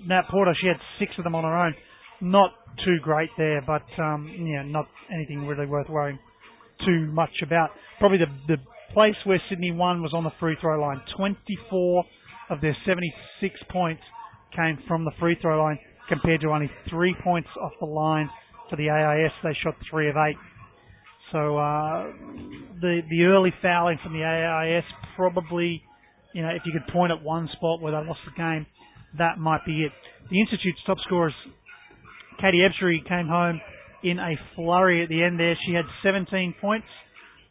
Nat Porter, she had six of them on her own. Not too great there, but um, yeah, not anything really worth worrying too much about. Probably the, the place where Sydney won was on the free throw line. 24 of their 76 points came from the free throw line compared to only three points off the line for the AIS. They shot three of eight. So uh, the the early fouling from the AIS probably, you know, if you could point at one spot where they lost the game, that might be it. The Institute's top scorers, Katie Ebzery, came home in a flurry at the end there. She had 17 points.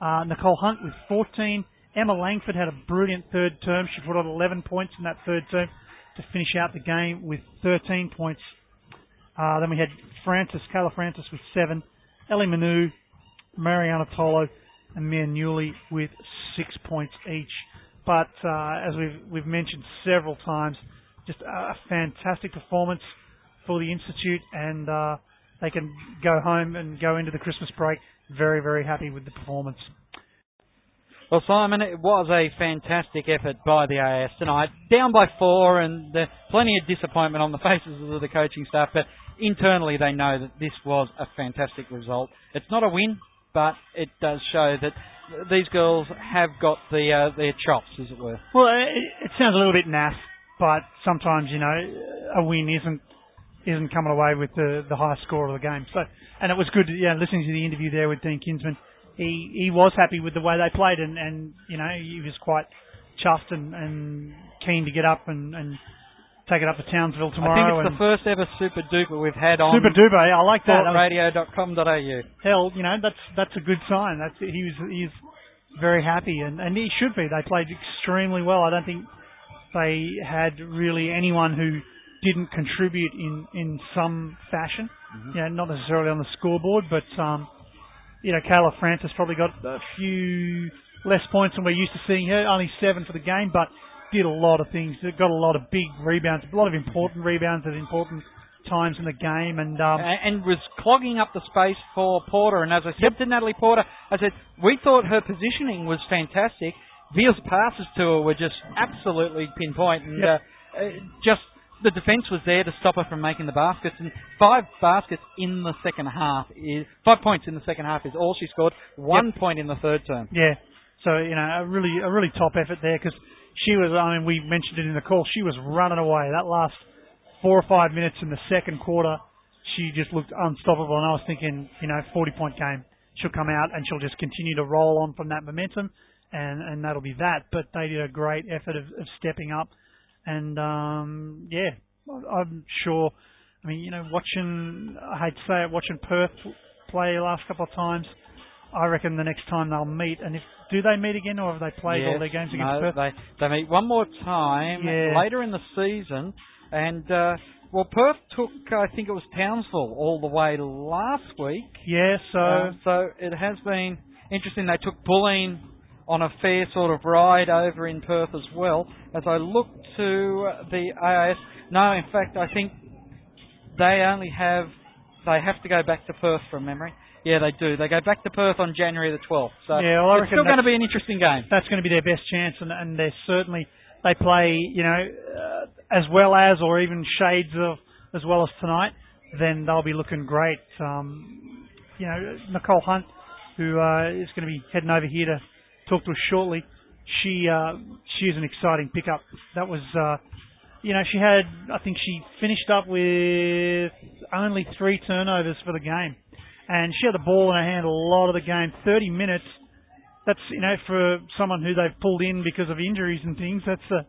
Uh, Nicole Hunt with 14. Emma Langford had a brilliant third term. She put on 11 points in that third term to finish out the game with 13 points. Uh, then we had Francis, Kayla Francis with seven. Ellie Manu, Marianna Tolo, and Mia Newley with six points each. But uh, as we've we've mentioned several times, just a, fantastic performance for the institute, and uh, they can go home and go into the Christmas break very, very happy with the performance. Well, Simon, it was a fantastic effort by the AIS tonight. Down by four, and plenty of disappointment on the faces of the coaching staff, but internally they know that this was a fantastic result. It's not a win, but it does show that these girls have got the uh, their chops, as it were. Well, it, it sounds a little bit naff, but sometimes you know a win isn't isn't coming away with the the highest score of the game. So, and it was good, yeah, listening to the interview there with Dean Kinsman. He he was happy with the way they played, and and you know he was quite chuffed and, and keen to get up and, and take it up to Townsville tomorrow. I think it's the first ever Super Duper we've had on Super Duper. I like that. Radio.com.au. Hell, you know that's that's a good sign. That's he was he's very happy and and he should be. They played extremely well. I don't think they had really anyone who didn't contribute in, in some fashion. Mm-hmm. You know, not necessarily on the scoreboard, but um, you know, Kayla Francis probably got a few less points than we're used to seeing her. Only seven for the game, but did a lot of things. Got a lot of big rebounds, a lot of important rebounds at important times in the game, and um, and was clogging up the space for Porter. And as I said to Natalie Porter, I said we thought her positioning was fantastic. Via's passes to her were just absolutely pinpoint, and Yep. uh, uh, just the defence was there to stop her from making the baskets. And five baskets in the second half is five points in the second half is all she scored. One point in the third term. Yeah. So you know, a really a really top effort there because she was. I mean, we mentioned it in the call. She was running away. That last four or five minutes in the second quarter, she just looked unstoppable. And I was thinking, you know, 40 point game. She'll come out and she'll just continue to roll on from that momentum, and and that'll be that. But they did a great effort of, of stepping up, and um, yeah, I'm sure. I mean, you know, watching. I hate to say it, watching Perth play the last couple of times. I reckon the next time they'll meet, and if do they meet again, or have they played all their games against no, Perth? They they meet one more time Yeah. later in the season, and uh, well, Perth took I think it was Townsville all the way last week. Yeah, so Uh, so it has been interesting. They took Bulleen on a fair sort of ride over in Perth as well. As I look to the AIS, no, in fact, I think they only have they have to go back to Perth from memory. Yeah, they do. They go back to Perth on January the 12th. So Yeah, well, it's still going to be an interesting game. that's going to be their best chance, and, and they're certainly they play, you know, uh, as well as or even shades of as well as tonight. Then they'll be looking great. Um, you know, Nicole Hunt, who uh, is going to be heading over here to talk to us shortly. She uh, she is an exciting pickup. That was. Uh, you know, she had, I think she finished up with only three turnovers for the game. And she had the ball in her hand a lot of the game, 30 minutes. That's, you know, for someone who they've pulled in because of injuries and things, that's a,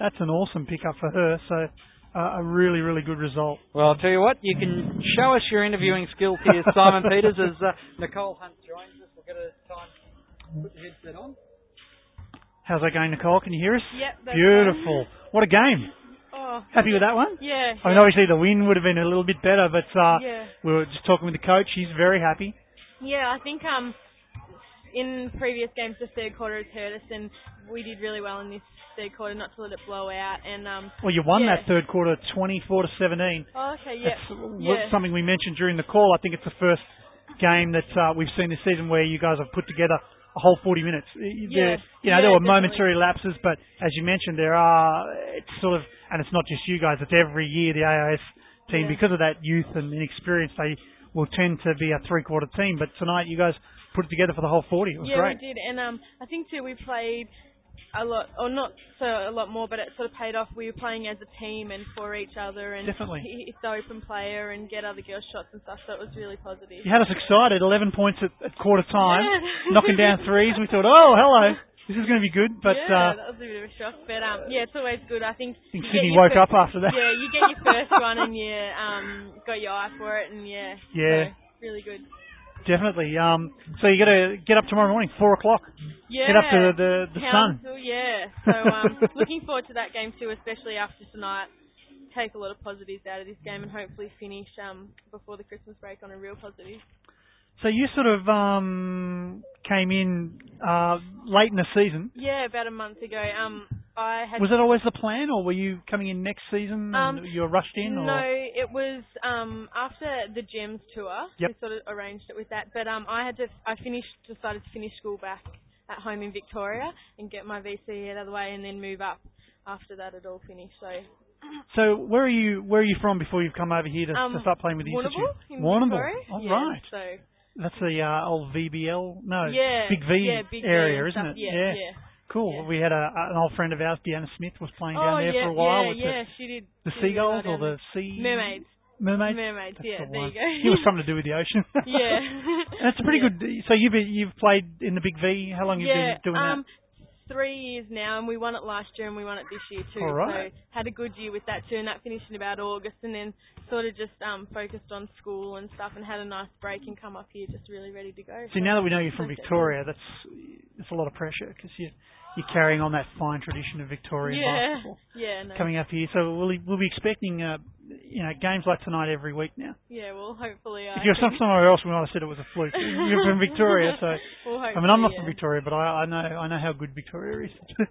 that's an awesome pickup for her. So, uh, a really, really good result. Well, I'll tell you what, you can show us your interviewing skills here, Simon Peters, as uh, Nicole Hunt joins us. We'll get a time to put the headset on. How's that going, Nicole? Can you hear us? Yep. that's Beautiful. What a game. Oh, Happy with that one? yeah. I mean, obviously the win would have been a little bit better, but uh, yeah. we were just talking with the coach. He's very happy. Yeah, I think um in previous games the third quarter has hurt us and we did really well in this third quarter not to let it blow out and um Well, you won Yeah. that third quarter, 24 to 17. oh, okay, yeah. W- Yeah. something we mentioned during the call. I think it's the first game that uh, we've seen this season where you guys have put together a whole 40 minutes. Y- y- There, you know, Yeah, there were definitely. momentary lapses, but as you mentioned, there are. It's sort of, and it's not just you guys. It's every year the AIS team Yeah. because of that youth and inexperience. They will tend to be a three-quarter team. But tonight, you guys put it together for the whole 40. It was yeah, great. we did, and um, I think too we played a lot, or not so a lot more, but it sort of paid off. We were playing as a team and for each other, and Definitely. he's the open player and get other girls shots and stuff. So it was really positive. You had us excited. 11 points at, at quarter time, Yeah. knocking down threes. We thought, oh, hello, this is going to be good. But yeah, uh, that was a bit of a shock, but um, yeah, it's always good. I think. I think Sydney woke first- up after that. Yeah, you get your first one and you um got your eye for it, and yeah. Yeah. So, really good. Definitely. Um, so you got to get up tomorrow morning, four o'clock. Yeah. Get up to the the, the sun. Yeah. So um, looking forward to that game too, especially after tonight. Take a lot of positives out of this game and hopefully finish um, before the Christmas break on a real positive. So you sort of um, came in uh, late in the season. Yeah, about a month ago. Um, I had Was it always the plan, or were you coming in next season and Um, you were rushed in? No, Or? it was um, after the Gems tour. Yep. We sort of arranged it with that. But um, I had to. I finished. Decided to finish school back at home in Victoria and get my VC out of the way, and then move up after that had all finished. So So where are you? Where are you from before you've come over here to, um, to start playing with the Warrnambool institute? in Warrnambool. All yeah, right. So That's the uh, old VBL. No, yeah, Big V yeah, Big area, and isn't stuff. it? Yeah, yeah. Cool. yeah. We had a, an old friend of ours, Deanna Smith, was playing oh down there yeah, for a while yeah, with yeah. she did. the, the she seagulls well or the sea mermaids. mermaids. Mermaids. That's Yeah, the there one. you go. It was something to do with the ocean. yeah. That's a pretty Yeah. good. So you've been, you've played in the Big V. How long have you been doing that? um, three years now, and we won it last year, and we won it this year too. All right. So had a good year with that too, and that finished in about August, and then sort of just um focused on school and stuff, and had a nice break, and come up here just really ready to go. that? See, now that we know you're from Victoria, that's it's a lot of pressure because you you're carrying on that fine tradition of Victorian yeah, basketball. yeah, no, Coming up here, so we'll we'll be expecting uh, you know games like tonight every week now. yeah. Well, hopefully. I If you're from somewhere else, we might have said it was a fluke. You're from Victoria, so well, I mean I'm not hopefully, from. Victoria, but I, I know I know how good Victoria is.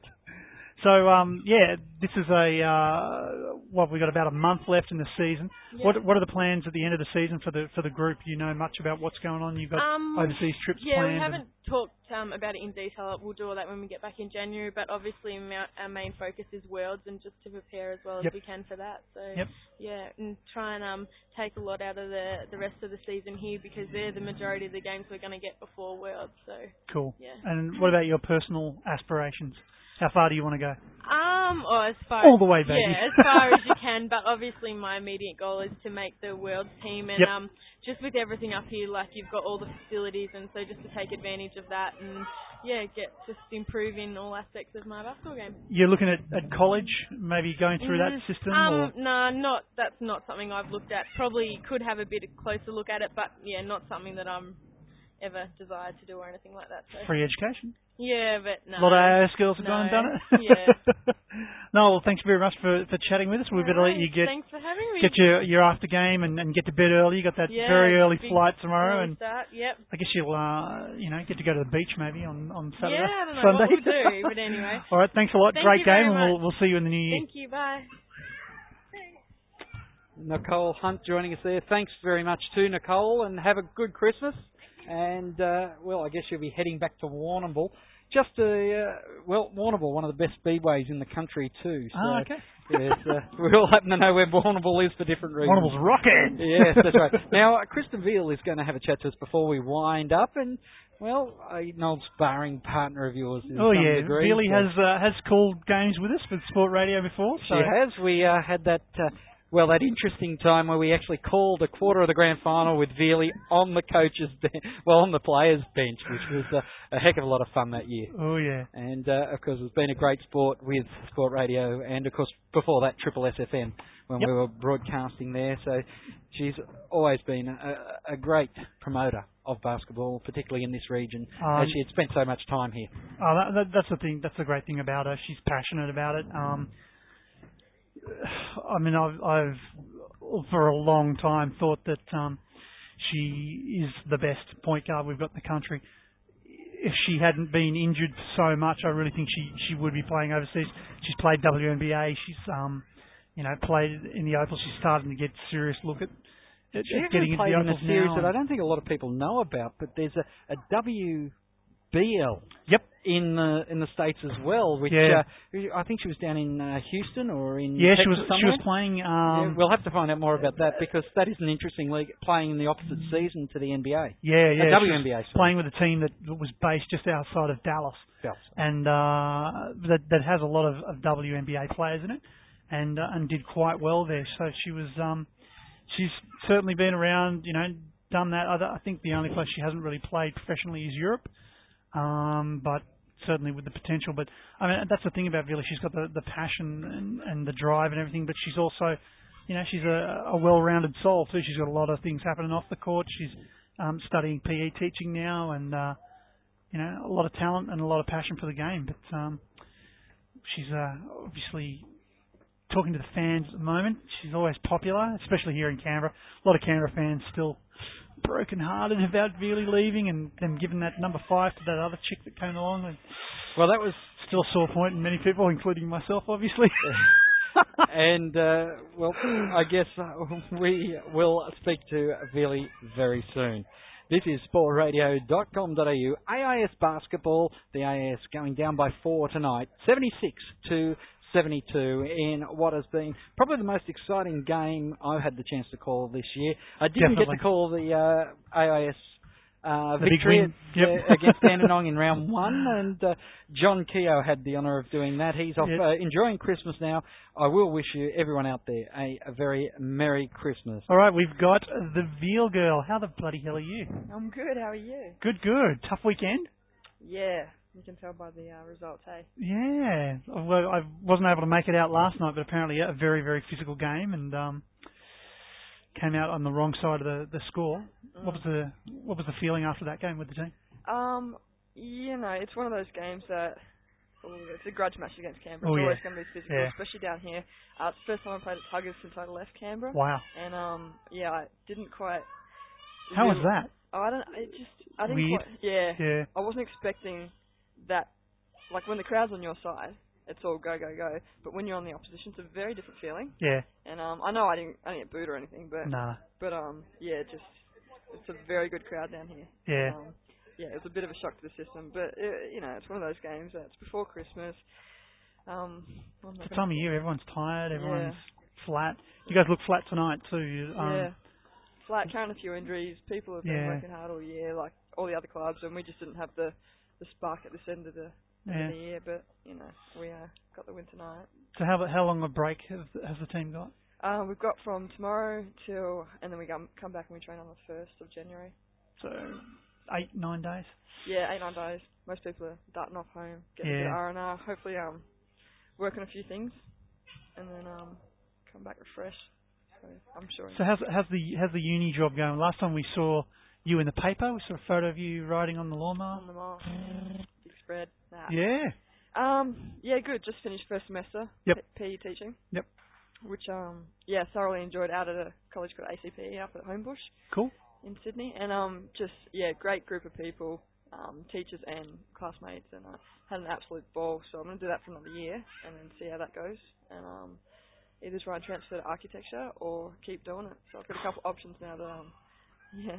So um, yeah, this is a uh, what we've got about a month left in the season. Yeah. What what are the plans at the end of the season for the for the group? You know much about what's going on? You've got Um, overseas trips Yeah, planned. we haven't talked um, about it in detail. We'll do all that when we get back in January. But obviously, our main focus is Worlds, and just to prepare as well Yep. as we can for that. So Yep. yeah, and try and um, take a lot out of the the rest of the season here because they're the majority of the games we're going to get before Worlds. So Cool. yeah. And what about your personal aspirations? How far do you want to go? Um, or as far All as, the way, baby. Yeah, as far as you can. But obviously, my immediate goal is to make the world team, and Yep. um, just with everything up here, like you've got all the facilities, and so just to take advantage of that, and yeah, get just improve in all aspects of my basketball game. You're looking at, at college, maybe going through that Mm, system, Um, no, not that's not something I've looked at. Probably could have a bit of closer look at it, but yeah, not something that I'm ever desired to do or anything like that. So free education. Yeah, but no. A lot of AIS girls have gone and done it. Yeah. no, well, thanks very much for, for chatting with us. We better let you get Thanks for having me. get your your after game and, and get to bed early. You got that Yeah, very early flight tomorrow, and start. Yep. I guess you'll uh you know get to go to the beach maybe on on Saturday, Yeah, I don't know Sunday. what we'll do, but anyway. All right, thanks a lot. Thank Great game, and we'll we'll see you in the new year. Thank you. Bye. Nicole Hunt joining us there. Thanks very much to Nicole, and have a good Christmas. And uh, well, I guess you'll be heading back to Warrnambool. Just a uh, well, Warrnambool, one of the best speedways in the country too. So, Ah, okay. yes, uh, we all happen to know where Warrnambool is for different reasons. Warrnambool's rocking. Yes, that's right. Now, uh, Kristen Veal is going to have a chat to us before we wind up, and well, an old sparring partner of yours. Oh yeah, degree, so- has uh, has called games with us for Sport Radio before. So She has. We uh, had that, uh, well, that interesting time where we actually called a quarter of the grand final with Veely on the coaches, well, on the players' bench, which was uh, a heck of a lot of fun that year. Oh yeah. And uh, of course, it's been a great sport with Sport Radio, and of course, before that, Triple SFM when Yep. we were broadcasting there. So she's always been a, a great promoter of basketball, particularly in this region, Um, as she had spent so much time here. Oh, that, that, that's the thing. That's the great thing about her. She's passionate about it. Um, I mean, I've, I've for a long time thought that um, she is the best point guard we've got in the country. If she hadn't been injured so much, I really think she she would be playing overseas. She's played WNBA. She's um, you know, played in the Opals. She's starting to get serious look at, at, She at getting into the in a series now. that I don't think a lot of people know about, but there's a, a WBL Yep. In the in the states as well. Which Yeah. uh, I think she was down in uh, Houston or in Yeah, she Texas was she was playing. Yeah, Um, we'll have to find out more about that because that is an interesting league, playing in the opposite season to the NBA. yeah, yeah. Uh, WNBA. playing with a team that was based just outside of Dallas. Bells. and uh, that that has a lot of, of WNBA players in it, and uh, and did quite well there. So she was um, she's certainly been around, you know, done that. I, I think the only place she hasn't really played professionally is Europe, um, but certainly with the potential. But I mean, that's the thing about Villa. She's got the the passion and, and the drive and everything, but she's also, you know, she's a, a well-rounded soul too. She's got a lot of things happening off the court. She's um, studying PE teaching now, and uh, you know, a lot of talent and a lot of passion for the game. But um, she's uh, obviously talking to the fans at the moment. She's always popular, especially here in Canberra. A lot of Canberra fans still broken-hearted about Veely leaving and them giving that number five to that other chick that came along. And Well, that was still a sore point in many people, including myself, obviously. and uh, well, I guess uh, we will speak to Veely very soon. This is sportradio.com.au. AIS basketball, the AIS going down by four tonight, 76 to 72 in what has been probably the most exciting game I've had the chance to call this year. I didn't Definitely. get to call the uh, AIS uh, The victory win. Yep. uh, against Dandenong in round one, and uh, John Keogh had the honour of doing that. He's off Yep. uh, enjoying Christmas now. I will wish you, everyone out there, a, a very Merry Christmas. All right, we've got the Veal Girl. How the bloody hell are you? I'm good. How are you? Good, good. Tough weekend? Yeah, you can tell by the uh, results, hey. Yeah. Well, I wasn't able to make it out last night, but apparently a very, very physical game, and um, came out on the wrong side of the, the score. What was the what was the feeling after that game with the team? Um, you know, it's one of those games that oh, it's a grudge match against Canberra. Oh, it's yeah. always going to be physical, Yeah. especially down here. Uh, it's the first time I played at Tuggers since I left Canberra, Wow. and um, yeah, I didn't quite. How was that? I don't. It just. I didn't Weird. quite. Yeah. Yeah. I wasn't expecting that. Like when the crowd's on your side, it's all go go go. But when you're on the opposition, it's a very different feeling. Yeah. And um, I know I didn't I didn't get booed or anything, but Nah. but um, yeah, just it's a very good crowd down here. Yeah. Um, yeah, it was a bit of a shock to the system, but it, you know, it's one of those games. That it's before Christmas. Um, It's the time of year. Everyone's tired. Yeah. Everyone's flat. You guys look flat tonight too. Um, yeah. Flat, carrying a few injuries. People have been Yeah. working hard all year, like all the other clubs, and we just didn't have the the spark at this end of the, end of the year. But you know, we uh, got the win tonight. So how how long a break has has the team got? Uh, we've got from tomorrow till, and then we come come back and we train on the first of January. So eight nine days. Yeah, eight nine days. Most people are darting off home, getting a bit of R and R. Hopefully, um, work on a few things, and then um, come back refreshed. So I'm sure. So how's how's the how's the uni job going? Last time we saw you in the paper, we saw a photo of you riding on the lawnmower. on the big spread. Nah. Yeah. Um, yeah, good. Just finished first semester. Yep. P- PE teaching. Yep. Which um, yeah, thoroughly enjoyed out at a college called ACP up at Homebush Cool. in Sydney, and um, just yeah, great group of people, um, teachers and classmates, and I had an absolute ball. So I'm gonna do that for another year, and then see how that goes, and um, either try and transfer to architecture or keep doing it. So I've got a couple options now that um, yeah.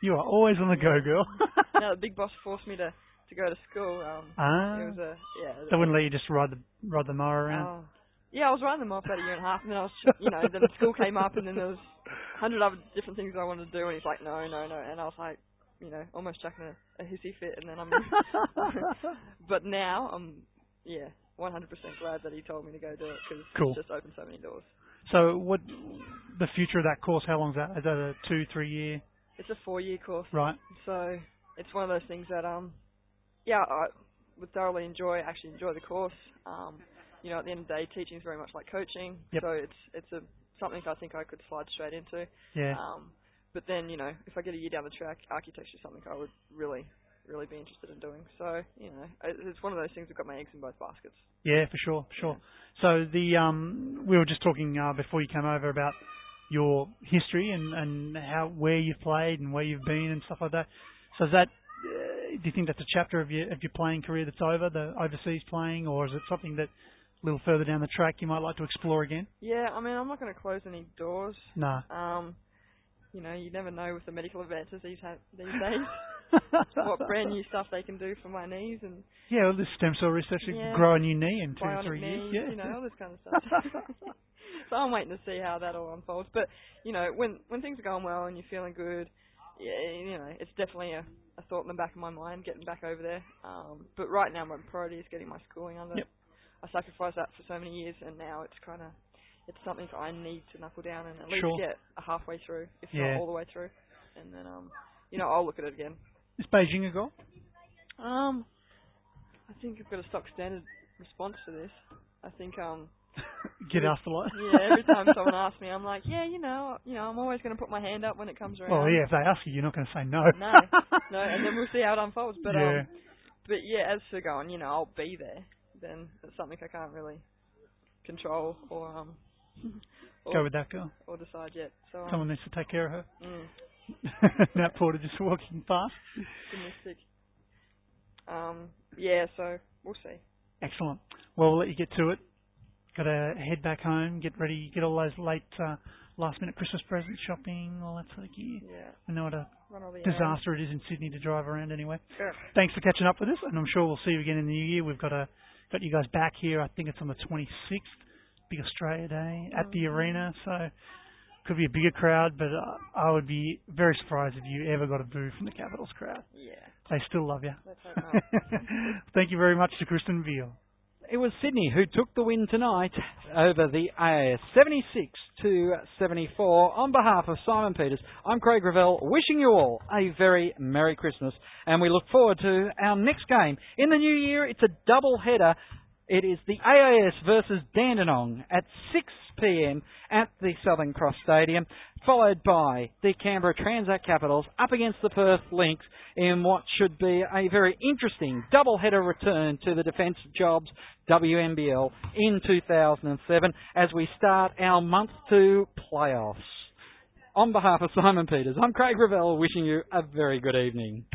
You are always on the go, girl. now the big boss forced me to to go to school. Um, ah. it was a yeah. They wouldn't let you just ride the ride the mower around. Oh. Yeah, I was riding them off about a year and a half, and then I was, you know, then school came up, and then there was a hundred other different things I wanted to do, and he's like, no, no, no, and I was like, you know, almost chucking a, a hissy fit, and then I'm, but now I'm, yeah, 100% glad that he told me to go do it because Cool. it's just opened so many doors. So what the future of that course? How long is that? Is that a two three year? It's a four-year course, Right. so it's one of those things that, um, yeah, I would thoroughly enjoy, actually enjoy the course. Um, you know, at the end of the day, teaching is very much like coaching, Yep. so it's it's a something I think I could slide straight into. Yeah. Um, but then, you know, if I get a year down the track, architecture is something I would really, really be interested in doing. So, you know, it's one of those things I've got my eggs in both baskets. Yeah, for sure, for sure. So the um, we were just talking uh, before you came over about your history and and how where you've played and where you've been and stuff like that. So is that uh, do you think that's a chapter of your of your playing career that's over, the overseas playing, or is it something that a little further down the track you might like to explore again? Yeah, I mean, I'm not going to close any doors. No. Um, you know, you never know with the medical advances these ha- these days what brand new stuff they can do for my knees and Yeah, all this stem cell research to Yeah. grow a new knee in two or three knees, years. Yeah. you know, all this kind of stuff. so I'm waiting to see how that all unfolds. But you know, when when things are going well and you're feeling good, yeah, you know, it's definitely a, a thought in the back of my mind getting back over there. Um, but right now, my priority is getting my schooling under. Yep. I sacrificed that for so many years, and now it's kind of it's something I need to knuckle down and at least Sure. get a halfway through, if Yeah. not all the way through, and then um, you know, I'll look at it again. Is Beijing a goal? Um, I think I've got a stock standard response to this. I think um, Get asked a lot. yeah, every time someone asks me, I'm like, yeah, you know, you know, I'm always going to put my hand up when it comes around. Well, yeah, if they ask you, you're not going to say no. No, no, and then we'll see how it unfolds. But yeah. um, but yeah, as for going, you know, I'll be there. Then it's something I can't really control or um or, Go with that girl. or decide yet. So um, Someone needs to take care of her. mm, Nat Porter just walking past. optimistic. Um, yeah, so we'll see. Excellent. Well, we'll let you get to it. Got to head back home, get ready, get all those late uh, last minute Christmas present shopping, all that sort of gear. Yeah, I know what a run all errands. disaster it is in Sydney to drive around anyway. Sure. Thanks for catching up with us, and I'm sure we'll see you again in the new year. We've got a got you guys back here. I think it's on the 26th, Big Australia Day at the Mhm. arena. So could be a bigger crowd, but uh, I would be very surprised if you ever got a boo from the Capitals crowd. Yeah, They still love you. let's hope not. Thank you very much to Kristen Veal. It was Sydney who took the win tonight over the AIS 76 to 74. On behalf of Simon Peters, I'm Craig Ravel, wishing you all a very Merry Christmas, and we look forward to our next game. In the new year, it's a double header. It is the AIS versus Dandenong at 6 p.m. at the Southern Cross Stadium, followed by the Canberra Transact Capitals up against the Perth Lynx in what should be a very interesting double header return to the Defence Jobs WNBL in 2007 as we start our month two playoffs. On behalf of Simon Peters, I'm Craig Ravel wishing you a very good evening.